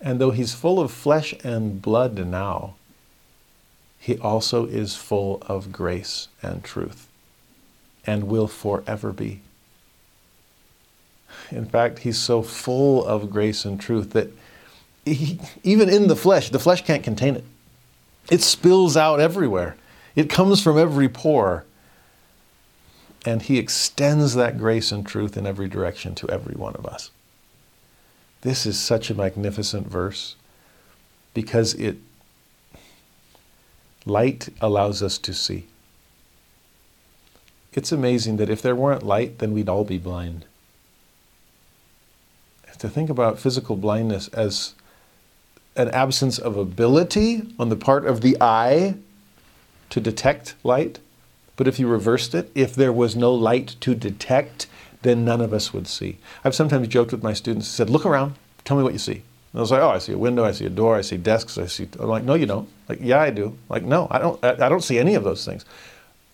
And though he's full of flesh and blood now, he also is full of grace and truth and will forever be. In fact, he's so full of grace and truth that he, even in the flesh, the flesh can't contain it. It spills out everywhere, it comes from every pore. And he extends that grace and truth in every direction to every one of us. This is such a magnificent verse because it light allows us to see. It's amazing that if there weren't light, then we'd all be blind. To think about physical blindness as an absence of ability on the part of the eye to detect light, but if you reversed it, if there was no light to detect, then none of us would see. I've sometimes joked with my students, said, look around, tell me what you see. And I was like, oh, I see a window, I see a door, I see desks, I see. I'm like, no, you don't. Like, yeah, I do. Like, no, I don't. I don't see any of those things.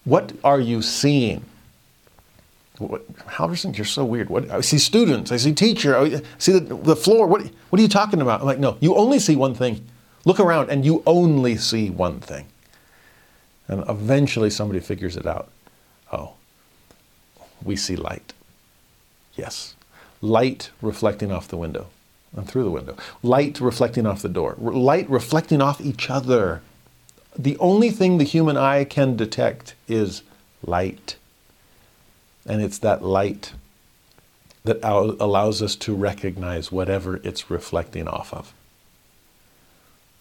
What are you seeing? what, Halverson, you're so weird. What, I see students, I see teacher, I see the, the floor. What, what are you talking about? I'm like, no, you only see one thing. Look around and you only see one thing. And eventually somebody figures it out. Oh, we see light. Yes. Light reflecting off the window and through the window. Light reflecting off the door. Light reflecting off each other. The only thing the human eye can detect is light. And it's that light that allows us to recognize whatever it's reflecting off of.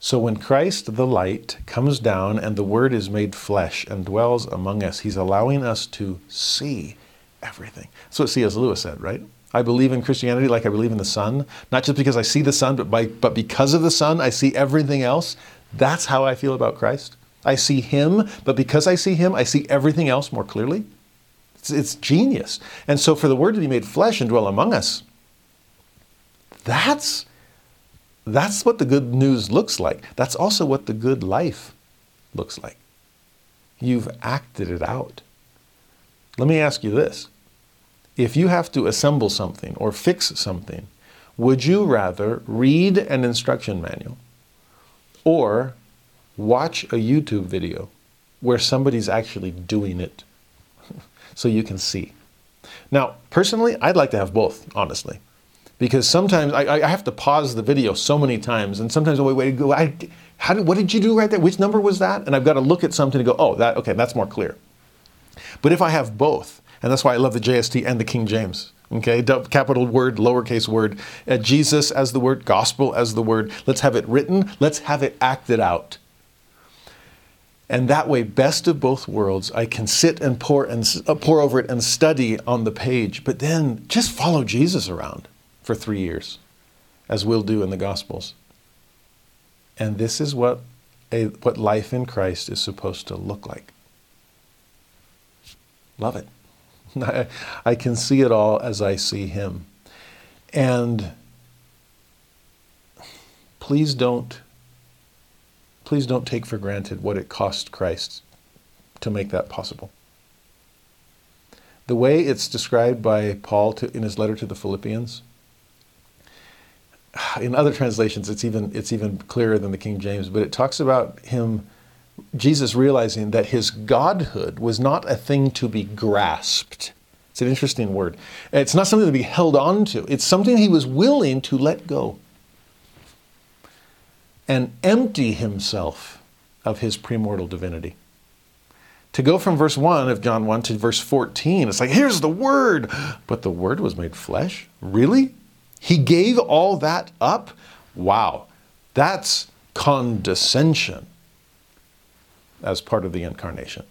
So when Christ, the light, comes down and the Word is made flesh and dwells among us, He's allowing us to see everything. That's what C.S. Lewis said, right? I believe in Christianity like I believe in the sun, not just because I see the sun, but, by, but because of the sun, I see everything else. That's how I feel about Christ. I see Him, but because I see Him, I see everything else more clearly. It's, it's genius. And so for the Word to be made flesh and dwell among us, that's that's what the good news looks like. That's also what the good life looks like. You've acted it out. Let me ask you this. If you have to assemble something or fix something, would you rather read an instruction manual or watch a YouTube video where somebody's actually doing it so you can see? Now, personally, I'd like to have both, honestly because sometimes I, I, have to pause the video so many times, and sometimes I wait, wait, go. I, how did, what did you do right there? Which number was that? And I've got to look at something and go, oh, that okay, that's more clear. But if I have both, and that's why I love the JST and the King James. Okay, capital word, lowercase word, uh, Jesus as the word, gospel as the word. Let's have it written. Let's have it acted out. And that way, best of both worlds, I can sit and pore and uh, pore over it and study on the page, but then just follow Jesus around for three years, as we'll do in the Gospels. And this is what, a, what life in Christ is supposed to look like. Love it. I, can see it all as I see Him. And please don't please don't take for granted what it cost Christ to make that possible. The way it's described by Paul to, in his letter to the Philippians in other translations it's even it's even clearer than the King James, but it talks about him Jesus realizing that his godhood was not a thing to be grasped. It's an interesting word. It's not something to be held on to. It's something he was willing to let go and empty himself of his premortal divinity. To go from verse 1 of John 1 to verse 14, it's like, here's the word. But the word was made flesh? Really? He gave all that up? Wow, that's condescension as part of the incarnation.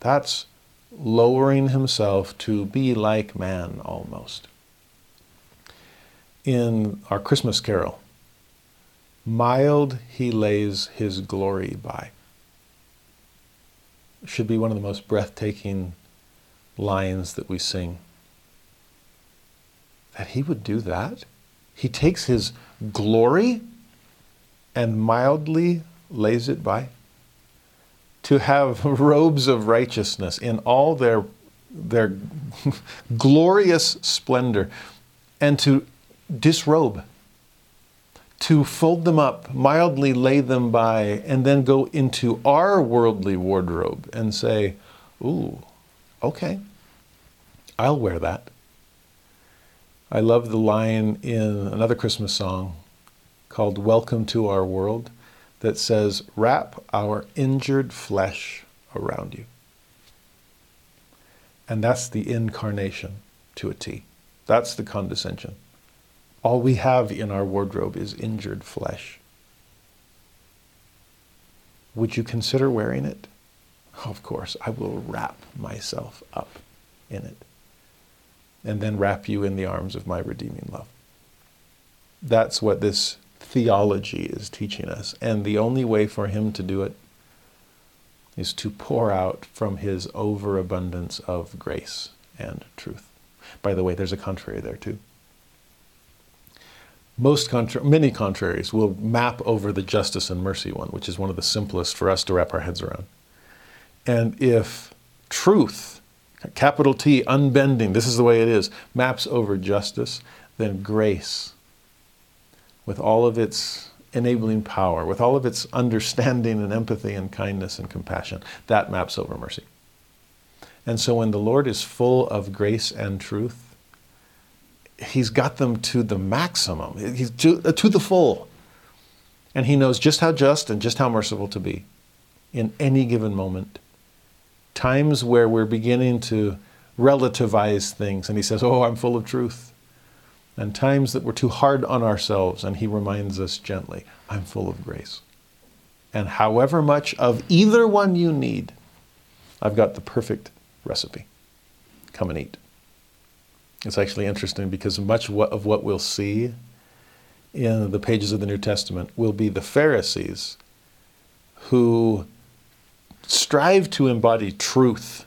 That's lowering himself to be like man almost. In our Christmas carol, mild he lays his glory by. Should be one of the most breathtaking lines that we sing that he would do that? He takes his glory and mildly lays it by. To have robes of righteousness in all their, their glorious splendor and to disrobe, to fold them up, mildly lay them by, and then go into our worldly wardrobe and say, Ooh, okay, I'll wear that. I love the line in another Christmas song called Welcome to Our World that says, Wrap our injured flesh around you. And that's the incarnation to a T. That's the condescension. All we have in our wardrobe is injured flesh. Would you consider wearing it? Of course, I will wrap myself up in it and then wrap you in the arms of my redeeming love. That's what this theology is teaching us. And the only way for him to do it is to pour out from his overabundance of grace and truth. By the way, there's a contrary there too. Most contra- many contraries will map over the justice and mercy one, which is one of the simplest for us to wrap our heads around. And if truth capital T, unbending, this is the way it is, maps over justice, then grace, with all of its enabling power, with all of its understanding and empathy and kindness and compassion, that maps over mercy. And so when the Lord is full of grace and truth, He's got them to the maximum, He's to, uh, to the full. And He knows just how just and just how merciful to be in any given moment. Times where we're beginning to relativize things, and He says, Oh, I'm full of truth. And times that we're too hard on ourselves, and He reminds us gently, I'm full of grace. And however much of either one you need, I've got the perfect recipe. Come and eat. It's actually interesting because much of what we'll see in the pages of the New Testament will be the Pharisees who strive to embody truth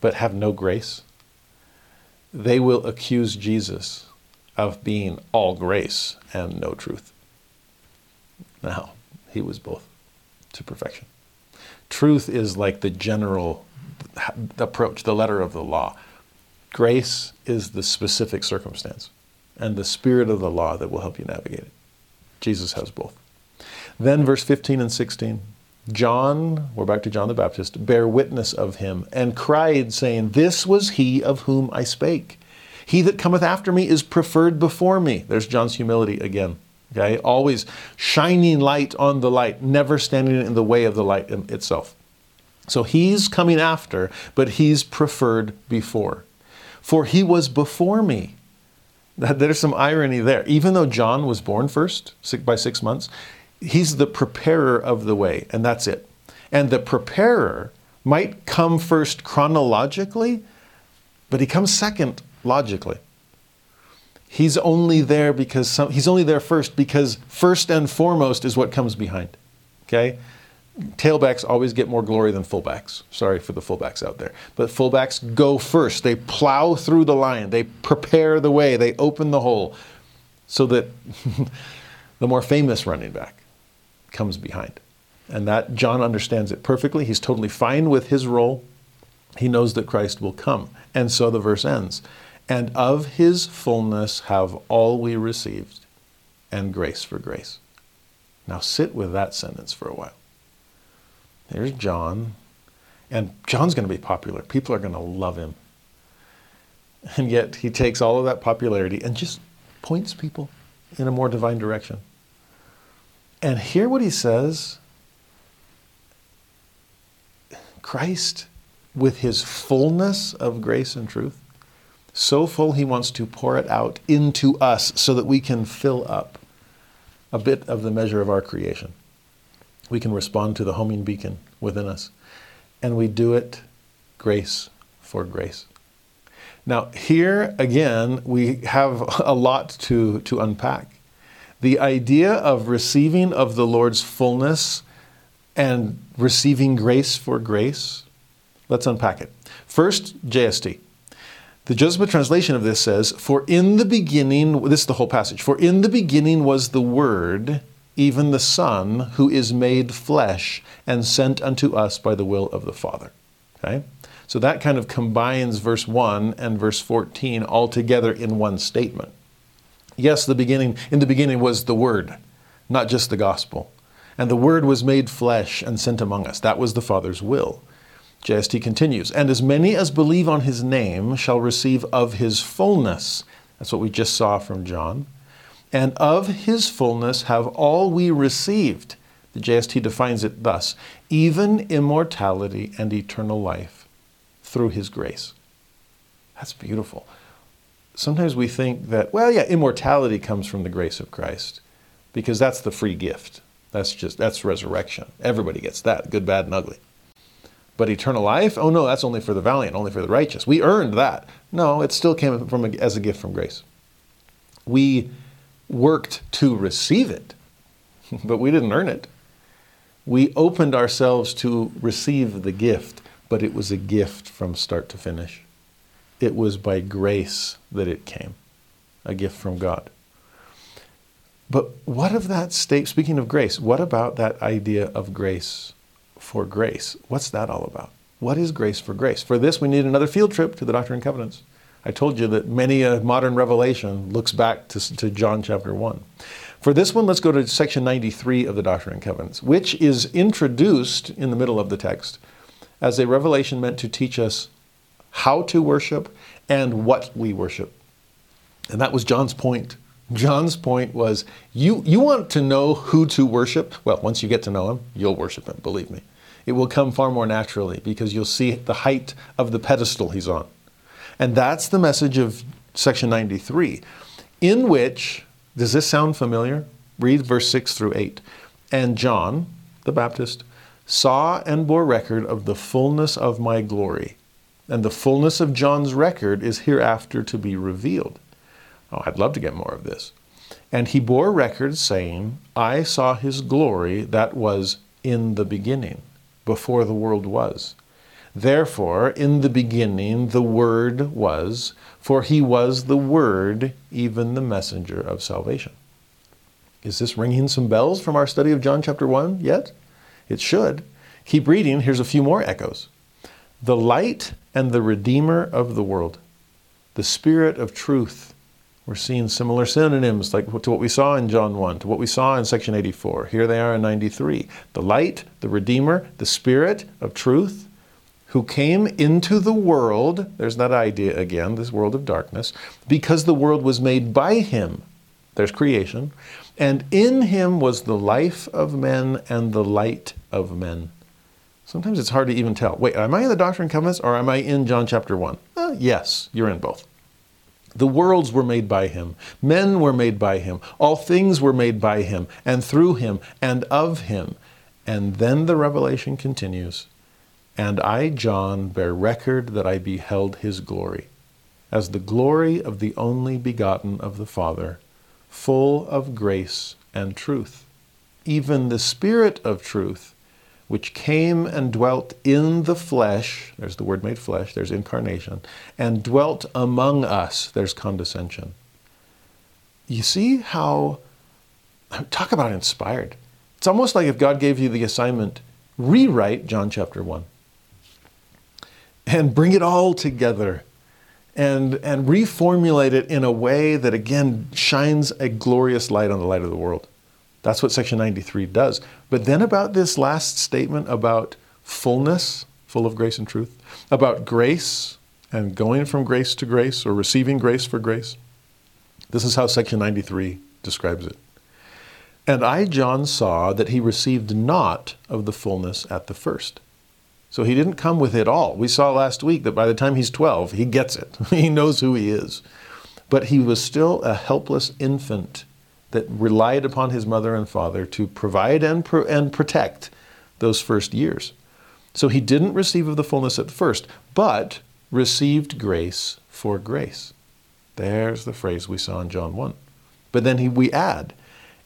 but have no grace. They will accuse Jesus of being all grace and no truth. Now, he was both to perfection. Truth is like the general approach, the letter of the law. Grace is the specific circumstance and the spirit of the law that will help you navigate it. Jesus has both. Then, verse 15 and 16 John, we're back to John the Baptist, bear witness of him and cried, saying, This was he of whom I spake. He that cometh after me is preferred before me. There's John's humility again. Okay, always shining light on the light, never standing in the way of the light itself. So he's coming after, but he's preferred before. For he was before me. There's some irony there. Even though John was born first by six months, he's the preparer of the way, and that's it. And the preparer might come first chronologically, but he comes second logically. He's only there because some, he's only there first because first and foremost is what comes behind. Okay? tailbacks always get more glory than fullbacks. Sorry for the fullbacks out there. But fullbacks go first. They plow through the line, they prepare the way, they open the hole so that the more famous running back comes behind. And that John understands it perfectly. He's totally fine with his role. He knows that Christ will come. And so the verse ends. And of his fullness have all we received, and grace for grace. Now sit with that sentence for a while. There's John. And John's going to be popular. People are going to love him. And yet he takes all of that popularity and just points people in a more divine direction. And hear what he says Christ, with his fullness of grace and truth, so full he wants to pour it out into us so that we can fill up a bit of the measure of our creation we can respond to the homing beacon within us. And we do it grace for grace. Now, here again, we have a lot to, to unpack. The idea of receiving of the Lord's fullness and receiving grace for grace, let's unpack it. First, JST. The Joseph translation of this says, For in the beginning, this is the whole passage, for in the beginning was the Word even the Son, who is made flesh and sent unto us by the will of the Father. Okay? So that kind of combines verse 1 and verse 14 all together in one statement. Yes, the beginning in the beginning was the word, not just the gospel. And the word was made flesh and sent among us. That was the Father's will. JST continues, and as many as believe on his name shall receive of his fullness. That's what we just saw from John and of his fullness have all we received. The JST defines it thus even immortality and eternal life through his grace. That's beautiful. Sometimes we think that, well, yeah, immortality comes from the grace of Christ because that's the free gift. That's just, that's resurrection. Everybody gets that, good, bad, and ugly. But eternal life? Oh no, that's only for the valiant, only for the righteous. We earned that. No, it still came from a, as a gift from grace. We worked to receive it, but we didn't earn it. We opened ourselves to receive the gift, but it was a gift from start to finish. It was by grace that it came, a gift from God. But what of that state? Speaking of grace, what about that idea of grace for grace? What's that all about? What is grace for grace? For this, we need another field trip to the Doctrine and Covenants. I told you that many a modern revelation looks back to, to John chapter 1. For this one, let's go to section 93 of the Doctrine and Covenants, which is introduced in the middle of the text as a revelation meant to teach us how to worship and what we worship. And that was John's point. John's point was you, you want to know who to worship? Well, once you get to know him, you'll worship him, believe me. It will come far more naturally because you'll see the height of the pedestal he's on. And that's the message of section 93, in which, does this sound familiar? Read verse 6 through 8. And John, the Baptist, saw and bore record of the fullness of my glory. And the fullness of John's record is hereafter to be revealed. Oh, I'd love to get more of this. And he bore record, saying, I saw his glory that was in the beginning, before the world was. Therefore, in the beginning, the Word was, for he was the Word, even the messenger of salvation. Is this ringing some bells from our study of John chapter 1 yet? It should. Keep reading. Here's a few more echoes. The light and the Redeemer of the world, the Spirit of truth. We're seeing similar synonyms like to what we saw in John 1, to what we saw in section 84. Here they are in 93. The light, the Redeemer, the Spirit of truth, who came into the world, there's that idea again, this world of darkness, because the world was made by him. There's creation. And in him was the life of men and the light of men. Sometimes it's hard to even tell. Wait, am I in the Doctrine and Covenants or am I in John chapter 1? Uh, yes, you're in both. The worlds were made by him. Men were made by him. All things were made by him and through him and of him. And then the revelation continues. And I, John, bear record that I beheld his glory, as the glory of the only begotten of the Father, full of grace and truth. Even the Spirit of truth, which came and dwelt in the flesh, there's the word made flesh, there's incarnation, and dwelt among us, there's condescension. You see how, talk about inspired. It's almost like if God gave you the assignment, rewrite John chapter 1 and bring it all together and, and reformulate it in a way that, again, shines a glorious light on the light of the world. That's what Section 93 does. But then, about this last statement about fullness, full of grace and truth, about grace and going from grace to grace or receiving grace for grace, this is how Section 93 describes it. And I, John, saw that he received not of the fullness at the first. So he didn't come with it all. We saw last week that by the time he's 12, he gets it. he knows who he is. But he was still a helpless infant that relied upon his mother and father to provide and, pro- and protect those first years. So he didn't receive of the fullness at first, but received grace for grace. There's the phrase we saw in John 1. But then he, we add,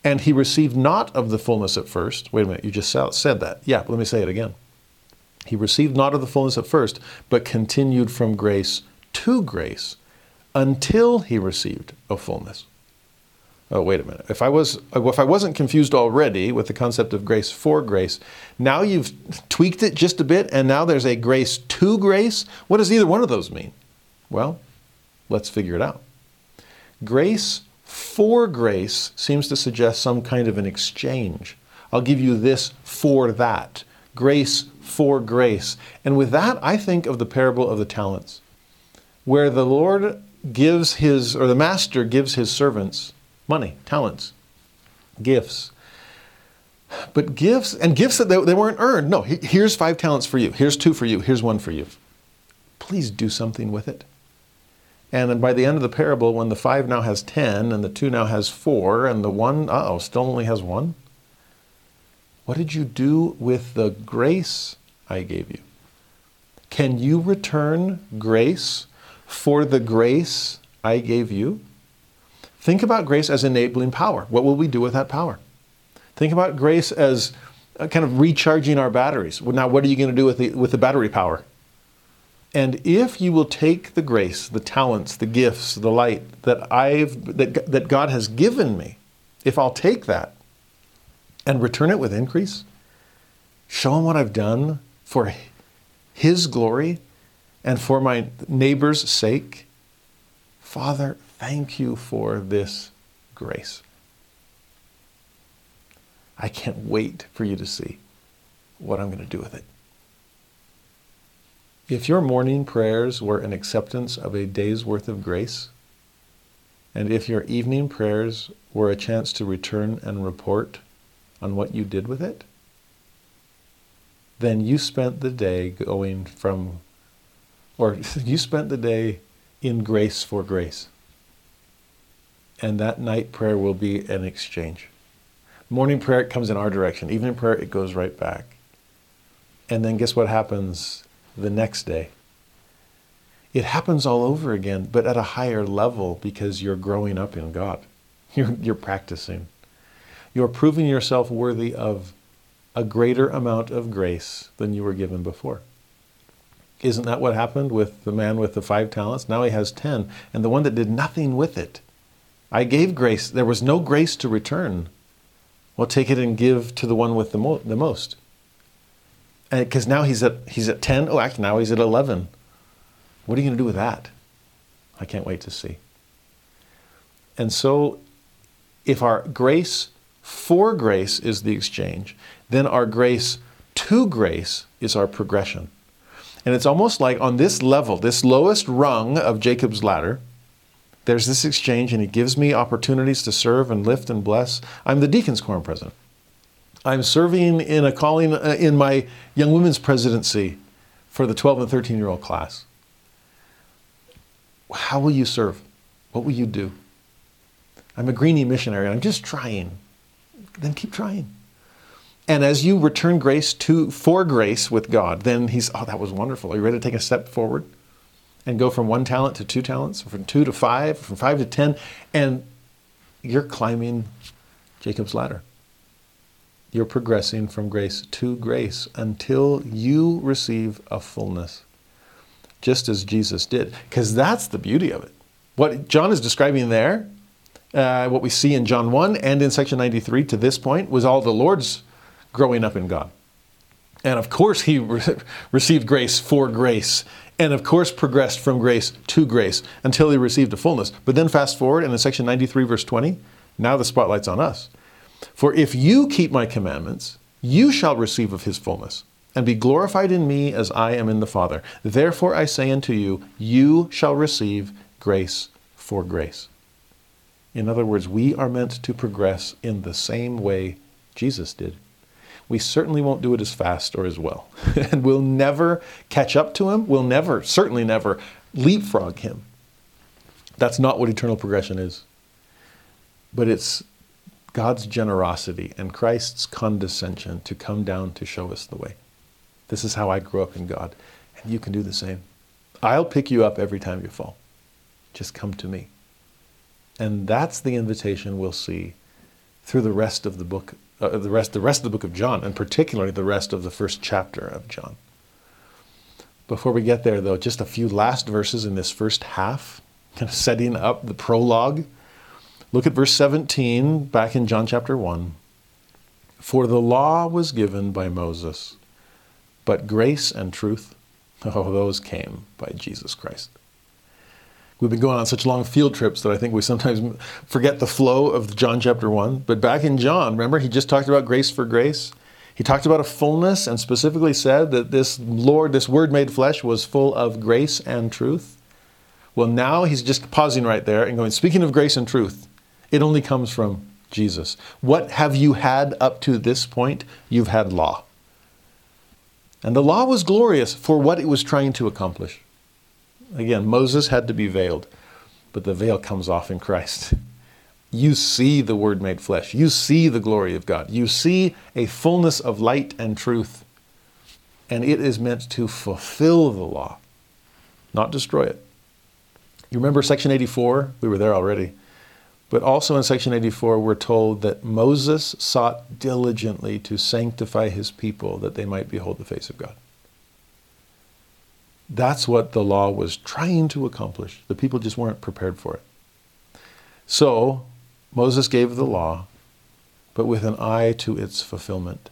and he received not of the fullness at first. Wait a minute, you just said that. Yeah, let me say it again. He received not of the fullness at first, but continued from grace to grace until he received a fullness. Oh, wait a minute. If I was uh, if I wasn't confused already with the concept of grace for grace, now you've tweaked it just a bit and now there's a grace to grace. What does either one of those mean? Well, let's figure it out. Grace for grace seems to suggest some kind of an exchange. I'll give you this for that. Grace for grace. And with that, I think of the parable of the talents, where the Lord gives his, or the master gives his servants money, talents, gifts. But gifts, and gifts that they, they weren't earned. No, here's five talents for you. Here's two for you. Here's one for you. Please do something with it. And then by the end of the parable, when the five now has ten, and the two now has four, and the one, uh oh, still only has one, what did you do with the grace I gave you? Can you return grace for the grace I gave you? Think about grace as enabling power. What will we do with that power? Think about grace as uh, kind of recharging our batteries. Now, what are you going to do with the, with the battery power? And if you will take the grace, the talents, the gifts, the light that I've that, that God has given me, if I'll take that and return it with increase. Show him what I've done for His glory and for my neighbor's sake, Father, thank you for this grace. I can't wait for you to see what I'm going to do with it. If your morning prayers were an acceptance of a day's worth of grace, and if your evening prayers were a chance to return and report on what you did with it, then you spent the day going from, or you spent the day in grace for grace. And that night prayer will be an exchange. Morning prayer it comes in our direction. Evening prayer it goes right back. And then guess what happens the next day? It happens all over again, but at a higher level because you're growing up in God. You're, you're practicing. You're proving yourself worthy of a greater amount of grace than you were given before. Isn't that what happened with the man with the five talents? Now he has ten, and the one that did nothing with it. I gave grace. There was no grace to return. Well, take it and give to the one with the, mo- the most. Eh, because now he's at he's at ten. Oh, actually, now he's at eleven. What are you going to do with that? I can't wait to see. And so, if our grace for grace is the exchange, then our grace to grace is our progression. And it's almost like on this level, this lowest rung of Jacob's ladder, there's this exchange, and he gives me opportunities to serve and lift and bless. I'm the Deacons Quorum president. I'm serving in a calling uh, in my young women's presidency for the 12 and 13 year old class. How will you serve? What will you do? I'm a greenie missionary and I'm just trying. Then keep trying. And as you return grace to for grace with God, then he's, oh, that was wonderful. Are you ready to take a step forward? And go from one talent to two talents, from two to five, from five to ten, and you're climbing Jacob's ladder. You're progressing from grace to grace until you receive a fullness, just as Jesus did. Because that's the beauty of it. What John is describing there, uh, what we see in John 1 and in section 93 to this point, was all the Lord's growing up in God. And of course, he re- received grace for grace and of course progressed from grace to grace until he received a fullness. But then fast forward and in section 93, verse 20, now the spotlight's on us. For if you keep my commandments, you shall receive of his fullness, and be glorified in me as I am in the Father. Therefore I say unto you, you shall receive grace for grace. In other words, we are meant to progress in the same way Jesus did we certainly won't do it as fast or as well. and we'll never catch up to him. We'll never, certainly never, leapfrog him. That's not what eternal progression is. But it's God's generosity and Christ's condescension to come down to show us the way. This is how I grew up in God, and you can do the same. I'll pick you up every time you fall. Just come to me. And that's the invitation we'll see through the rest of the book uh, the rest the rest of the book of John, and particularly the rest of the first chapter of John. Before we get there, though, just a few last verses in this first half, kind of setting up the prologue. Look at verse 17 back in John chapter 1. For the law was given by Moses, but grace and truth, oh, those came by Jesus Christ. We've been going on such long field trips that I think we sometimes forget the flow of John chapter 1. But back in John, remember, he just talked about grace for grace. He talked about a fullness and specifically said that this Lord, this Word made flesh, was full of grace and truth. Well, now he's just pausing right there and going, speaking of grace and truth, it only comes from Jesus. What have you had up to this point? You've had law. And the law was glorious for what it was trying to accomplish. Again, Moses had to be veiled, but the veil comes off in Christ. You see the Word made flesh. You see the glory of God. You see a fullness of light and truth. And it is meant to fulfill the law, not destroy it. You remember section 84? We were there already. But also in section 84, we're told that Moses sought diligently to sanctify his people that they might behold the face of God. That's what the law was trying to accomplish. The people just weren't prepared for it. So, Moses gave the law, but with an eye to its fulfillment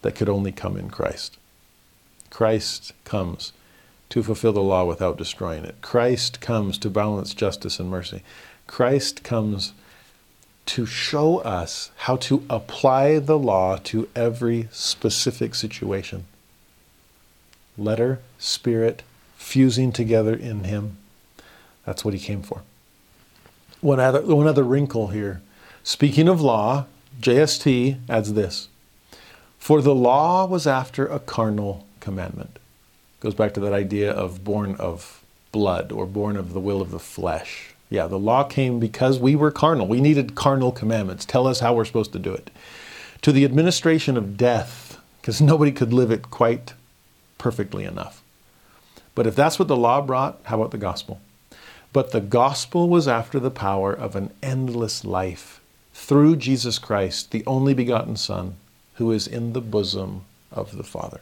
that could only come in Christ. Christ comes to fulfill the law without destroying it. Christ comes to balance justice and mercy. Christ comes to show us how to apply the law to every specific situation. Letter, spirit, fusing together in Him. That's what He came for. One other, one other wrinkle here. Speaking of law, JST adds this For the law was after a carnal commandment. Goes back to that idea of born of blood or born of the will of the flesh. Yeah, the law came because we were carnal. We needed carnal commandments. Tell us how we're supposed to do it. To the administration of death, because nobody could live it quite perfectly enough. But if that's what the law brought, how about the gospel? But the gospel was after the power of an endless life through Jesus Christ, the only begotten Son, who is in the bosom of the Father.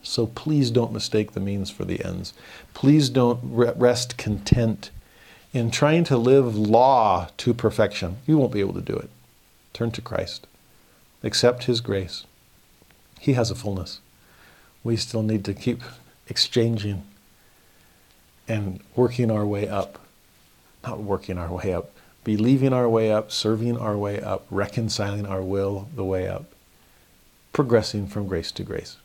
So please don't mistake the means for the ends. Please don't rest content in trying to live law to perfection. You won't be able to do it. Turn to Christ. Accept His grace. He has a fullness. We still need to keep exchanging and working our way up. Not working our way up, believing our way up, serving our way up, reconciling our will the way up, progressing from grace to grace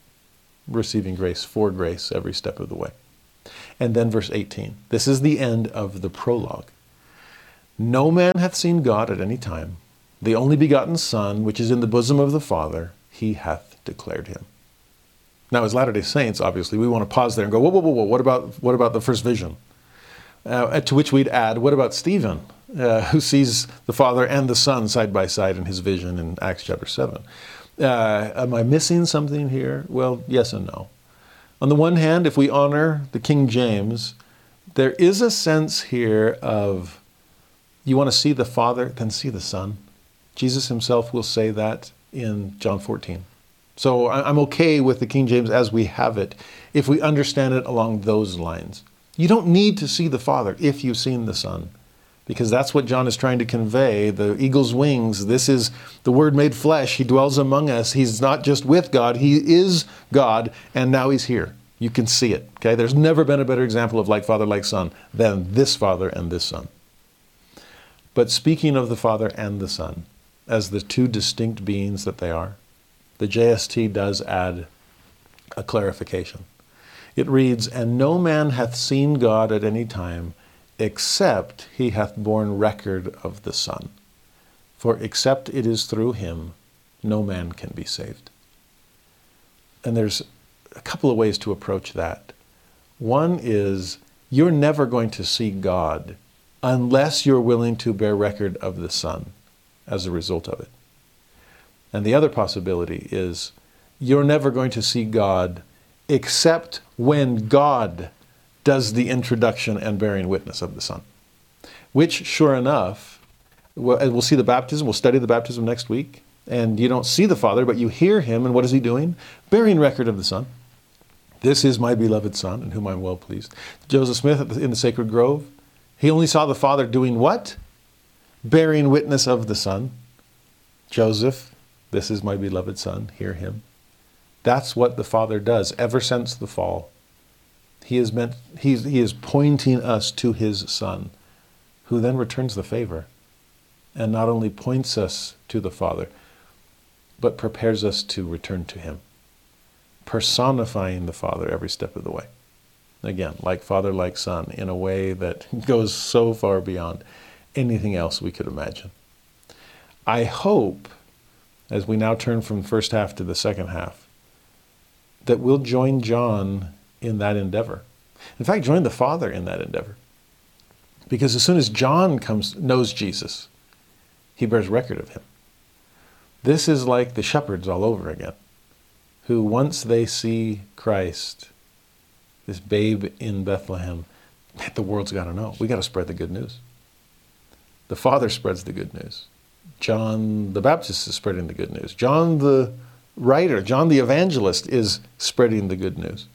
receiving grace for grace every step of the way. And then verse 18. This is the end of the prologue. No man hath seen God at any time. The only begotten Son, which is in the bosom of the Father, he hath declared him. Now, as Latter day Saints, obviously, we want to pause there and go, whoa, whoa, whoa, whoa, what about, what about the first vision? Uh, to which we'd add, what about Stephen, uh, who sees the Father and the Son side by side in his vision in Acts chapter 7? Uh, am I missing something here? Well, yes and no. On the one hand, if we honor the King James, there is a sense here of you want to see the Father, then see the Son. Jesus himself will say that in John 14. So I'm okay with the King James as we have it if we understand it along those lines. You don't need to see the Father if you've seen the Son because that's what John is trying to convey. The eagle's wings, this is the Word made flesh. He dwells among us. He's not just with God, He is God, and now He's here. You can see it. Okay? There's never been a better example of like Father, like Son than this Father and this Son. But speaking of the Father and the Son as the two distinct beings that they are, the JST does add a clarification. It reads, And no man hath seen God at any time except he hath borne record of the Son. For except it is through him, no man can be saved. And there's a couple of ways to approach that. One is you're never going to see God unless you're willing to bear record of the Son as a result of it. And the other possibility is you're never going to see God except when God does the introduction and bearing witness of the Son. Which, sure enough, we'll see the baptism, we'll study the baptism next week, and you don't see the Father, but you hear him, and what is he doing? Bearing record of the Son. This is my beloved Son, in whom I'm well pleased. Joseph Smith in the Sacred Grove, he only saw the Father doing what? Bearing witness of the Son. Joseph, this is my beloved Son, hear him. That's what the Father does ever since the fall. He is meant he's, he is pointing us to his son, who then returns the favor and not only points us to the Father, but prepares us to return to him, personifying the Father every step of the way. Again, like Father, like Son, in a way that goes so far beyond anything else we could imagine. I hope, as we now turn from the first half to the second half, that we'll join John in that endeavor. In fact, join the Father in that endeavor. Because as soon as John comes knows Jesus, he bears record of him. This is like the shepherds all over again, who once they see Christ, this babe in Bethlehem, the world's got to know. We got to spread the good news. The Father spreads the good news. John the Baptist is spreading the good news. John the writer, John the evangelist is spreading the good news.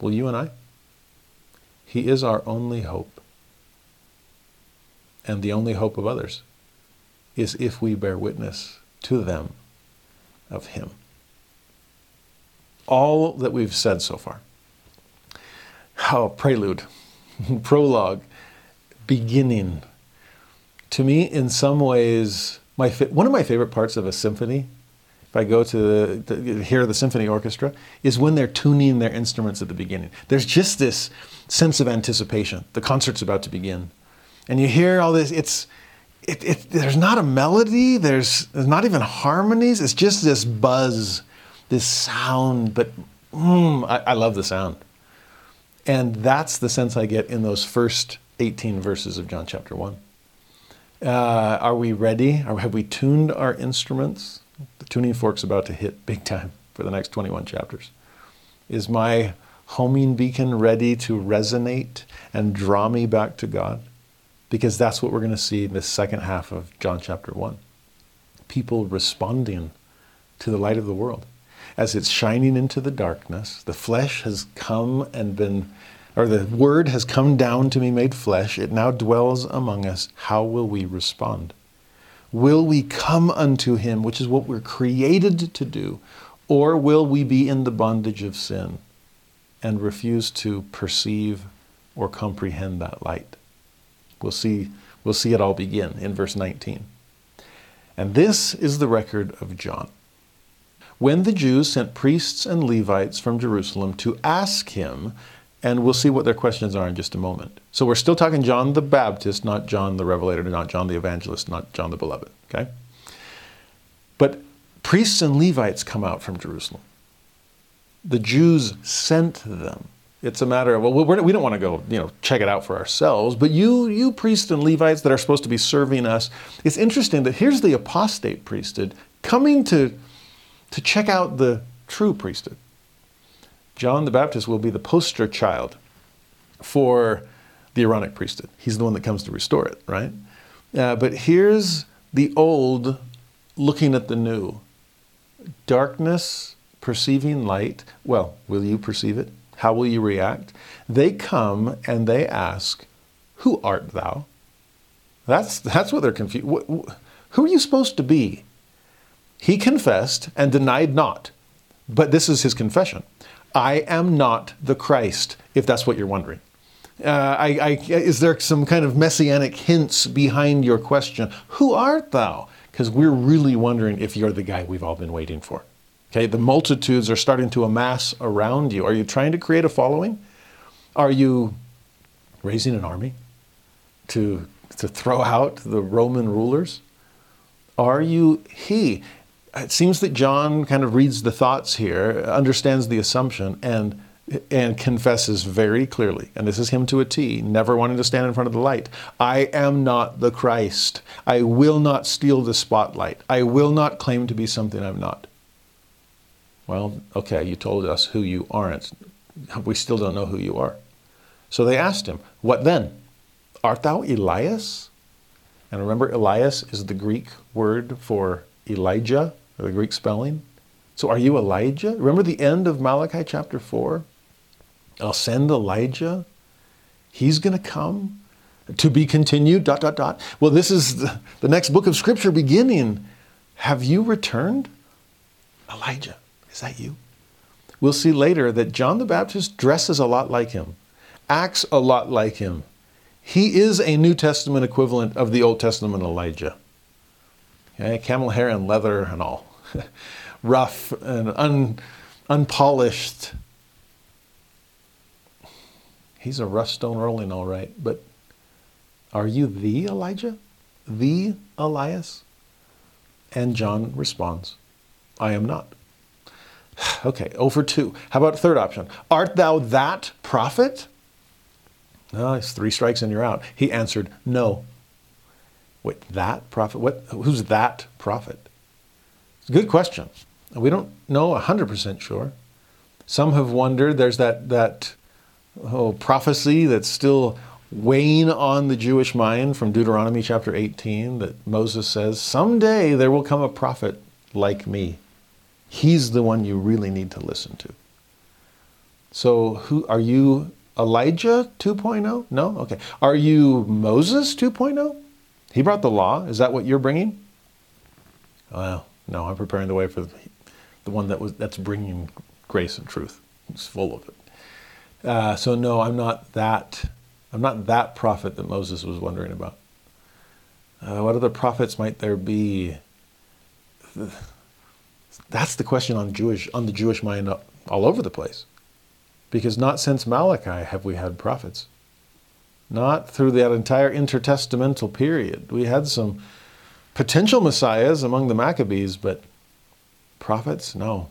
Will you and I? He is our only hope. And the only hope of others is if we bear witness to them of Him. all that we've said so far. Oh, prelude, prologue, beginning. To me, in some ways, my one of my favorite parts of a symphony, if I go to, the, to hear the symphony orchestra, is when they're tuning their instruments at the beginning. There's just this sense of anticipation. The concert's about to begin, and you hear all this. It's it, it, there's not a melody. There's, there's not even harmonies. It's just this buzz, this sound. But mm, I, I love the sound. And that's the sense I get in those first 18 verses of John chapter 1. Uh, are we ready? Or have we tuned our instruments? The tuning fork's about to hit big time for the next 21 chapters. Is my homing beacon ready to resonate and draw me back to God? Because that's what we're going to see in the second half of John chapter 1. People responding to the light of the world as it's shining into the darkness. The flesh has come and been, or the word has come down to be made flesh. It now dwells among us. How will we respond? Will we come unto him, which is what we're created to do, or will we be in the bondage of sin and refuse to perceive or comprehend that light? We'll see, we'll see it all begin in verse 19. And this is the record of John when the Jews sent priests and Levites from Jerusalem to ask him, and we'll see what their questions are in just a moment. So we're still talking John the Baptist, not John the Revelator, not John the Evangelist, not John the Beloved, okay? But priests and Levites come out from Jerusalem. The Jews sent them. It's a matter of well, we do not want to go, you know, check it out for ourselves. But you, you priests and Levites that are supposed to be serving us, it's interesting that here's the apostate priesthood coming to to check out the true priesthood. John the Baptist will be the poster child for the Aaronic priesthood. He's the one that comes to restore it, right? Uh, but here's the old looking at the new. Darkness perceiving light. Well, will you perceive it? How will you react? They come and they ask, Who art thou? That's, that's what they're confused. Who are you supposed to be? He confessed and denied not. But this is his confession I am not the Christ, if that's what you're wondering. Uh, I, I, is there some kind of messianic hints behind your question? Who art thou? Because we're really wondering if you're the guy we've all been waiting for. Okay, the multitudes are starting to amass around you. Are you trying to create a following? Are you raising an army to, to throw out the Roman rulers? Are you he? It seems that John kind of reads the thoughts here, understands the assumption, and and confesses very clearly, and this is him to a T, never wanting to stand in front of the light. I am not the Christ. I will not steal the spotlight. I will not claim to be something I'm not. Well, okay, you told us who you aren't. We still don't know who you are. So they asked him, What then? Art thou Elias? And remember, Elias is the Greek word for Elijah the Greek spelling. So are you Elijah? Remember the end of Malachi chapter 4? I'll send Elijah. He's going to come to be continued, dot, dot, dot. Well, this is the, the next book of Scripture beginning. Have you returned? Elijah, is that you? We'll see later that John the Baptist dresses a lot like him, acts a lot like him. He is a New Testament equivalent of the Old Testament Elijah. Okay, camel hair and leather and all. Rough and un, unpolished. He's a rough stone rolling, all right. But are you the Elijah? The Elias? And John responds, I am not. Okay, over two. How about third option? Art thou that prophet? No, it's three strikes and you're out. He answered, No. Wait, that prophet? What? Who's that prophet? It's a Good question. We don't know 100% sure. Some have wondered. There's that, that oh, prophecy that's still weighing on the Jewish mind from Deuteronomy chapter 18 that Moses says, Someday there will come a prophet like me. He's the one you really need to listen to. So, who are you? Elijah 2.0? No? Okay. Are you Moses 2.0? He brought the law. Is that what you're bringing? Well, no, I'm preparing the way for the one that was that's bringing grace and truth. It's full of it. Uh, so no, I'm not that. I'm not that prophet that Moses was wondering about. Uh, what other prophets might there be? That's the question on Jewish on the Jewish mind all over the place, because not since Malachi have we had prophets. Not through that entire intertestamental period. We had some potential messiahs among the Maccabees, but prophets, no.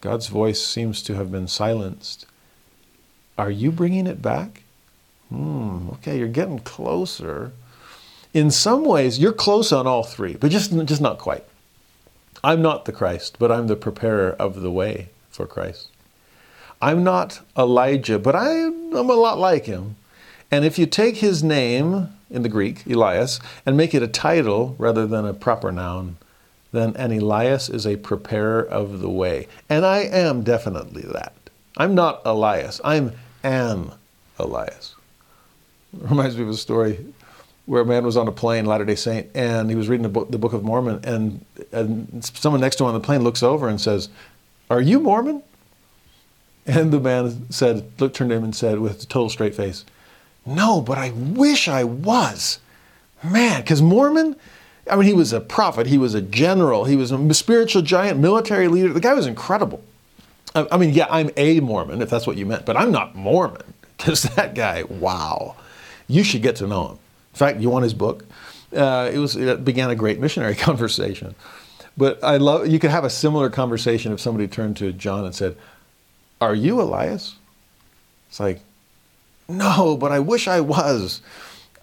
God's voice seems to have been silenced. Are you bringing it back? Hmm, okay, you're getting closer. In some ways, you're close on all three, but just, just not quite. I'm not the Christ, but I'm the preparer of the way for Christ. I'm not Elijah, but I, am a lot like him. And if you take his name in the Greek, Elias, and make it a title rather than a proper noun, then an Elias is a preparer of the way. And I am definitely that. I'm not Elias, I'm an Elias. It reminds me of a story where a man was on a plane, Latter day Saint, and he was reading the book, the book of Mormon, and, and someone next to him on the plane looks over and says, Are you Mormon? And the man said, looked, turned to him and said, with a total straight face, No, but I wish I was. Man, because Mormon, I mean, he was a prophet, he was a general, he was a spiritual giant, military leader. The guy was incredible. I, I mean, yeah, I'm a Mormon, if that's what you meant, but I'm not Mormon, because that guy, wow. You should get to know him. In fact, you want his book? Uh, it was it began a great missionary conversation. But I love you could have a similar conversation if somebody turned to John and said, "Are you Elias?" It's like, "No, but I wish I was.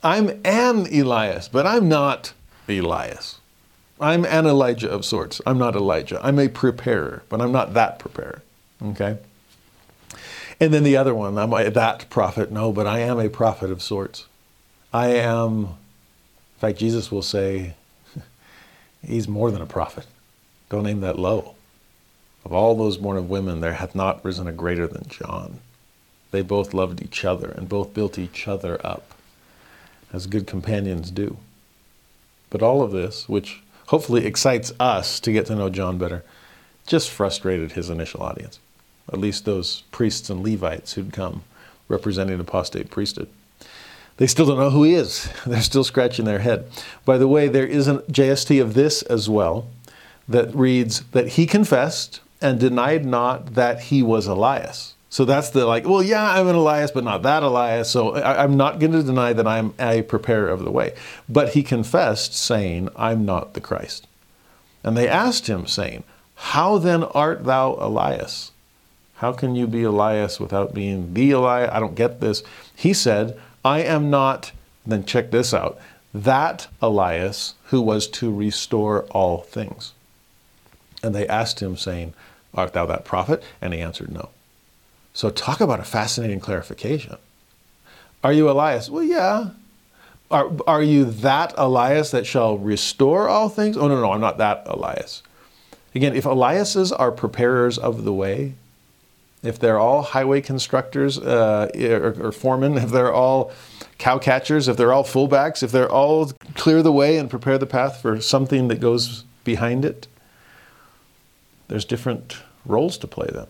I'm an Elias, but I'm not Elias. I'm an Elijah of sorts. I'm not Elijah. I'm a preparer, but I'm not that preparer." Okay? And then the other one, I'm that prophet. No, but I am a prophet of sorts. I am, in fact, Jesus will say, He's more than a prophet. Don't aim that low. Of all those born of women, there hath not risen a greater than John. They both loved each other and both built each other up, as good companions do. But all of this, which hopefully excites us to get to know John better, just frustrated his initial audience, at least those priests and Levites who'd come representing apostate priesthood. They still don't know who he is. They're still scratching their head. By the way, there is a JST of this as well that reads that he confessed and denied not that he was Elias. So that's the like, well, yeah, I'm an Elias, but not that Elias. So I, am not going to deny that I'm a preparer of the way. But he confessed, saying, I'm not the Christ. And they asked him, saying, How then art thou Elias? How can you be Elias without being the Elias? I don't get this. He said, I am not, then check this out, that Elias who was to restore all things. And they asked him, saying, Art thou that prophet? And he answered, No. So talk about a fascinating clarification. Are you Elias? Well, yeah. Are, are you that Elias that shall restore all things? Oh, no, no, I'm not that Elias. Again, if Eliases are preparers of the way, if they're all highway constructors uh, or, or foremen, if they're all cow catchers, if they're all fullbacks, if they're all clear the way and prepare the path for something that goes behind it, there's different roles to play then.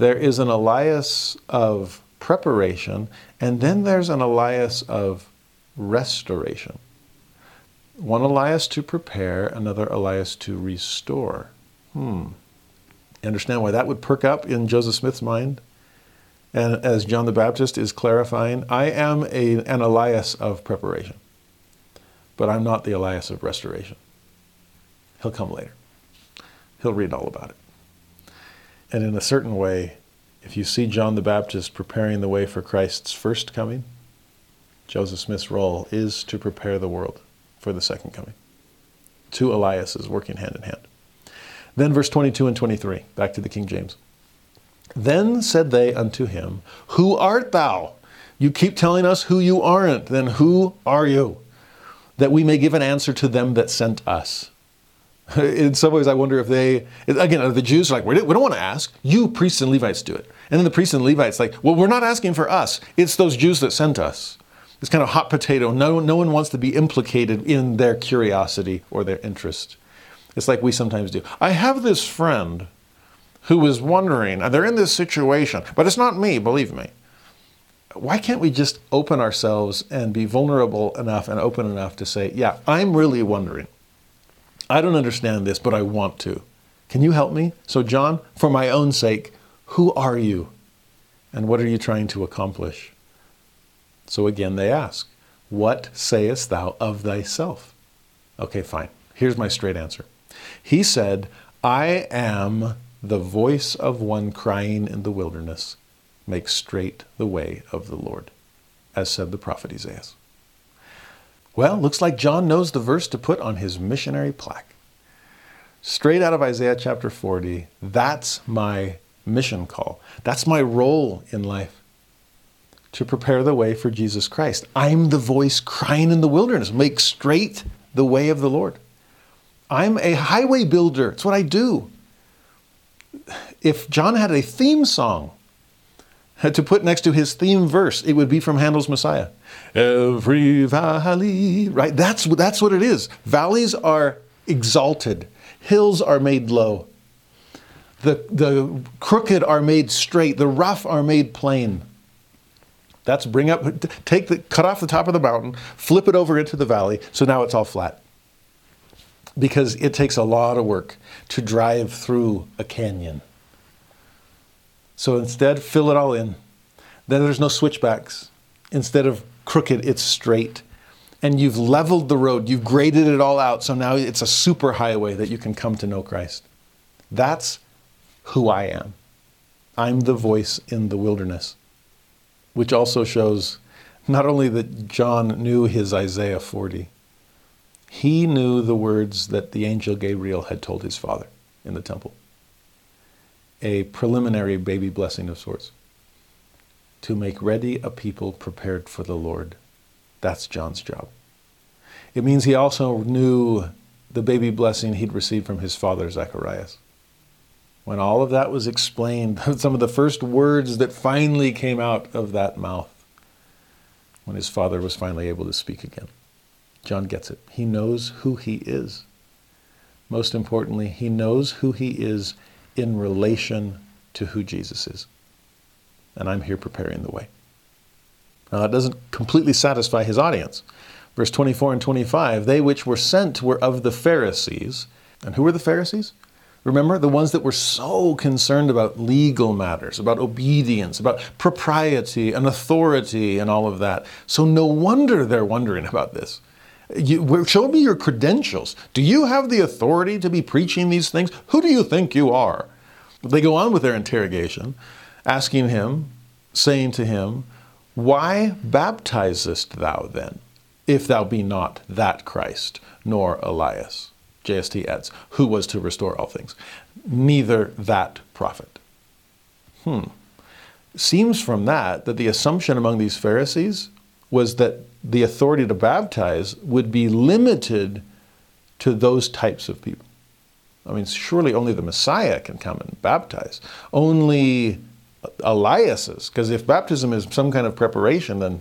There is an Elias of preparation, and then there's an Elias of restoration. One Elias to prepare, another Elias to restore. Hmm understand why that would perk up in Joseph Smith's mind? And as John the Baptist is clarifying, I am a, an Elias of preparation, but I'm not the Elias of restoration. He'll come later. He'll read all about it. And in a certain way, if you see John the Baptist preparing the way for Christ's first coming, Joseph Smith's role is to prepare the world for the second coming. Two Eliases working hand in hand. Then verse 22 and 23, back to the King James. Then said they unto him, Who art thou? You keep telling us who you aren't. Then who are you? That we may give an answer to them that sent us. In some ways, I wonder if they, again, the Jews are like, we don't want to ask. You priests and Levites do it. And then the priests and Levites like, well, we're not asking for us. It's those Jews that sent us. It's kind of hot potato. No, no one wants to be implicated in their curiosity or their interest. It's like we sometimes do. I have this friend who is wondering, they're in this situation, but it's not me, believe me. Why can't we just open ourselves and be vulnerable enough and open enough to say, Yeah, I'm really wondering. I don't understand this, but I want to. Can you help me? So, John, for my own sake, who are you? And what are you trying to accomplish? So again, they ask, What sayest thou of thyself? Okay, fine. Here's my straight answer. He said, I am the voice of one crying in the wilderness, make straight the way of the Lord, as said the prophet Isaiah. Well, looks like John knows the verse to put on his missionary plaque. Straight out of Isaiah chapter 40, that's my mission call. That's my role in life to prepare the way for Jesus Christ. I'm the voice crying in the wilderness, make straight the way of the Lord. I'm a highway builder. It's what I do. If John had a theme song to put next to his theme verse, it would be from Handel's Messiah. Every valley, right? That's, that's what it is. Valleys are exalted, hills are made low. The, the crooked are made straight, the rough are made plain. That's bring up, take the, cut off the top of the mountain, flip it over into the valley, so now it's all flat because it takes a lot of work to drive through a canyon. So instead, fill it all in. Then there's no switchbacks. Instead of crooked, it's straight. And you've leveled the road, you've graded it all out, so now it's a super highway that you can come to know Christ. That's who I am. I'm the voice in the wilderness, which also shows not only that John knew his Isaiah 40, he knew the words that the angel Gabriel had told his father in the temple. A preliminary baby blessing of sorts. To make ready a people prepared for the Lord. That's John's job. It means he also knew the baby blessing he'd received from his father, Zacharias. When all of that was explained, some of the first words that finally came out of that mouth, when his father was finally able to speak again. John gets it. He knows who he is. Most importantly, he knows who he is in relation to who Jesus is. And I'm here preparing the way. Now, that doesn't completely satisfy his audience. Verse 24 and 25 they which were sent were of the Pharisees. And who were the Pharisees? Remember, the ones that were so concerned about legal matters, about obedience, about propriety and authority and all of that. So, no wonder they're wondering about this. You, show me your credentials. Do you have the authority to be preaching these things? Who do you think you are? They go on with their interrogation, asking him, saying to him, Why baptizest thou then, if thou be not that Christ, nor Elias? JST adds, who was to restore all things. Neither that prophet. Hmm. Seems from that that the assumption among these Pharisees was that the authority to baptize would be limited to those types of people. I mean, surely only the Messiah can come and baptize. Only Elias's, because if baptism is some kind of preparation, then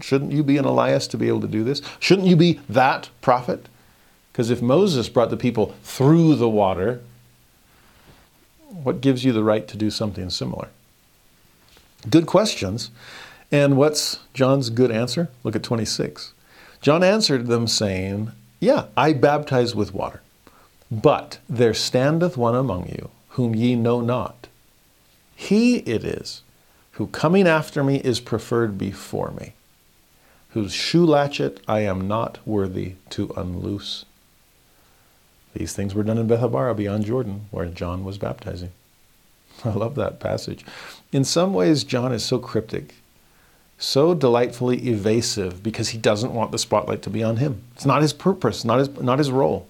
shouldn't you be an Elias to be able to do this? Shouldn't you be that prophet? Because if Moses brought the people through the water, what gives you the right to do something similar? Good questions. And what's John's good answer? Look at 26. John answered them, saying, Yeah, I baptize with water. But there standeth one among you whom ye know not. He it is who coming after me is preferred before me, whose shoe latchet I am not worthy to unloose. These things were done in Bethabara beyond Jordan, where John was baptizing. I love that passage. In some ways, John is so cryptic so delightfully evasive because he doesn't want the spotlight to be on him. It's not his purpose, not his, not his role.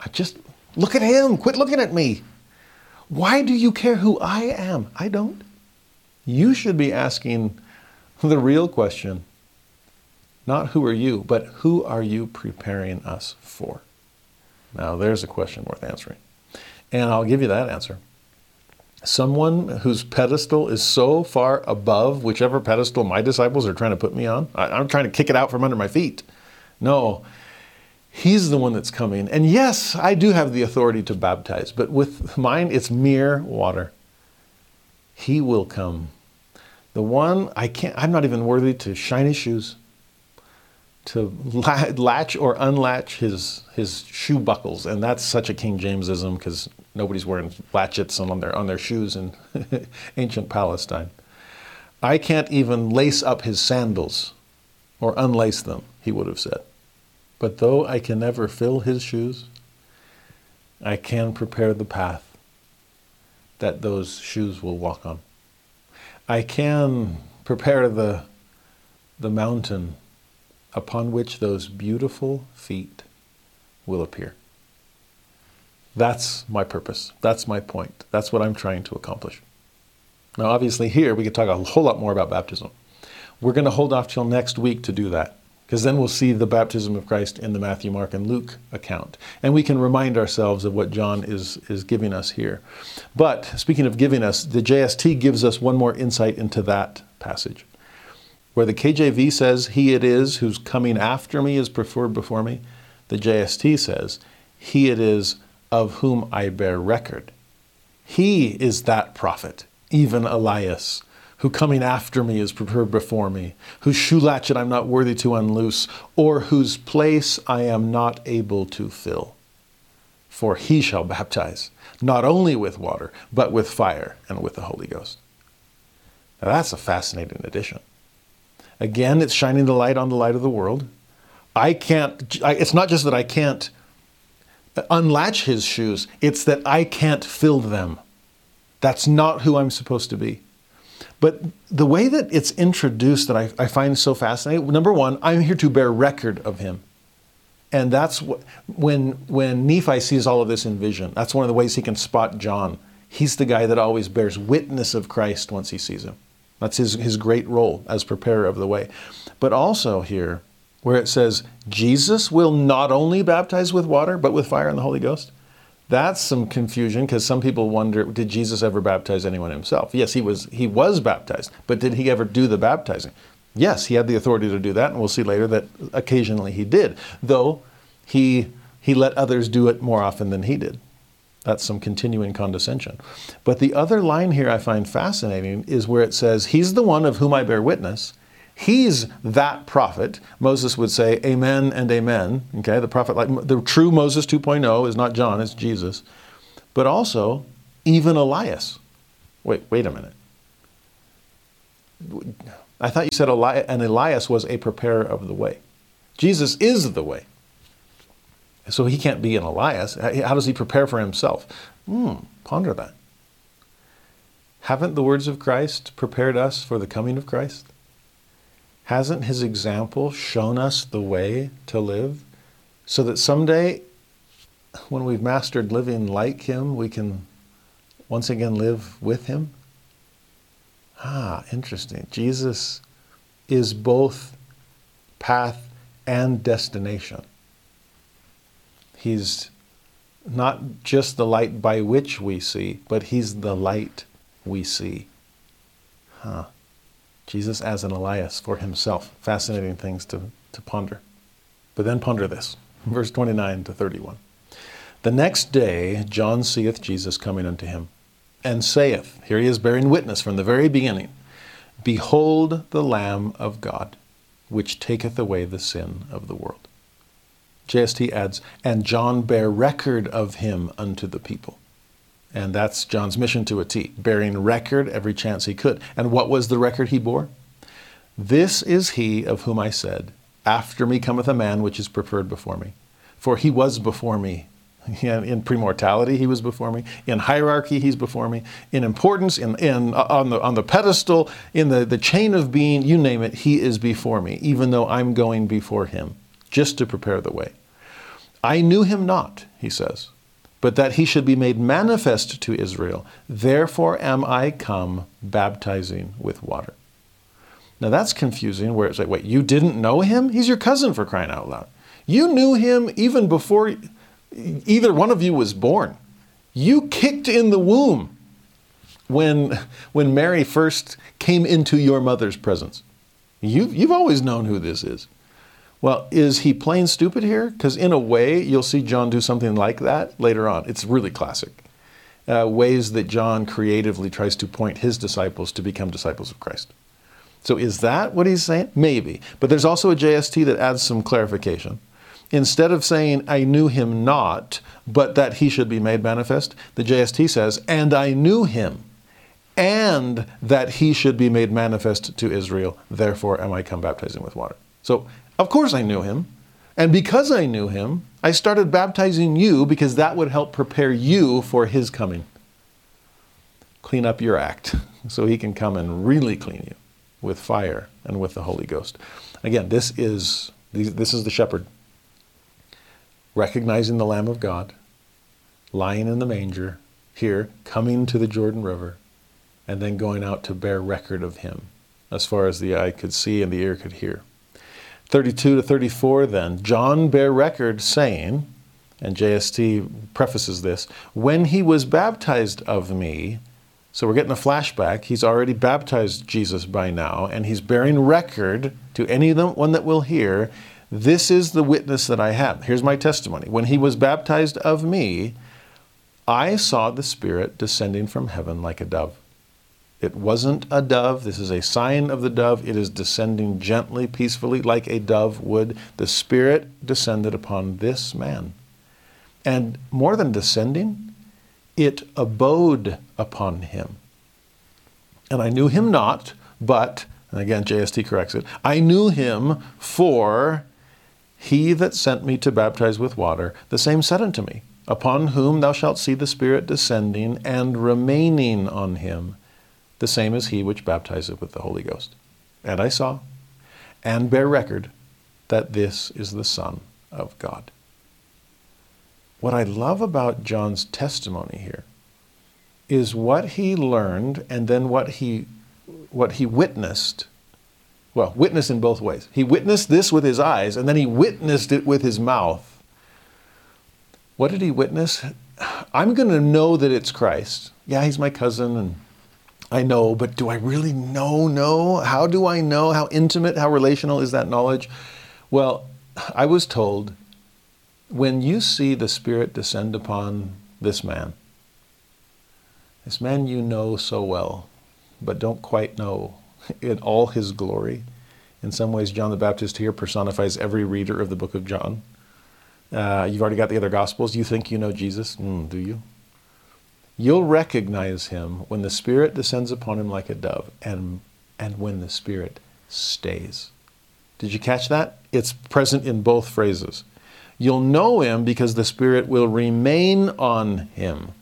I just look at him, quit looking at me. Why do you care who I am? I don't. You should be asking the real question not who are you, but who are you preparing us for? Now, there's a question worth answering. And I'll give you that answer someone whose pedestal is so far above whichever pedestal my disciples are trying to put me on. I, am trying to kick it out from under my feet. No, He's the one that's coming. And yes, I do have the authority to baptize, but with mine, it's mere water. He will come. The one I can't, I'm not even worthy to shine his shoes, to latch or unlatch his, his shoe buckles. And that's such a King Jamesism because nobody's wearing latchets on their, on their shoes in ancient Palestine. I can't even lace up his sandals or unlace them, he would have said. But though I can never fill his shoes, I can prepare the path that those shoes will walk on. I can prepare the, the mountain upon which those beautiful feet will appear. That's my purpose. That's my point. That's what I'm trying to accomplish. Now, obviously, here we could talk a whole lot more about baptism. We're going to hold off till next week to do that because then we'll see the baptism of Christ in the Matthew, Mark, and Luke account. And we can remind ourselves of what John is, is giving us here. But speaking of giving us, the JST gives us one more insight into that passage. Where the KJV says, He it is who's coming after me is preferred before me, the JST says, He it is of whom I bear record. He is that prophet, even Elias who coming after me is preferred before me, whose shoe latchet I'm not worthy to unloose, or whose place I am not able to fill. For he shall baptize, not only with water, but with fire and with the Holy Ghost. Now that's a fascinating addition. Again, it's shining the light on the light of the world. I can't, I, it's not just that I can't unlatch his shoes, it's that I can't fill them. That's not who I'm supposed to be. But the way that it's introduced that I, I find so fascinating number one, I'm here to bear record of him. And that's what, when, when Nephi sees all of this in vision, that's one of the ways he can spot John. He's the guy that always bears witness of Christ once he sees him. That's his, his great role as preparer of the way. But also here, where it says, Jesus will not only baptize with water, but with fire and the Holy Ghost. That's some confusion because some people wonder did Jesus ever baptize anyone himself? Yes, he was he was baptized, but did he ever do the baptizing? Yes, he had the authority to do that, and we'll see later that occasionally he did, though he he let others do it more often than he did. That's some continuing condescension. But the other line here I find fascinating is where it says, He's the one of whom I bear witness He's that prophet. Moses would say, Amen and Amen. Okay, the prophet, like the true Moses 2.0 is not John, it's Jesus. But also, even Elias. Wait, wait a minute. I thought you said Eli- and Elias was a preparer of the way. Jesus is the way. So he can't be an Elias. How does he prepare for himself? Hmm, ponder that. Haven't the words of Christ prepared us for the coming of Christ? Hasn't his example shown us the way to live so that someday, when we've mastered living like him, we can once again live with him? Ah, interesting. Jesus is both path and destination. He's not just the light by which we see, but he's the light we see. Huh. Jesus as an Elias for himself. Fascinating things to, to ponder. But then ponder this verse 29 to 31. The next day, John seeth Jesus coming unto him, and saith, Here he is bearing witness from the very beginning Behold the Lamb of God, which taketh away the sin of the world. JST adds, And John bare record of him unto the people. And that's John's mission to a T, bearing record every chance he could. And what was the record he bore? This is he of whom I said, After me cometh a man which is preferred before me. For he was before me. In premortality, he was before me. In hierarchy, he's before me. In importance, in, in, uh, on, the, on the pedestal, in the, the chain of being, you name it, he is before me, even though I'm going before him, just to prepare the way. I knew him not, he says but that he should be made manifest to Israel. Therefore am I come baptizing with water. Now that's confusing, where it's like, wait, you didn't know him? He's your cousin for crying out loud. You knew him even before either one of you was born. You kicked in the womb when, when Mary first came into your mother's presence. You've, you've always known who this is. Well, is he plain stupid here? Because in a way, you'll see John do something like that later on. It's really classic. Uh, ways that John creatively tries to point his disciples to become disciples of Christ. So is that what he's saying? Maybe. But there's also a JST that adds some clarification. Instead of saying, I knew him not, but that he should be made manifest, the JST says, and I knew him, and that he should be made manifest to Israel, therefore am I come baptizing with water. So, of course I knew him. And because I knew him, I started baptizing you because that would help prepare you for his coming. Clean up your act so he can come and really clean you with fire and with the Holy Ghost. Again, this is this is the shepherd recognizing the Lamb of God, lying in the manger here, coming to the Jordan River, and then going out to bear record of him as far as the eye could see and the ear could hear. 32 to 34 then, John bare record saying, and JST prefaces this, when he was baptized of me, so we're getting a flashback. He's already baptized Jesus by now, and he's bearing record to anyone that will hear. This is the witness that I have. Here's my testimony. When he was baptized of me, I saw the Spirit descending from heaven like a dove. It wasn't a dove. This is a sign of the dove. It is descending gently, peacefully, like a dove would. The Spirit descended upon this man. And more than descending, it abode upon him. And I knew him not, but, and again JST corrects it, I knew him for he that sent me to baptize with water, the same said unto me, Upon whom thou shalt see the Spirit descending and remaining on him, the same as he which baptizeth with the Holy Ghost. And I saw, and bear record, that this is the Son of God. What I love about John's testimony here is what he learned and then what he what he witnessed. Well, witnessed in both ways. He witnessed this with his eyes and then he witnessed it with his mouth. What did he witness? I'm going to know that it's Christ. Yeah, he's my cousin and I know, but do I really know? No. How do I know? How intimate, how relational is that knowledge? Well, I was told when you see the Spirit descend upon this man, this man you know so well, but don't quite know in all his glory. In some ways, John the Baptist here personifies every reader of the book of John. Uh, you've already got the other Gospels. You think you know Jesus? Mm, do you? You'll recognize him when the Spirit descends upon him like a dove and, and when the Spirit stays. Did you catch that? It's present in both phrases. You'll know him because the Spirit will remain on him.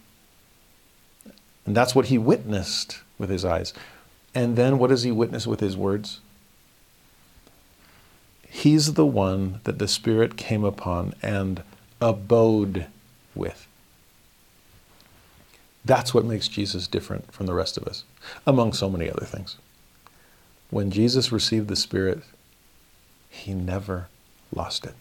And that's what he witnessed with his eyes. And then what does he witness with his words? He's the one that the Spirit came upon and abode with. That's what makes Jesus different from the rest of us, among so many other things. When Jesus received the Spirit, he never lost it.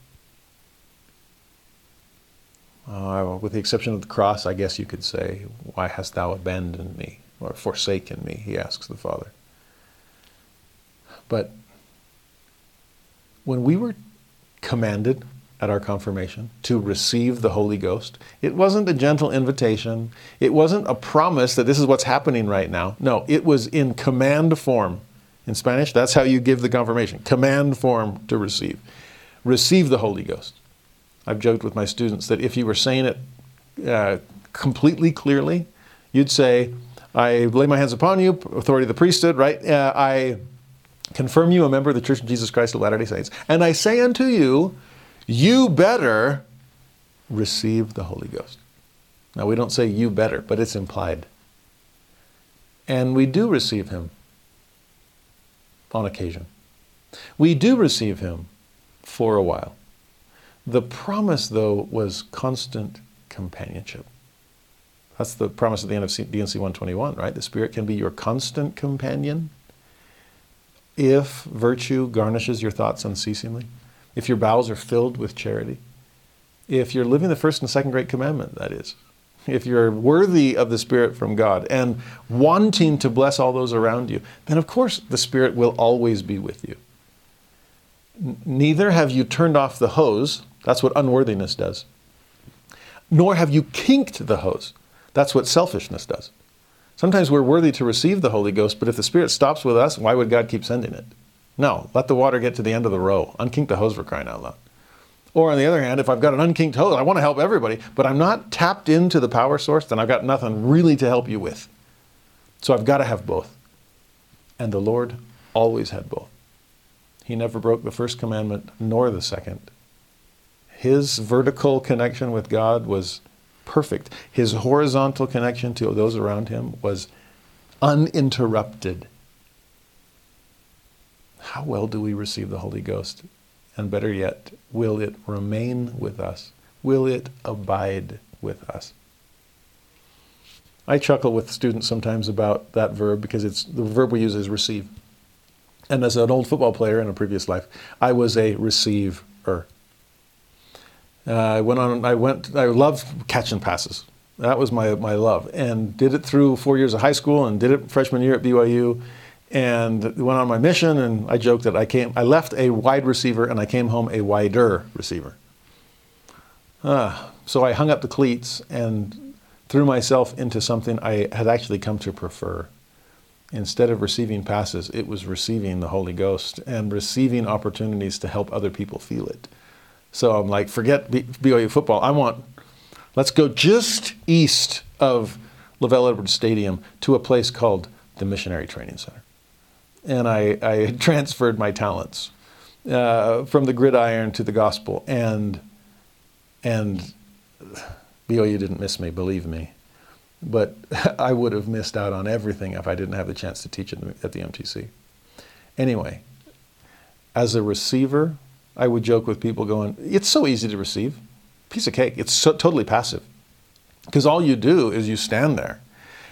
Uh, with the exception of the cross, I guess you could say, Why hast thou abandoned me or forsaken me? He asks the Father. But when we were commanded at our confirmation to receive the Holy Ghost, it wasn't a gentle invitation. It wasn't a promise that this is what's happening right now. No, it was in command form. In Spanish, that's how you give the confirmation command form to receive. Receive the Holy Ghost. I've joked with my students that if you were saying it uh, completely clearly, you'd say, I lay my hands upon you, authority of the priesthood, right? Uh, I confirm you a member of the Church of Jesus Christ of Latter day Saints. And I say unto you, you better receive the Holy Ghost. Now, we don't say you better, but it's implied. And we do receive Him on occasion. We do receive Him for a while. The promise, though, was constant companionship. That's the promise at the end of D&C 121, right? The Spirit can be your constant companion if virtue garnishes your thoughts unceasingly, if your bowels are filled with charity, if you're living the first and second great commandment, that is, if you're worthy of the Spirit from God and wanting to bless all those around you, then of course the Spirit will always be with you. Neither have you turned off the hose. That's what unworthiness does. Nor have you kinked the hose. That's what selfishness does. Sometimes we're worthy to receive the Holy Ghost, but if the Spirit stops with us, why would God keep sending it? No, let the water get to the end of the row. Unkink the hose for crying out loud. Or on the other hand, if I've got an unkinked hose, I want to help everybody, but I'm not tapped into the power source, then I've got nothing really to help you with. So I've got to have both. And the Lord always had both. He never broke the first commandment nor the second. His vertical connection with God was perfect. His horizontal connection to those around him was uninterrupted. How well do we receive the Holy Ghost? And better yet, will it remain with us? Will it abide with us? I chuckle with students sometimes about that verb because it's the verb we use is receive. And as an old football player in a previous life, I was a receiver. Uh, I went on. I went. I loved catching passes. That was my my love, and did it through four years of high school, and did it freshman year at BYU, and went on my mission. And I joked that I came. I left a wide receiver, and I came home a wider receiver. Uh, so I hung up the cleats and threw myself into something I had actually come to prefer. Instead of receiving passes, it was receiving the Holy Ghost and receiving opportunities to help other people feel it. So I'm like, forget BYU football. I want, let's go just east of LaVell Edwards Stadium to a place called the Missionary Training Center. And I, I transferred my talents uh, from the gridiron to the gospel. And, and BYU didn't miss me, believe me. But I would have missed out on everything if I didn't have the chance to teach at the, at the MTC. Anyway, as a receiver, I would joke with people going, it's so easy to receive. Piece of cake. It's so, totally passive. Because all you do is you stand there.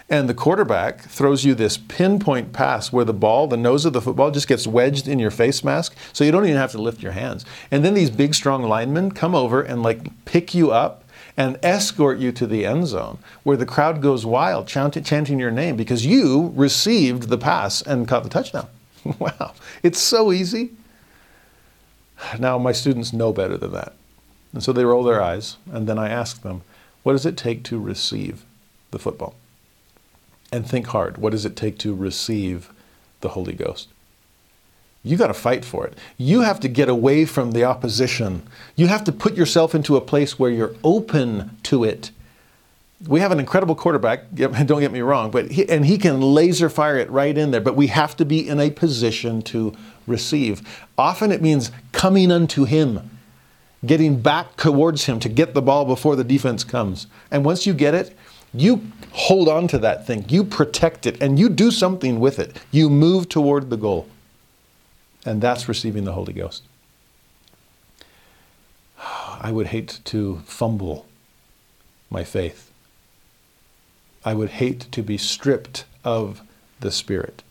And the quarterback throws you this pinpoint pass where the ball, the nose of the football, just gets wedged in your face mask. So you don't even have to lift your hands. And then these big, strong linemen come over and like pick you up and escort you to the end zone where the crowd goes wild, chanting, chanting your name because you received the pass and caught the touchdown. wow. It's so easy. Now, my students know better than that. And so they roll their eyes, and then I ask them, what does it take to receive the football? And think hard. What does it take to receive the Holy Ghost? You got to fight for it. You have to get away from the opposition. You have to put yourself into a place where you're open to it. We have an incredible quarterback, don't get me wrong, but he, and he can laser fire it right in there, but we have to be in a position to receive. Often it means coming unto Him, getting back towards Him to get the ball before the defense comes. And once you get it, you hold on to that thing, you protect it, and you do something with it. You move toward the goal. And that's receiving the Holy Ghost. I would hate to fumble my faith. I would hate to be stripped of the Spirit.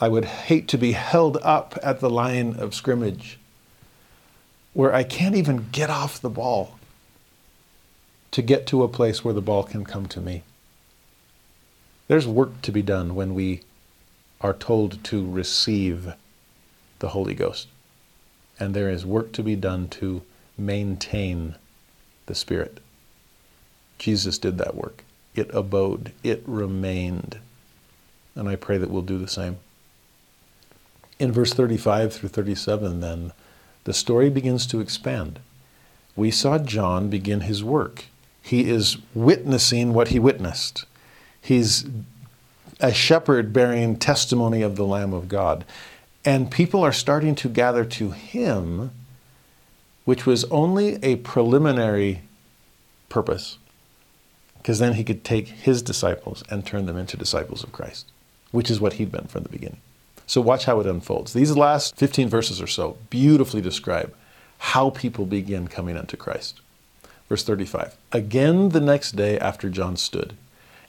I would hate to be held up at the line of scrimmage where I can't even get off the ball to get to a place where the ball can come to me. There's work to be done when we are told to receive the Holy Ghost. And there is work to be done to maintain the Spirit. Jesus did that work. It abode, it remained. And I pray that we'll do the same. In verse 35 through 37, then, the story begins to expand. We saw John begin his work. He is witnessing what he witnessed. He's a shepherd bearing testimony of the Lamb of God. And people are starting to gather to him, which was only a preliminary purpose, because then he could take his disciples and turn them into disciples of Christ, which is what he'd been from the beginning. So watch how it unfolds. These last 15 verses or so beautifully describe how people begin coming unto Christ. Verse 35 Again the next day after John stood,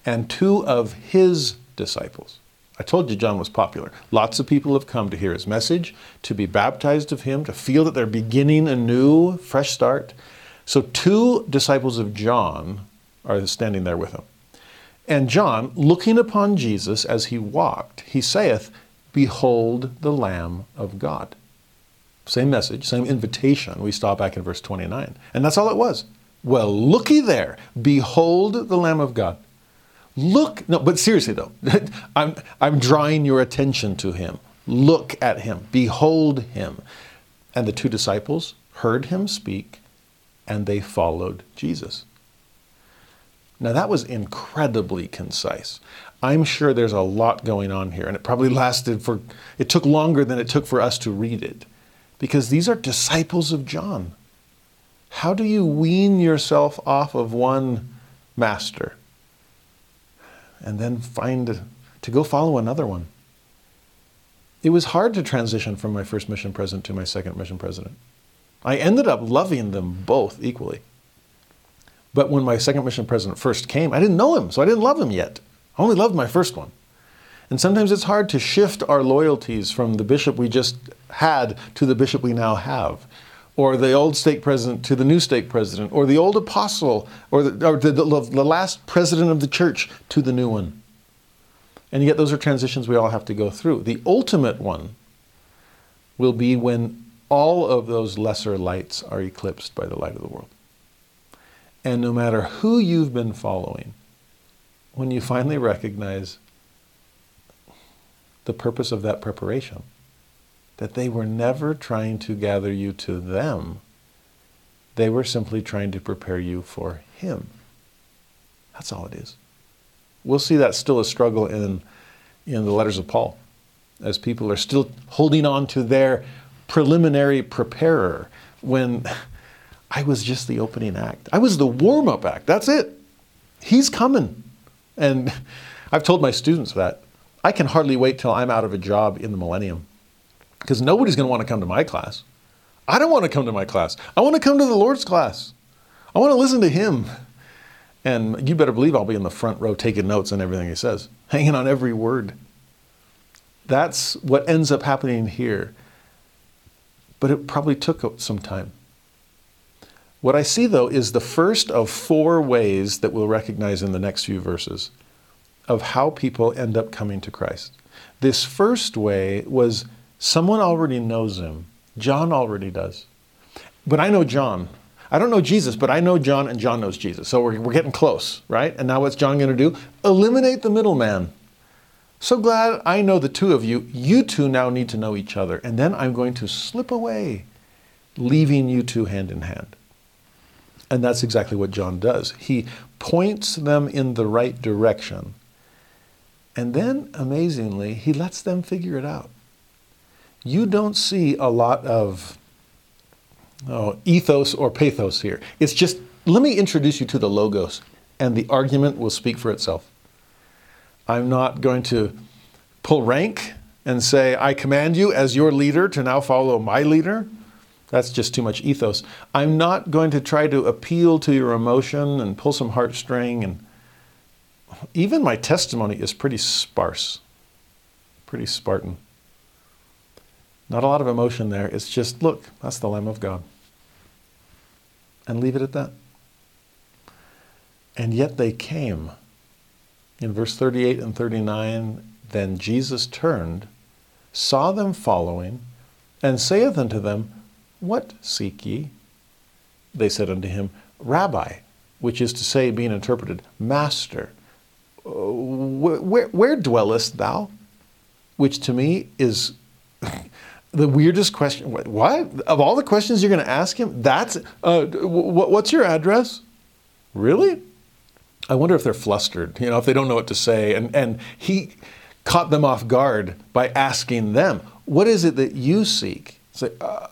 and two of his disciples. I told you John was popular. Lots of people have come to hear his message, to be baptized of him, to feel that they're beginning a new, fresh start. So, two disciples of John are standing there with him. And John, looking upon Jesus as he walked, he saith, Behold the Lamb of God. Same message, same invitation. We stop back in verse 29. And that's all it was. Well, looky there. Behold the Lamb of God. Look, no, but seriously though, I'm, I'm drawing your attention to him. Look at him. Behold him. And the two disciples heard him speak and they followed Jesus. Now that was incredibly concise. I'm sure there's a lot going on here, and it probably lasted for, it took longer than it took for us to read it, because these are disciples of John. How do you wean yourself off of one master and then find to go follow another one? It was hard to transition from my first mission president to my second mission president. I ended up loving them both equally. But when my second mission president first came, I didn't know him, so I didn't love him yet. I only loved my first one. And sometimes it's hard to shift our loyalties from the bishop we just had to the bishop we now have, or the old stake president to the new stake president, or the old apostle, or the, or the, the, the last president of the church to the new one. And yet, those are transitions we all have to go through. The ultimate one will be when all of those lesser lights are eclipsed by the light of the world. And no matter who you've been following, when you finally recognize the purpose of that preparation, that they were never trying to gather you to them, they were simply trying to prepare you for Him. That's all it is. We'll see that still a struggle in, in the letters of Paul, as people are still holding on to their preliminary preparer when I was just the opening act. I was the warm up act. That's it. He's coming. And I've told my students that. I can hardly wait till I'm out of a job in the millennium because nobody's going to want to come to my class. I don't want to come to my class. I want to come to the Lord's class. I want to listen to Him. And you better believe I'll be in the front row taking notes on everything He says, hanging on every word. That's what ends up happening here. But it probably took some time. What I see, though, is the first of four ways that we'll recognize in the next few verses of how people end up coming to Christ. This first way was someone already knows him. John already does. But I know John. I don't know Jesus, but I know John, and John knows Jesus. So we're, we're getting close, right? And now what's John going to do? Eliminate the middleman. So glad I know the two of you. You two now need to know each other. And then I'm going to slip away, leaving you two hand in hand. And that's exactly what John does. He points them in the right direction. And then, amazingly, he lets them figure it out. You don't see a lot of oh, ethos or pathos here. It's just, let me introduce you to the logos, and the argument will speak for itself. I'm not going to pull rank and say, I command you as your leader to now follow my leader. That's just too much ethos. I'm not going to try to appeal to your emotion and pull some heartstring. And even my testimony is pretty sparse, pretty Spartan. Not a lot of emotion there. It's just, look, that's the Lamb of God. And leave it at that. And yet they came. In verse 38 and 39, then Jesus turned, saw them following, and saith unto them, what seek ye? They said unto him, Rabbi, which is to say, being interpreted, Master, uh, where, where dwellest thou? Which to me is the weirdest question. What? Of all the questions you're going to ask him, that's, uh, what's your address? Really? I wonder if they're flustered, you know, if they don't know what to say. And, and he caught them off guard by asking them, What is it that you seek? Say, uh,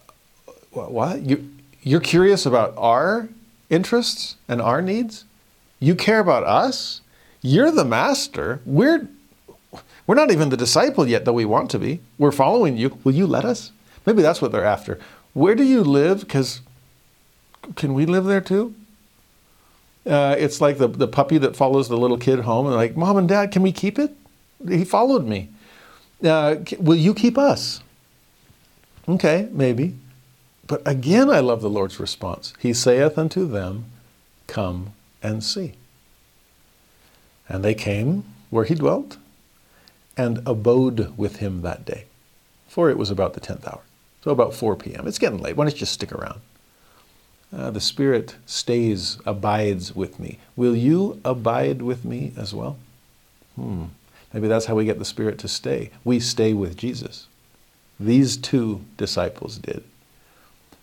what? You, you're curious about our interests and our needs? You care about us? You're the master. We're, we're not even the disciple yet, though we want to be. We're following you. Will you let us? Maybe that's what they're after. Where do you live? Because can we live there too? Uh, it's like the, the puppy that follows the little kid home and like, Mom and Dad, can we keep it? He followed me. Uh, will you keep us? Okay, maybe. But again, I love the Lord's response. He saith unto them, Come and see. And they came where he dwelt and abode with him that day, for it was about the tenth hour. So about 4 p.m. It's getting late. Why don't you just stick around? Uh, the Spirit stays, abides with me. Will you abide with me as well? Hmm. Maybe that's how we get the Spirit to stay. We stay with Jesus. These two disciples did.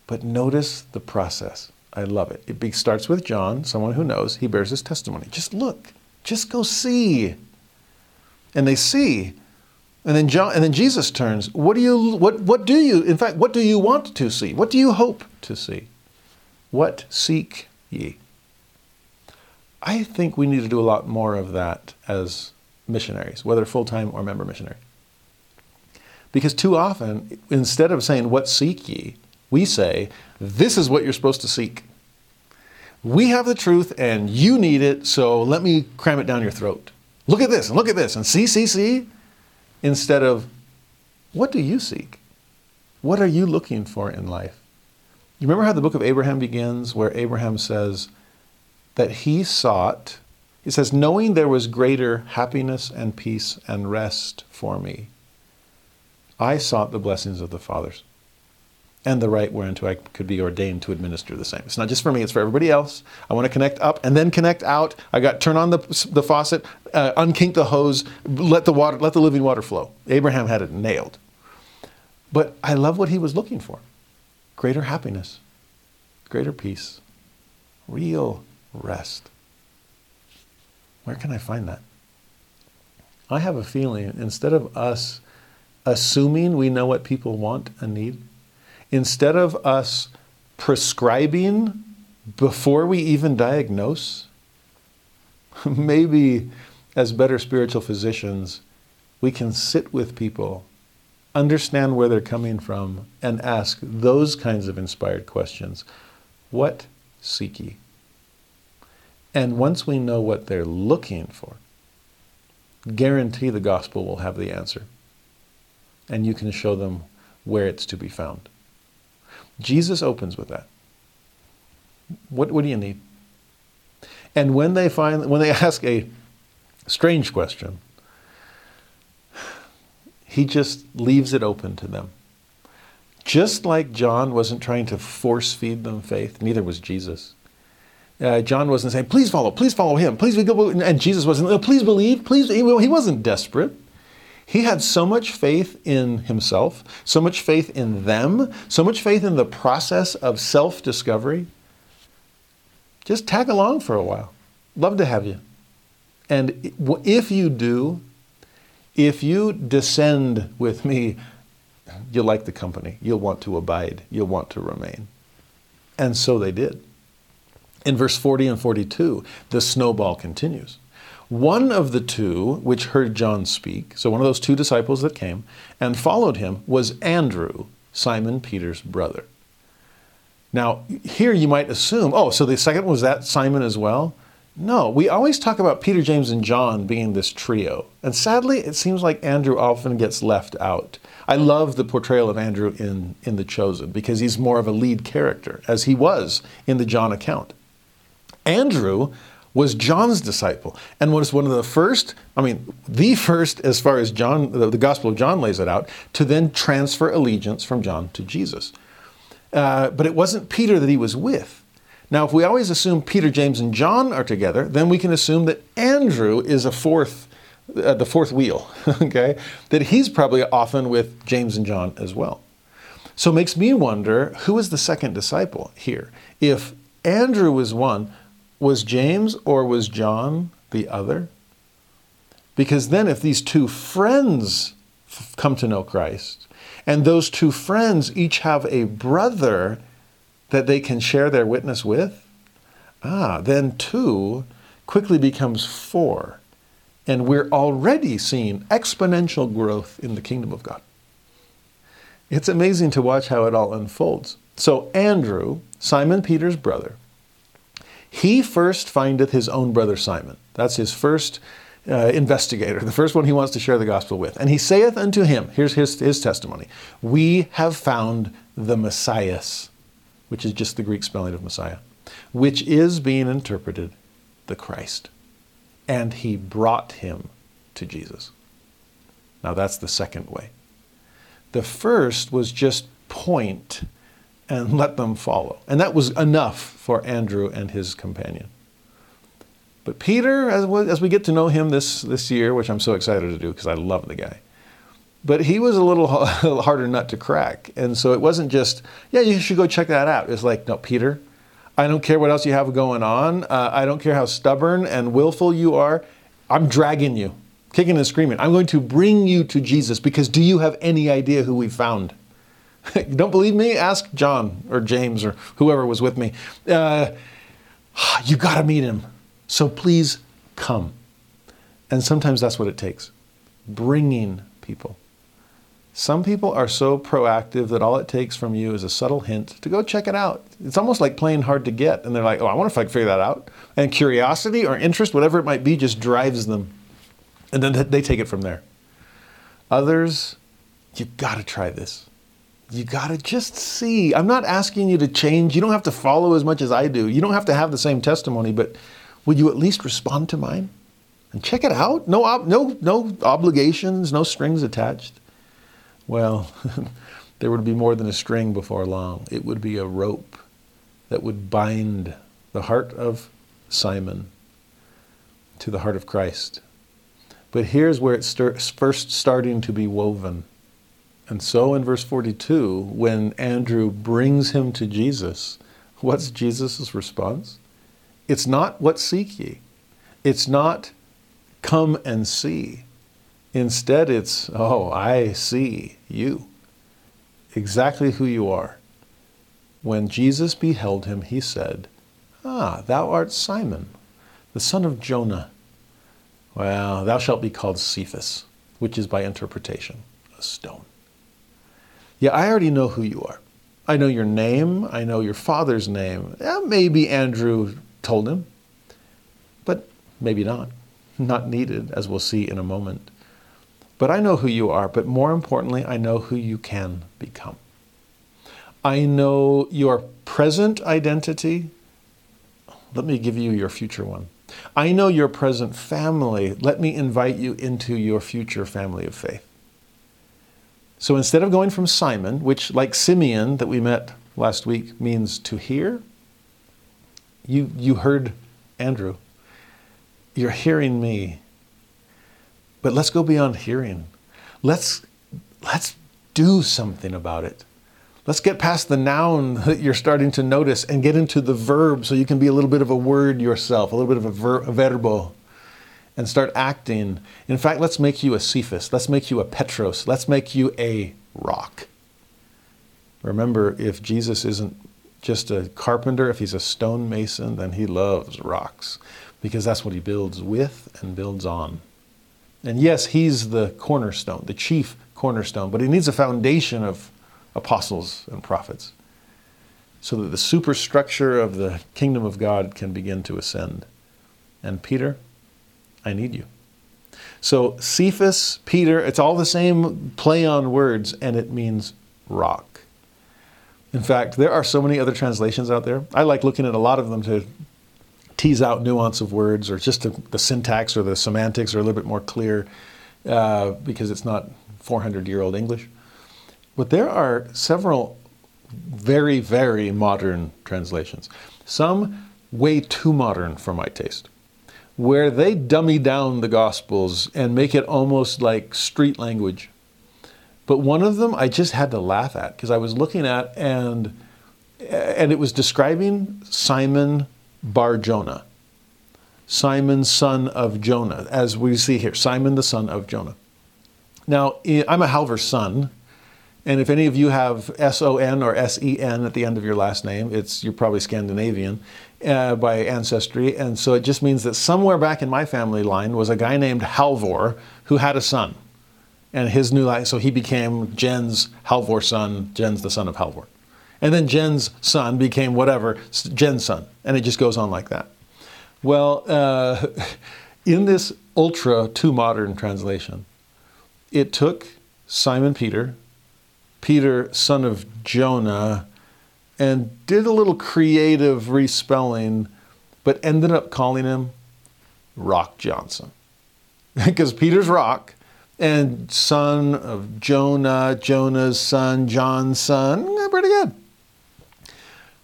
But notice the process. I love it. It starts with John, someone who knows. He bears his testimony. Just look. Just go see. And they see. And then John and then Jesus turns. What do you what what do you in fact what do you want to see? What do you hope to see? What seek ye? I think we need to do a lot more of that as missionaries, whether full time or member missionary. Because too often, instead of saying, What seek ye? we say, This is what you're supposed to seek. We have the truth and you need it, so let me cram it down your throat. Look at this and look at this and see, see, see. Instead of, What do you seek? What are you looking for in life? You remember how the book of Abraham begins, where Abraham says that he sought, he says, knowing there was greater happiness and peace and rest for me, I sought the blessings of the fathers and the right whereunto I could be ordained to administer the same. It's not just for me, it's for everybody else. I want to connect up and then connect out. I got turn on the, the faucet, uh, unkink the hose, let the water, let the living water flow. Abraham had it nailed. But I love what he was looking for greater happiness, greater peace, real rest. Where can I find that? I have a feeling instead of us assuming we know what people want and need, instead of us prescribing before we even diagnose, maybe as better spiritual physicians, we can sit with people understand where they're coming from, and ask those kinds of inspired questions. What seek ye? And once we know what they're looking for, guarantee the gospel will have the answer. And you can show them where it's to be found. Jesus opens with that. What, what do you need? And when they find when they ask a strange question, he just leaves it open to them. Just like John wasn't trying to force feed them faith, neither was Jesus. Uh, John wasn't saying, please follow, please follow him, please, and Jesus wasn't, please believe, please, he wasn't desperate. He had so much faith in himself, so much faith in them, so much faith in the process of self discovery. Just tag along for a while. Love to have you. And if you do, if you descend with me, you'll like the company. You'll want to abide. You'll want to remain. And so they did. In verse 40 and 42, the snowball continues. One of the two which heard John speak, so one of those two disciples that came and followed him, was Andrew, Simon Peter's brother. Now, here you might assume, oh, so the second was that Simon as well? No, we always talk about Peter, James, and John being this trio. And sadly, it seems like Andrew often gets left out. I love the portrayal of Andrew in, in The Chosen because he's more of a lead character, as he was in the John account. Andrew was John's disciple and was one of the first, I mean, the first, as far as John, the, the Gospel of John lays it out, to then transfer allegiance from John to Jesus. Uh, but it wasn't Peter that he was with. Now, if we always assume Peter, James, and John are together, then we can assume that Andrew is a fourth, uh, the fourth wheel, okay? That he's probably often with James and John as well. So it makes me wonder who is the second disciple here? If Andrew was one, was James or was John the other? Because then, if these two friends come to know Christ, and those two friends each have a brother that they can share their witness with, ah, then two quickly becomes four. And we're already seeing exponential growth in the kingdom of God. It's amazing to watch how it all unfolds. So, Andrew, Simon Peter's brother, he first findeth his own brother Simon. That's his first uh, investigator, the first one he wants to share the gospel with. And he saith unto him, here's his, his testimony We have found the Messias, which is just the Greek spelling of Messiah, which is being interpreted the Christ. And he brought him to Jesus. Now that's the second way. The first was just point and let them follow. And that was enough for Andrew and his companion. But Peter, as, we- get to know him this, this year, which I'm so excited to do because I love the guy, but he was a little harder nut to crack. And so it wasn't just, yeah, you should go check that out. It's like, no, Peter, I don't care what else you have going on. Uh, I don't care how stubborn and willful you are. I'm dragging you, kicking and screaming. I'm going to bring you to Jesus because do you have any idea who we found? don't believe me? Ask John or James or whoever was with me. Uh, you got to meet him. So please come. And sometimes that's what it takes bringing people. Some people are so proactive that all it takes from you is a subtle hint to go check it out. It's almost like playing hard to get. And they're like, oh, I wonder if I can figure that out. And curiosity or interest, whatever it might be, just drives them. And then they take it from there. Others, you've got to try this. You got to just see. I'm not asking you to change. You don't have to follow as much as I do. You don't have to have the same testimony, but will you at least respond to mine? And check it out. No, ob- no, no obligations, no strings attached. Well, there would be more than a string before long. It would be a rope that would bind the heart of Simon to the heart of Christ. But here's where it's first starting to be woven. And so in verse 42, when Andrew brings him to Jesus, what's Jesus' response? It's not what seek ye. It's not come and see. Instead, it's, oh, I see you, exactly who you are. When Jesus beheld him, he said, Ah, thou art Simon, the son of Jonah. Well, thou shalt be called Cephas, which is by interpretation a stone. Yeah, I already know who you are. I know your name. I know your father's name. Yeah, maybe Andrew told him, but maybe not. Not needed, as we'll see in a moment. But I know who you are, but more importantly, I know who you can become. I know your present identity. Let me give you your future one. I know your present family. Let me invite you into your future family of faith. So instead of going from Simon, which, like Simeon that we met last week, means to hear, you, you heard Andrew. You're hearing me. But let's go beyond hearing. Let's, let's do something about it. Let's get past the noun that you're starting to notice and get into the verb so you can be a little bit of a word yourself, a little bit of a, ver- a verbo, and start acting. In fact, let's make you a Cephas. Let's make you a Petros. Let's make you a rock. Remember, if Jesus isn't just a carpenter, if he's a stonemason, then he loves rocks because that's what he builds with and builds on. And yes, he's the cornerstone, the chief cornerstone, but he needs a foundation of apostles and prophets so that the superstructure of the kingdom of God can begin to ascend. And Peter, I need you. So Cephas, Peter, it's all the same play on words, and it means rock. In fact, there are so many other translations out there. I like looking at a lot of them to tease out nuance of words or just the, the syntax or the semantics are a little bit more clear uh, because it's not 400 year old English. But there are several very, very modern translations. Some way too modern for my taste, where they dummy down the Gospels and make it almost like street language. But one of them I just had to laugh at because I was looking at and and it was describing Simon Bar Jonah. Simon, son of Jonah, as we see here, Simon, the son of Jonah. Now, I'm a Halver son, and if any of you have S O N or S E N at the end of your last name, it's you're probably Scandinavian uh, by ancestry, and so it just means that somewhere back in my family line was a guy named Halvor who had a son, and his new life, so he became Jens Halvor son. Jens the son of Halvor. And then Jens son became whatever, Jen's son. And it just goes on like that. Well, uh, in this ultra too modern translation, it took Simon Peter, Peter, son of Jonah, and did a little creative respelling, but ended up calling him Rock Johnson. because Peter's rock And son of Jonah, Jonah's son, John's son, eh, pretty good.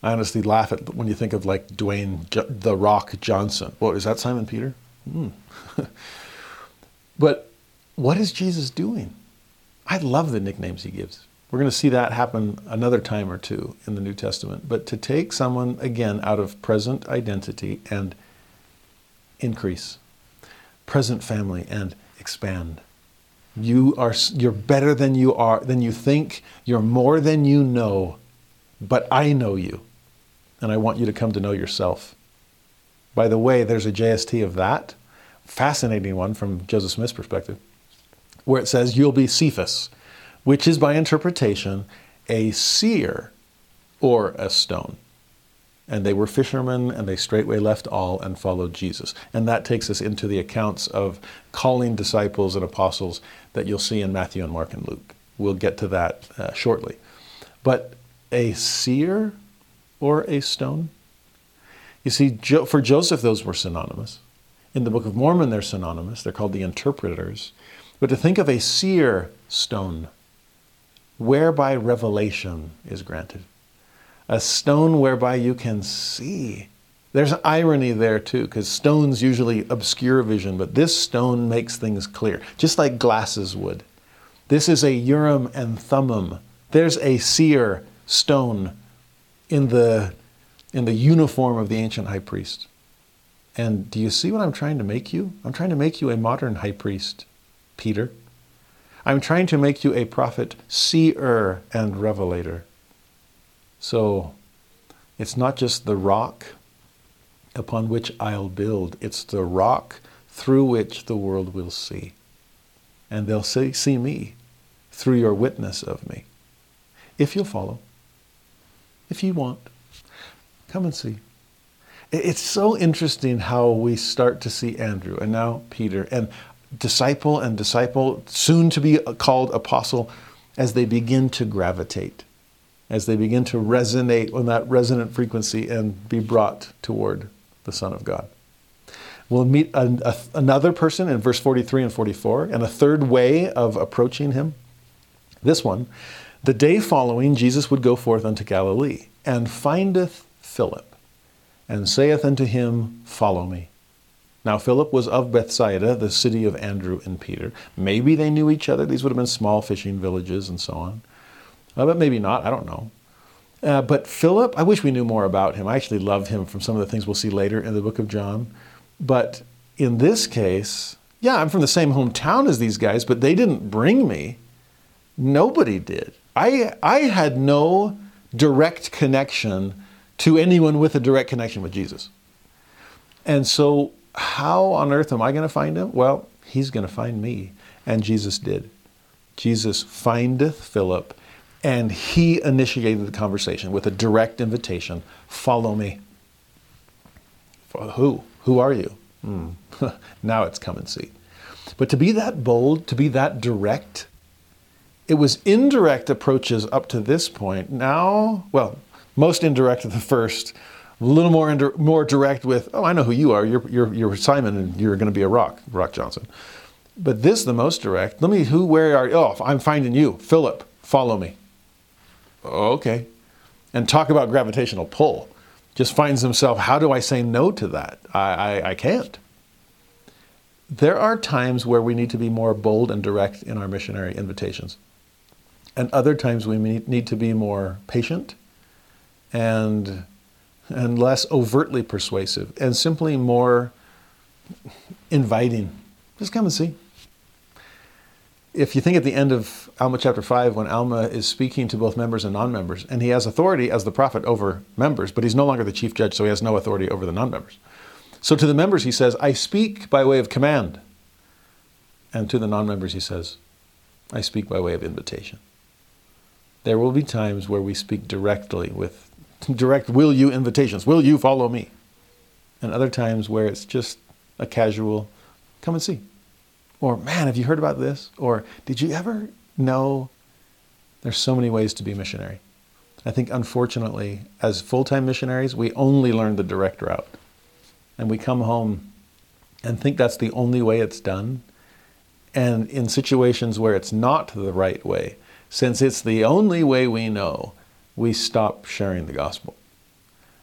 I honestly laugh at when you think of like Dwayne the Rock Johnson. What is that Simon Peter? Hmm. but what is Jesus doing? I love the nicknames he gives. We're going to see that happen another time or two in the New Testament. But to take someone, again, out of present identity and increase, present family and expand. You are you're better than you are than you think, you're more than you know, but I know you and I want you to come to know yourself. By the way, there's a JST of that, fascinating one from Joseph Smith's perspective, where it says, You'll be Cephas, which is by interpretation a seer or a stone. And they were fishermen, and they straightway left all and followed Jesus. And that takes us into the accounts of calling disciples and apostles that you'll see in Matthew and Mark and Luke. We'll get to that uh, shortly. But a seer or a stone? You see, for Joseph, those were synonymous. In the Book of Mormon, they're synonymous. They're called the interpreters. But to think of a seer stone, whereby revelation is granted, a stone whereby you can see. There's irony there too, because stones usually obscure vision, but this stone makes things clear, just like glasses would. This is a Urim and Thummim. There's a seer stone in the, in the uniform of the ancient high priest. And do you see what I'm trying to make you? I'm trying to make you a modern high priest, Peter. I'm trying to make you a prophet, seer, and revelator. So it's not just the rock upon which I'll build, it's the rock through which the world will see. And they'll see, see me through your witness of me, if you'll follow. If you want, come and see. It's so interesting how we start to see Andrew and now Peter and disciple and disciple, soon to be called apostle, as they begin to gravitate, as they begin to resonate on that resonant frequency and be brought toward the Son of God. We'll meet a, a, another person in verse 43 and 44, and a third way of approaching him. This one the day following, Jesus would go forth unto Galilee, and findeth Philip, and saith unto him, Follow me. Now, Philip was of Bethsaida, the city of Andrew and Peter. Maybe they knew each other. These would have been small fishing villages and so on. Uh, but maybe not. I don't know. Uh, but Philip, I wish we knew more about him. I actually love him from some of the things we'll see later in the book of John. But in this case, yeah, I'm from the same hometown as these guys, but they didn't bring me. Nobody did. I, I had no direct connection to anyone with a direct connection with Jesus. And so, how on earth am I going to find him? Well, he's going to find me. And Jesus did. Jesus findeth Philip, and he initiated the conversation with a direct invitation follow me. For who? Who are you? Hmm. now it's come and see. But to be that bold, to be that direct, it was indirect approaches up to this point. Now, well, most indirect at the first, a little more indir- more direct with, oh, I know who you are. You're, you're, you're Simon and you're going to be a rock, Rock Johnson. But this, is the most direct. Let me, who, where are you? Oh, I'm finding you. Philip, follow me. Okay. And talk about gravitational pull. Just finds himself, how do I say no to that? I, I, I can't. There are times where we need to be more bold and direct in our missionary invitations. And other times we need to be more patient and, and less overtly persuasive and simply more inviting. Just come and see. If you think at the end of Alma chapter 5, when Alma is speaking to both members and non members, and he has authority as the prophet over members, but he's no longer the chief judge, so he has no authority over the non members. So to the members, he says, I speak by way of command. And to the non members, he says, I speak by way of invitation. There will be times where we speak directly with direct will you invitations. Will you follow me? And other times where it's just a casual come and see. Or man, have you heard about this? Or did you ever know there's so many ways to be missionary? I think unfortunately, as full-time missionaries, we only learn the direct route. And we come home and think that's the only way it's done. And in situations where it's not the right way, since it's the only way we know, we stop sharing the gospel.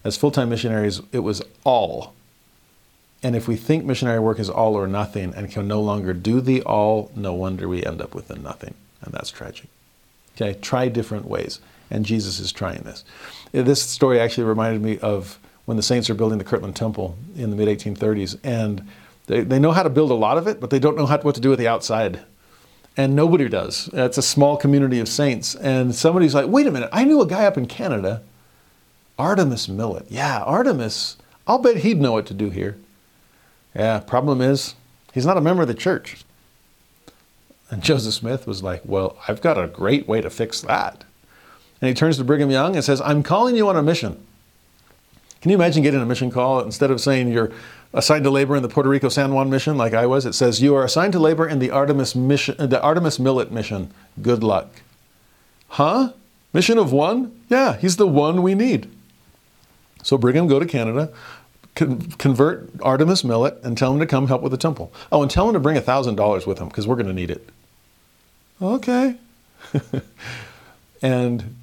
As full time missionaries, it was all. And if we think missionary work is all or nothing and can no longer do the all, no wonder we end up with the nothing. And that's tragic. Okay, try different ways. And Jesus is trying this. This story actually reminded me of when the saints are building the Kirtland Temple in the mid 1830s. And they, they know how to build a lot of it, but they don't know how, what to do with the outside. And nobody does. It's a small community of saints. And somebody's like, wait a minute, I knew a guy up in Canada, Artemus Millet. Yeah, Artemus, I'll bet he'd know what to do here. Yeah, problem is, he's not a member of the church. And Joseph Smith was like, well, I've got a great way to fix that. And he turns to Brigham Young and says, I'm calling you on a mission. Can you imagine getting a mission call instead of saying you're assigned to labor in the Puerto Rico San Juan mission, like I was, it says you are assigned to labor in the Artemus, mission, the Artemus Millet mission. Good luck. Huh? Mission of one? Yeah, he's the one we need. So Brigham go to Canada, con- convert Artemus Millet, and tell him to come help with the temple. Oh, and tell him to bring thousand dollars with him because we're going to need it. Okay. and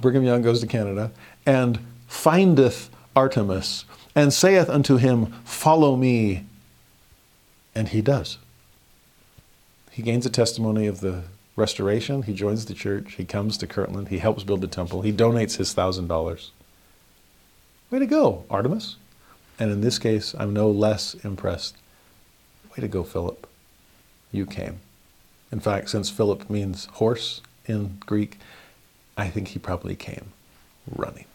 Brigham Young goes to Canada and findeth Artemus and saith unto him, Follow me. And he does. He gains a testimony of the restoration. He joins the church. He comes to Kirtland. He helps build the temple. He donates his thousand dollars. Way to go, Artemus. And in this case, I'm no less impressed. Way to go, Philip. You came. In fact, since Philip means horse in Greek, I think he probably came running.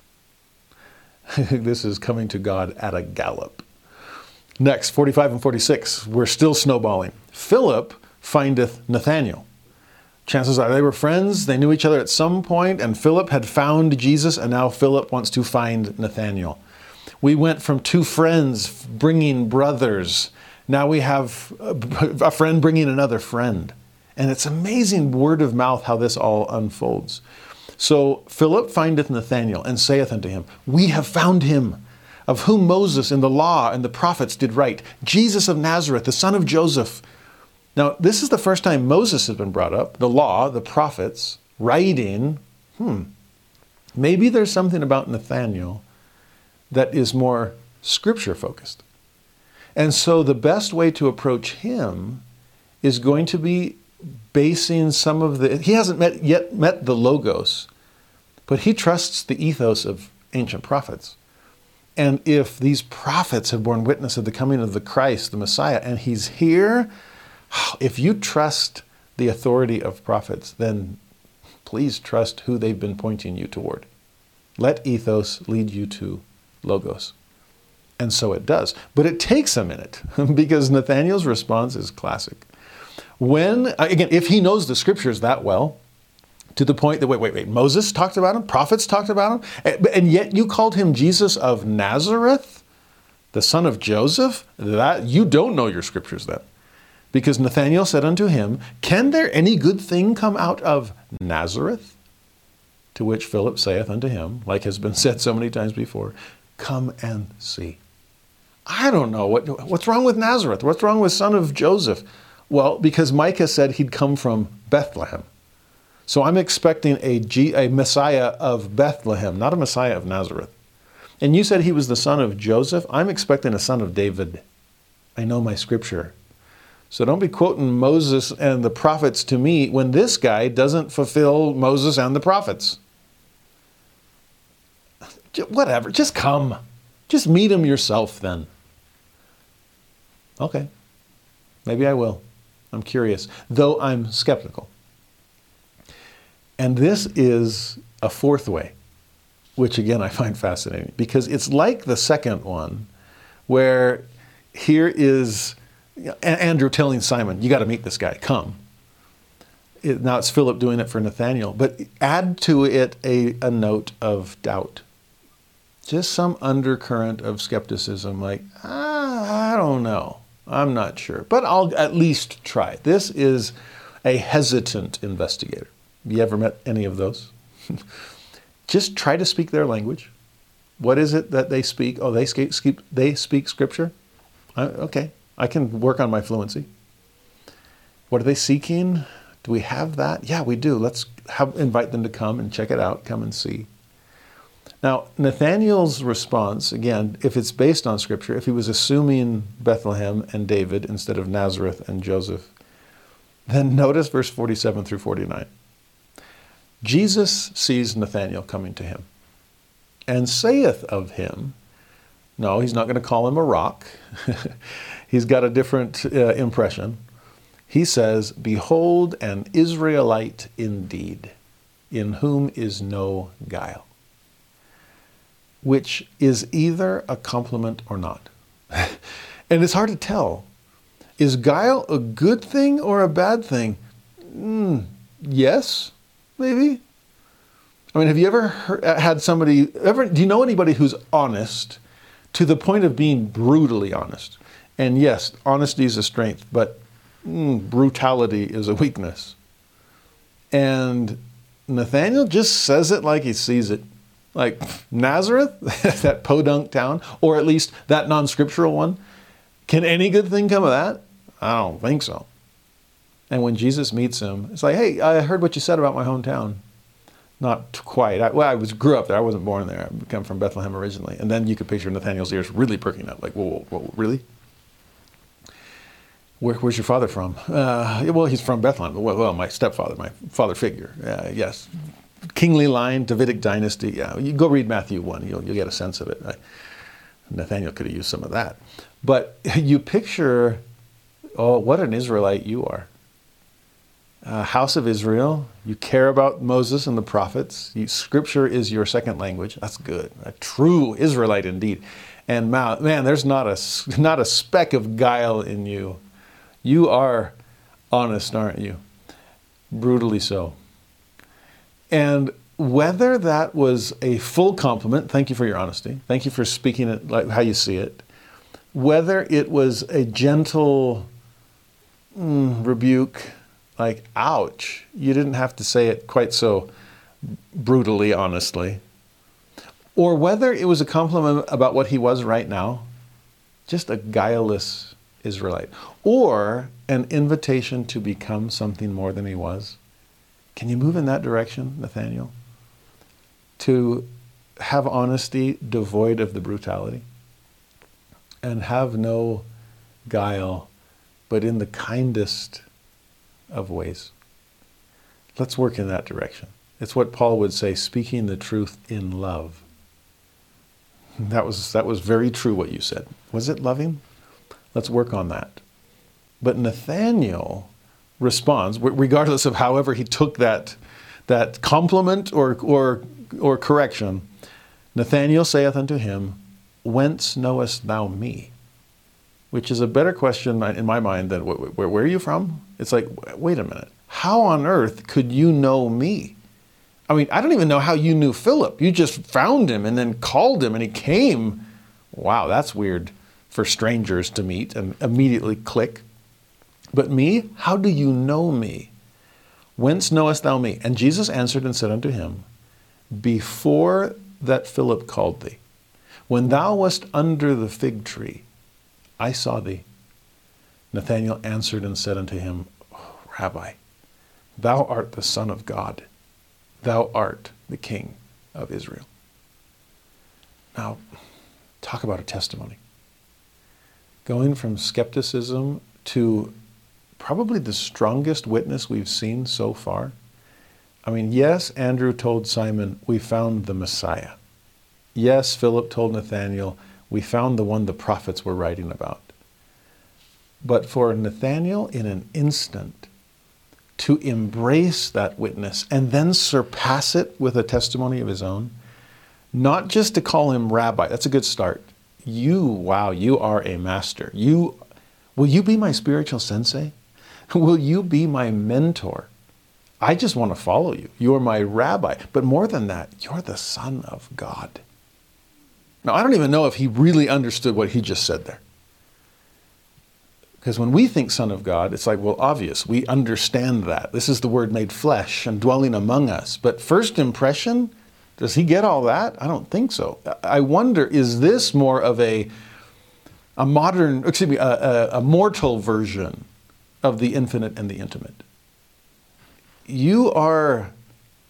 this is coming to God at a gallop. Next, 45 and 46, we're still snowballing. Philip findeth Nathanael. Chances are they were friends, they knew each other at some point, and Philip had found Jesus, and now Philip wants to find Nathanael. We went from two friends bringing brothers. Now we have a friend bringing another friend. And it's amazing word of mouth how this all unfolds. So Philip findeth Nathanael and saith unto him, We have found him, of whom Moses in the law and the prophets did write, Jesus of Nazareth, the son of Joseph. Now, this is the first time Moses has been brought up, the law, the prophets, writing. Hmm, maybe there's something about Nathanael that is more scripture focused. And so the best way to approach him is going to be basing some of the he hasn't met yet met the logos but he trusts the ethos of ancient prophets. And if these prophets have borne witness of the coming of the Christ the Messiah and he's here if you trust the authority of prophets then please trust who they've been pointing you toward. Let ethos lead you to logos. And so it does. But it takes a minute because Nathaniel's response is classic when, again, if he knows the scriptures that well, to the point that, wait, wait, wait, Moses talked about him, prophets talked about him, eh, and yet you called him Jesus of Nazareth, the son of Joseph? That you don't know your scriptures then. Because Nathanael said unto him, Can there any good thing come out of Nazareth? To which Philip saith unto him, like has been said so many times before, Come and see. I don't know. What, what's wrong with Nazareth? What's wrong with son of Joseph? Well, because Micah said he'd come from Bethlehem. So I'm expecting a, G, a Messiah of Bethlehem, not a Messiah of Nazareth. And you said he was the son of Joseph. I'm expecting a son of David. I know my scripture. So don't be quoting Moses and the prophets to me when this guy doesn't fulfill Moses and the prophets. Whatever, just come. Just meet him yourself then. Okay, maybe I will. I'm curious, though I'm skeptical. And this is a fourth way, which again I find fascinating because it's like the second one, where here is Andrew telling Simon, You got to meet this guy, come. It, now it's Philip doing it for Nathaniel, but add to it a, a note of doubt. Just some undercurrent of skepticism, like, ah, I don't know. I'm not sure, but I'll at least try. This is a hesitant investigator. You ever met any of those? Just try to speak their language. What is it that they speak? Oh, they speak, they speak scripture? I, okay, I can work on my fluency. What are they seeking? Do we have that? Yeah, we do. Let's have, invite them to come and check it out, come and see. Now, Nathaniel's response, again, if it's based on Scripture, if he was assuming Bethlehem and David instead of Nazareth and Joseph, then notice verse 47 through 49. Jesus sees Nathanael coming to him and saith of him, no, he's not going to call him a rock. he's got a different uh, impression. He says, Behold, an Israelite indeed, in whom is no guile, which is either a compliment or not. and it's hard to tell. Is guile a good thing or a bad thing? Mm, yes, maybe. I mean, have you ever heard, had somebody, ever, do you know anybody who's honest to the point of being brutally honest? And yes, honesty is a strength, but mm, brutality is a weakness. And Nathaniel just says it like he sees it. Like Nazareth, that podunk town, or at least that non scriptural one. Can any good thing come of that? I don't think so. And when Jesus meets him, it's like, hey, I heard what you said about my hometown. Not quite. I, well, I was grew up there. I wasn't born there. I come from Bethlehem originally. And then you could picture Nathaniel's ears really perking up, like, whoa, whoa, whoa really? Where, where's your father from? Uh, well, he's from Bethlehem. Well, well, my stepfather, my father figure. Uh, yes, kingly line, Davidic dynasty. Yeah, you go read Matthew one. You'll you'll get a sense of it. Nathaniel could have used some of that, but you picture, oh, what an Israelite you are. Uh, house of Israel, you care about Moses and the prophets. You, scripture is your second language. That's good. A true Israelite indeed. And man, there's not a not a speck of guile in you you are honest, aren't you? Brutally so. And whether that was a full compliment, thank you for your honesty, thank you for speaking it like how you see it, whether it was a gentle mm, rebuke, like, ouch, you didn't have to say it quite so brutally, honestly, or whether it was a compliment about what he was right now, just a guileless Israelite, or an invitation to become something more than he was. Can you move in that direction, Nathaniel? To have honesty devoid of the brutality and have no guile, but in the kindest of ways. Let's work in that direction. It's what Paul would say speaking the truth in love. That was, that was very true what you said. Was it loving? Let's work on that. But Nathaniel responds, regardless of however he took that, that compliment or, or, or correction. Nathanael saith unto him, Whence knowest thou me? Which is a better question in my mind than where, where are you from? It's like, wait a minute. How on earth could you know me? I mean, I don't even know how you knew Philip. You just found him and then called him and he came. Wow, that's weird for strangers to meet and immediately click. But me, how do you know me? Whence knowest thou me? And Jesus answered and said unto him, Before that Philip called thee, when thou wast under the fig tree, I saw thee. Nathanael answered and said unto him, oh, Rabbi, thou art the Son of God. Thou art the King of Israel. Now, talk about a testimony going from skepticism to probably the strongest witness we've seen so far. I mean, yes, Andrew told Simon, We found the Messiah. Yes, Philip told Nathanael, We found the one the prophets were writing about. But for Nathanael, in an instant, to embrace that witness and then surpass it with a testimony of his own, not just to call him rabbi, that's a good start, you, wow, you are a master. You, will you be my spiritual sensei? Will you be my mentor? I just want to follow you. You're my rabbi. But more than that, you're the Son of God. Now, I don't even know if he really understood what he just said there. Because when we think Son of God, it's like, well, obvious. We understand that. This is the Word made flesh and dwelling among us. But first impression, does he get all that? I don't think so. I wonder, is this more of a, a modern, excuse me, a, a, a mortal version of the infinite and the intimate. You are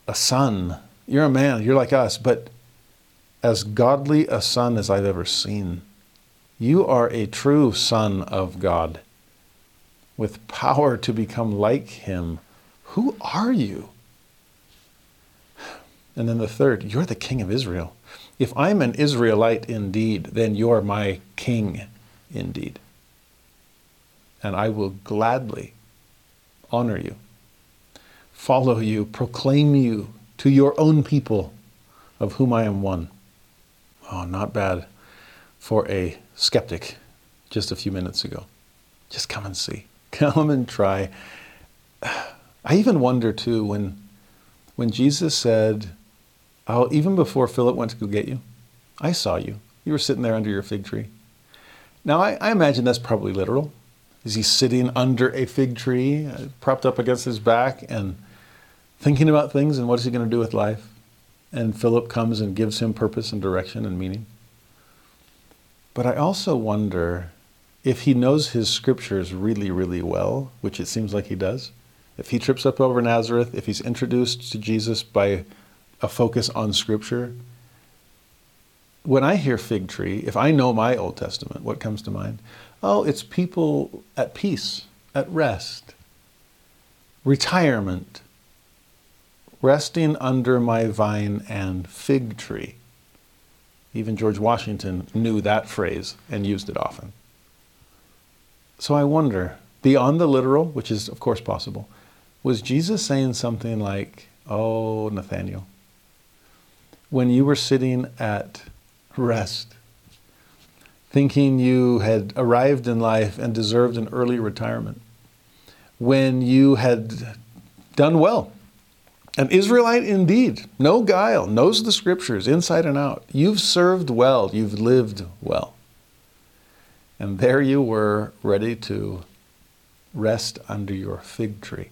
a son. You're a man. You're like us, but as godly a son as I've ever seen. You are a true son of God with power to become like him. Who are you? And then the third, you're the king of Israel. If I'm an Israelite indeed, then you're my king indeed. And I will gladly honor you, follow you, proclaim you to your own people, of whom I am one. Oh, not bad for a skeptic just a few minutes ago. Just come and see. Come and try. I even wonder too when when Jesus said, Oh, even before Philip went to go get you, I saw you. You were sitting there under your fig tree. Now, I, I imagine that's probably literal. Is he sitting under a fig tree, uh, propped up against his back, and thinking about things and what is he going to do with life? And Philip comes and gives him purpose and direction and meaning. But I also wonder if he knows his scriptures really, really well, which it seems like he does. If he trips up over Nazareth, if he's introduced to Jesus by a focus on scripture, when I hear fig tree, if I know my Old Testament, what comes to mind? Oh, it's people at peace, at rest, retirement, resting under my vine and fig tree. Even George Washington knew that phrase and used it often. So I wonder, beyond the literal, which is of course possible, was Jesus saying something like, Oh, Nathaniel, when you were sitting at rest, thinking you had arrived in life and deserved an early retirement, when you had done well an Israelite indeed, no guile, knows the scriptures inside and out. You've served well, you've lived well. And there you were, ready to rest under your fig tree.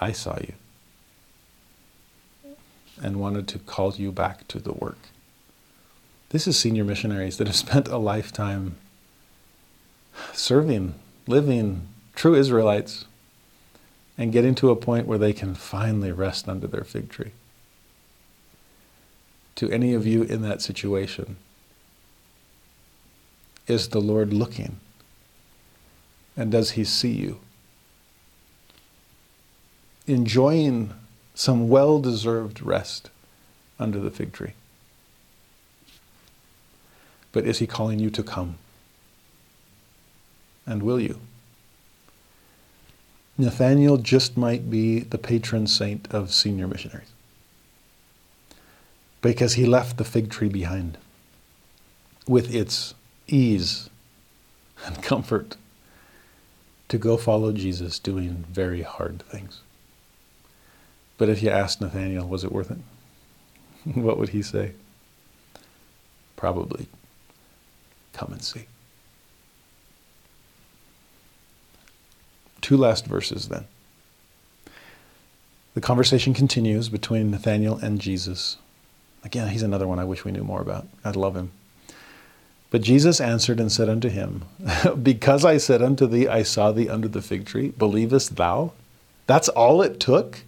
I saw you and wanted to call you back to the work. This is senior missionaries that have spent a lifetime serving, living true Israelites and getting to a point where they can finally rest under their fig tree. To any of you in that situation, is the Lord looking? And does He see you? Enjoying some well deserved rest under the fig tree. But is He calling you to come? And will you? Nathaniel just might be the patron saint of senior missionaries because he left the fig tree behind with its ease and comfort to go follow Jesus doing very hard things. But if you asked Nathaniel, was it worth it? what would he say? Probably, come and see. Two last verses then. The conversation continues between Nathaniel and Jesus. Again, he's another one I wish we knew more about. I'd love him. But Jesus answered and said unto him, Because I said unto thee, I saw thee under the fig tree, believest thou? That's all it took?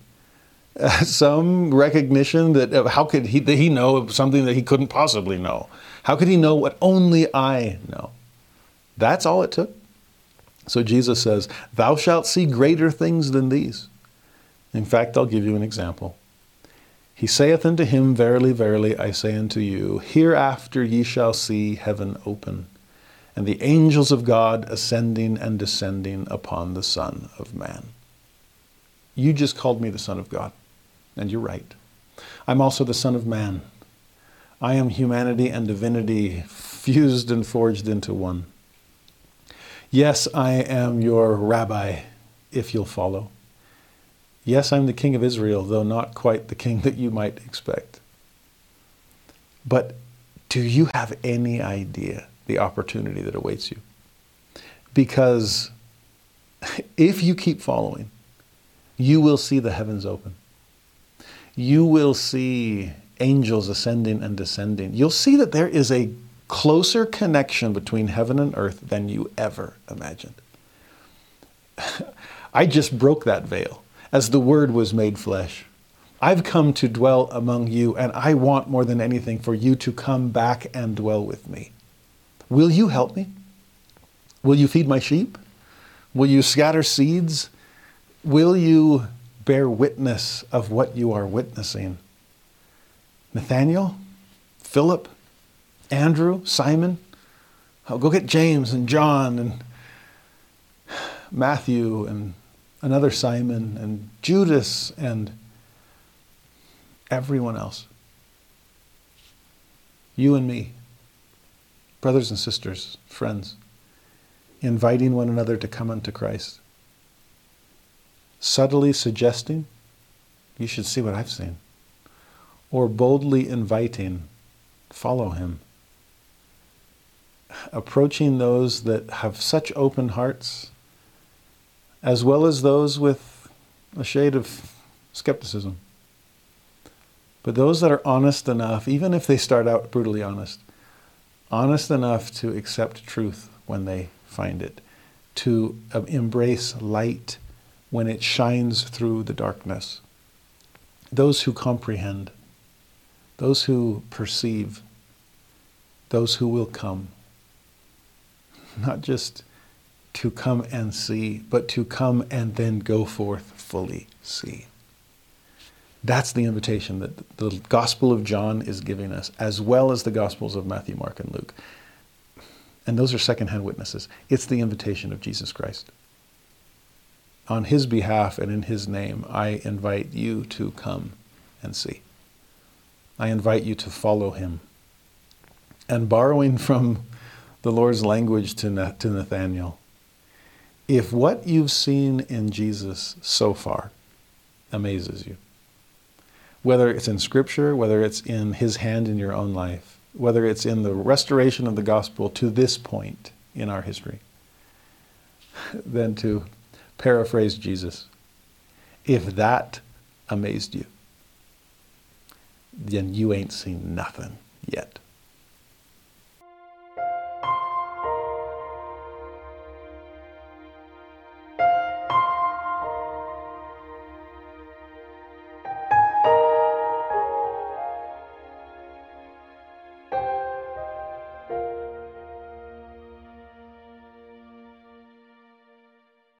some recognition that how could he, he know something that he couldn't possibly know? How could he know what only I know? That's all it took. So Jesus says, Thou shalt see greater things than these. In fact, I'll give you an example. He saith unto him, Verily, verily, I say unto you, hereafter ye shall see heaven open, and the angels of God ascending and descending upon the Son of Man. You just called me the Son of God, and you're right. I'm also the Son of Man. I am humanity and divinity fused and forged into one. Yes, I am your rabbi, if you'll follow. Yes, I'm the king of Israel, though not quite the king that you might expect. But do you have any idea the opportunity that awaits you? Because if you keep following, you will see the heavens open. You will see angels ascending and descending. You'll see that there is a closer connection between heaven and earth than you ever imagined. I just broke that veil as the Word was made flesh. I've come to dwell among you, and I want more than anything for you to come back and dwell with me. Will you help me? Will you feed my sheep? Will you scatter seeds? Will you bear witness of what you are witnessing? Nathaniel? Philip? Andrew? Simon? I'll go get James and John and Matthew and another Simon and Judas and everyone else. You and me, brothers and sisters, friends, inviting one another to come unto Christ, subtly suggesting, you should see what I've seen, or boldly inviting, follow him. Approaching those that have such open hearts, as well as those with a shade of skepticism. But those that are honest enough, even if they start out brutally honest, honest enough to accept truth when they find it, to embrace light when it shines through the darkness. Those who comprehend, those who perceive, those who will come. Not just to come and see, but to come and then go forth fully see. That's the invitation that the Gospel of John is giving us, as well as the Gospels of Matthew, Mark, and Luke. And those are secondhand witnesses. It's the invitation of Jesus Christ. On his behalf and in his name, I invite you to come and see. I invite you to follow him. And borrowing from the Lord's language to, to Nathaniel, if what you've seen in Jesus so far amazes you, whether it's in Scripture, whether it's in His hand in your own life, whether it's in the restoration of the gospel to this point in our history, then to paraphrase Jesus, if that amazed you, then you ain't seen nothing yet.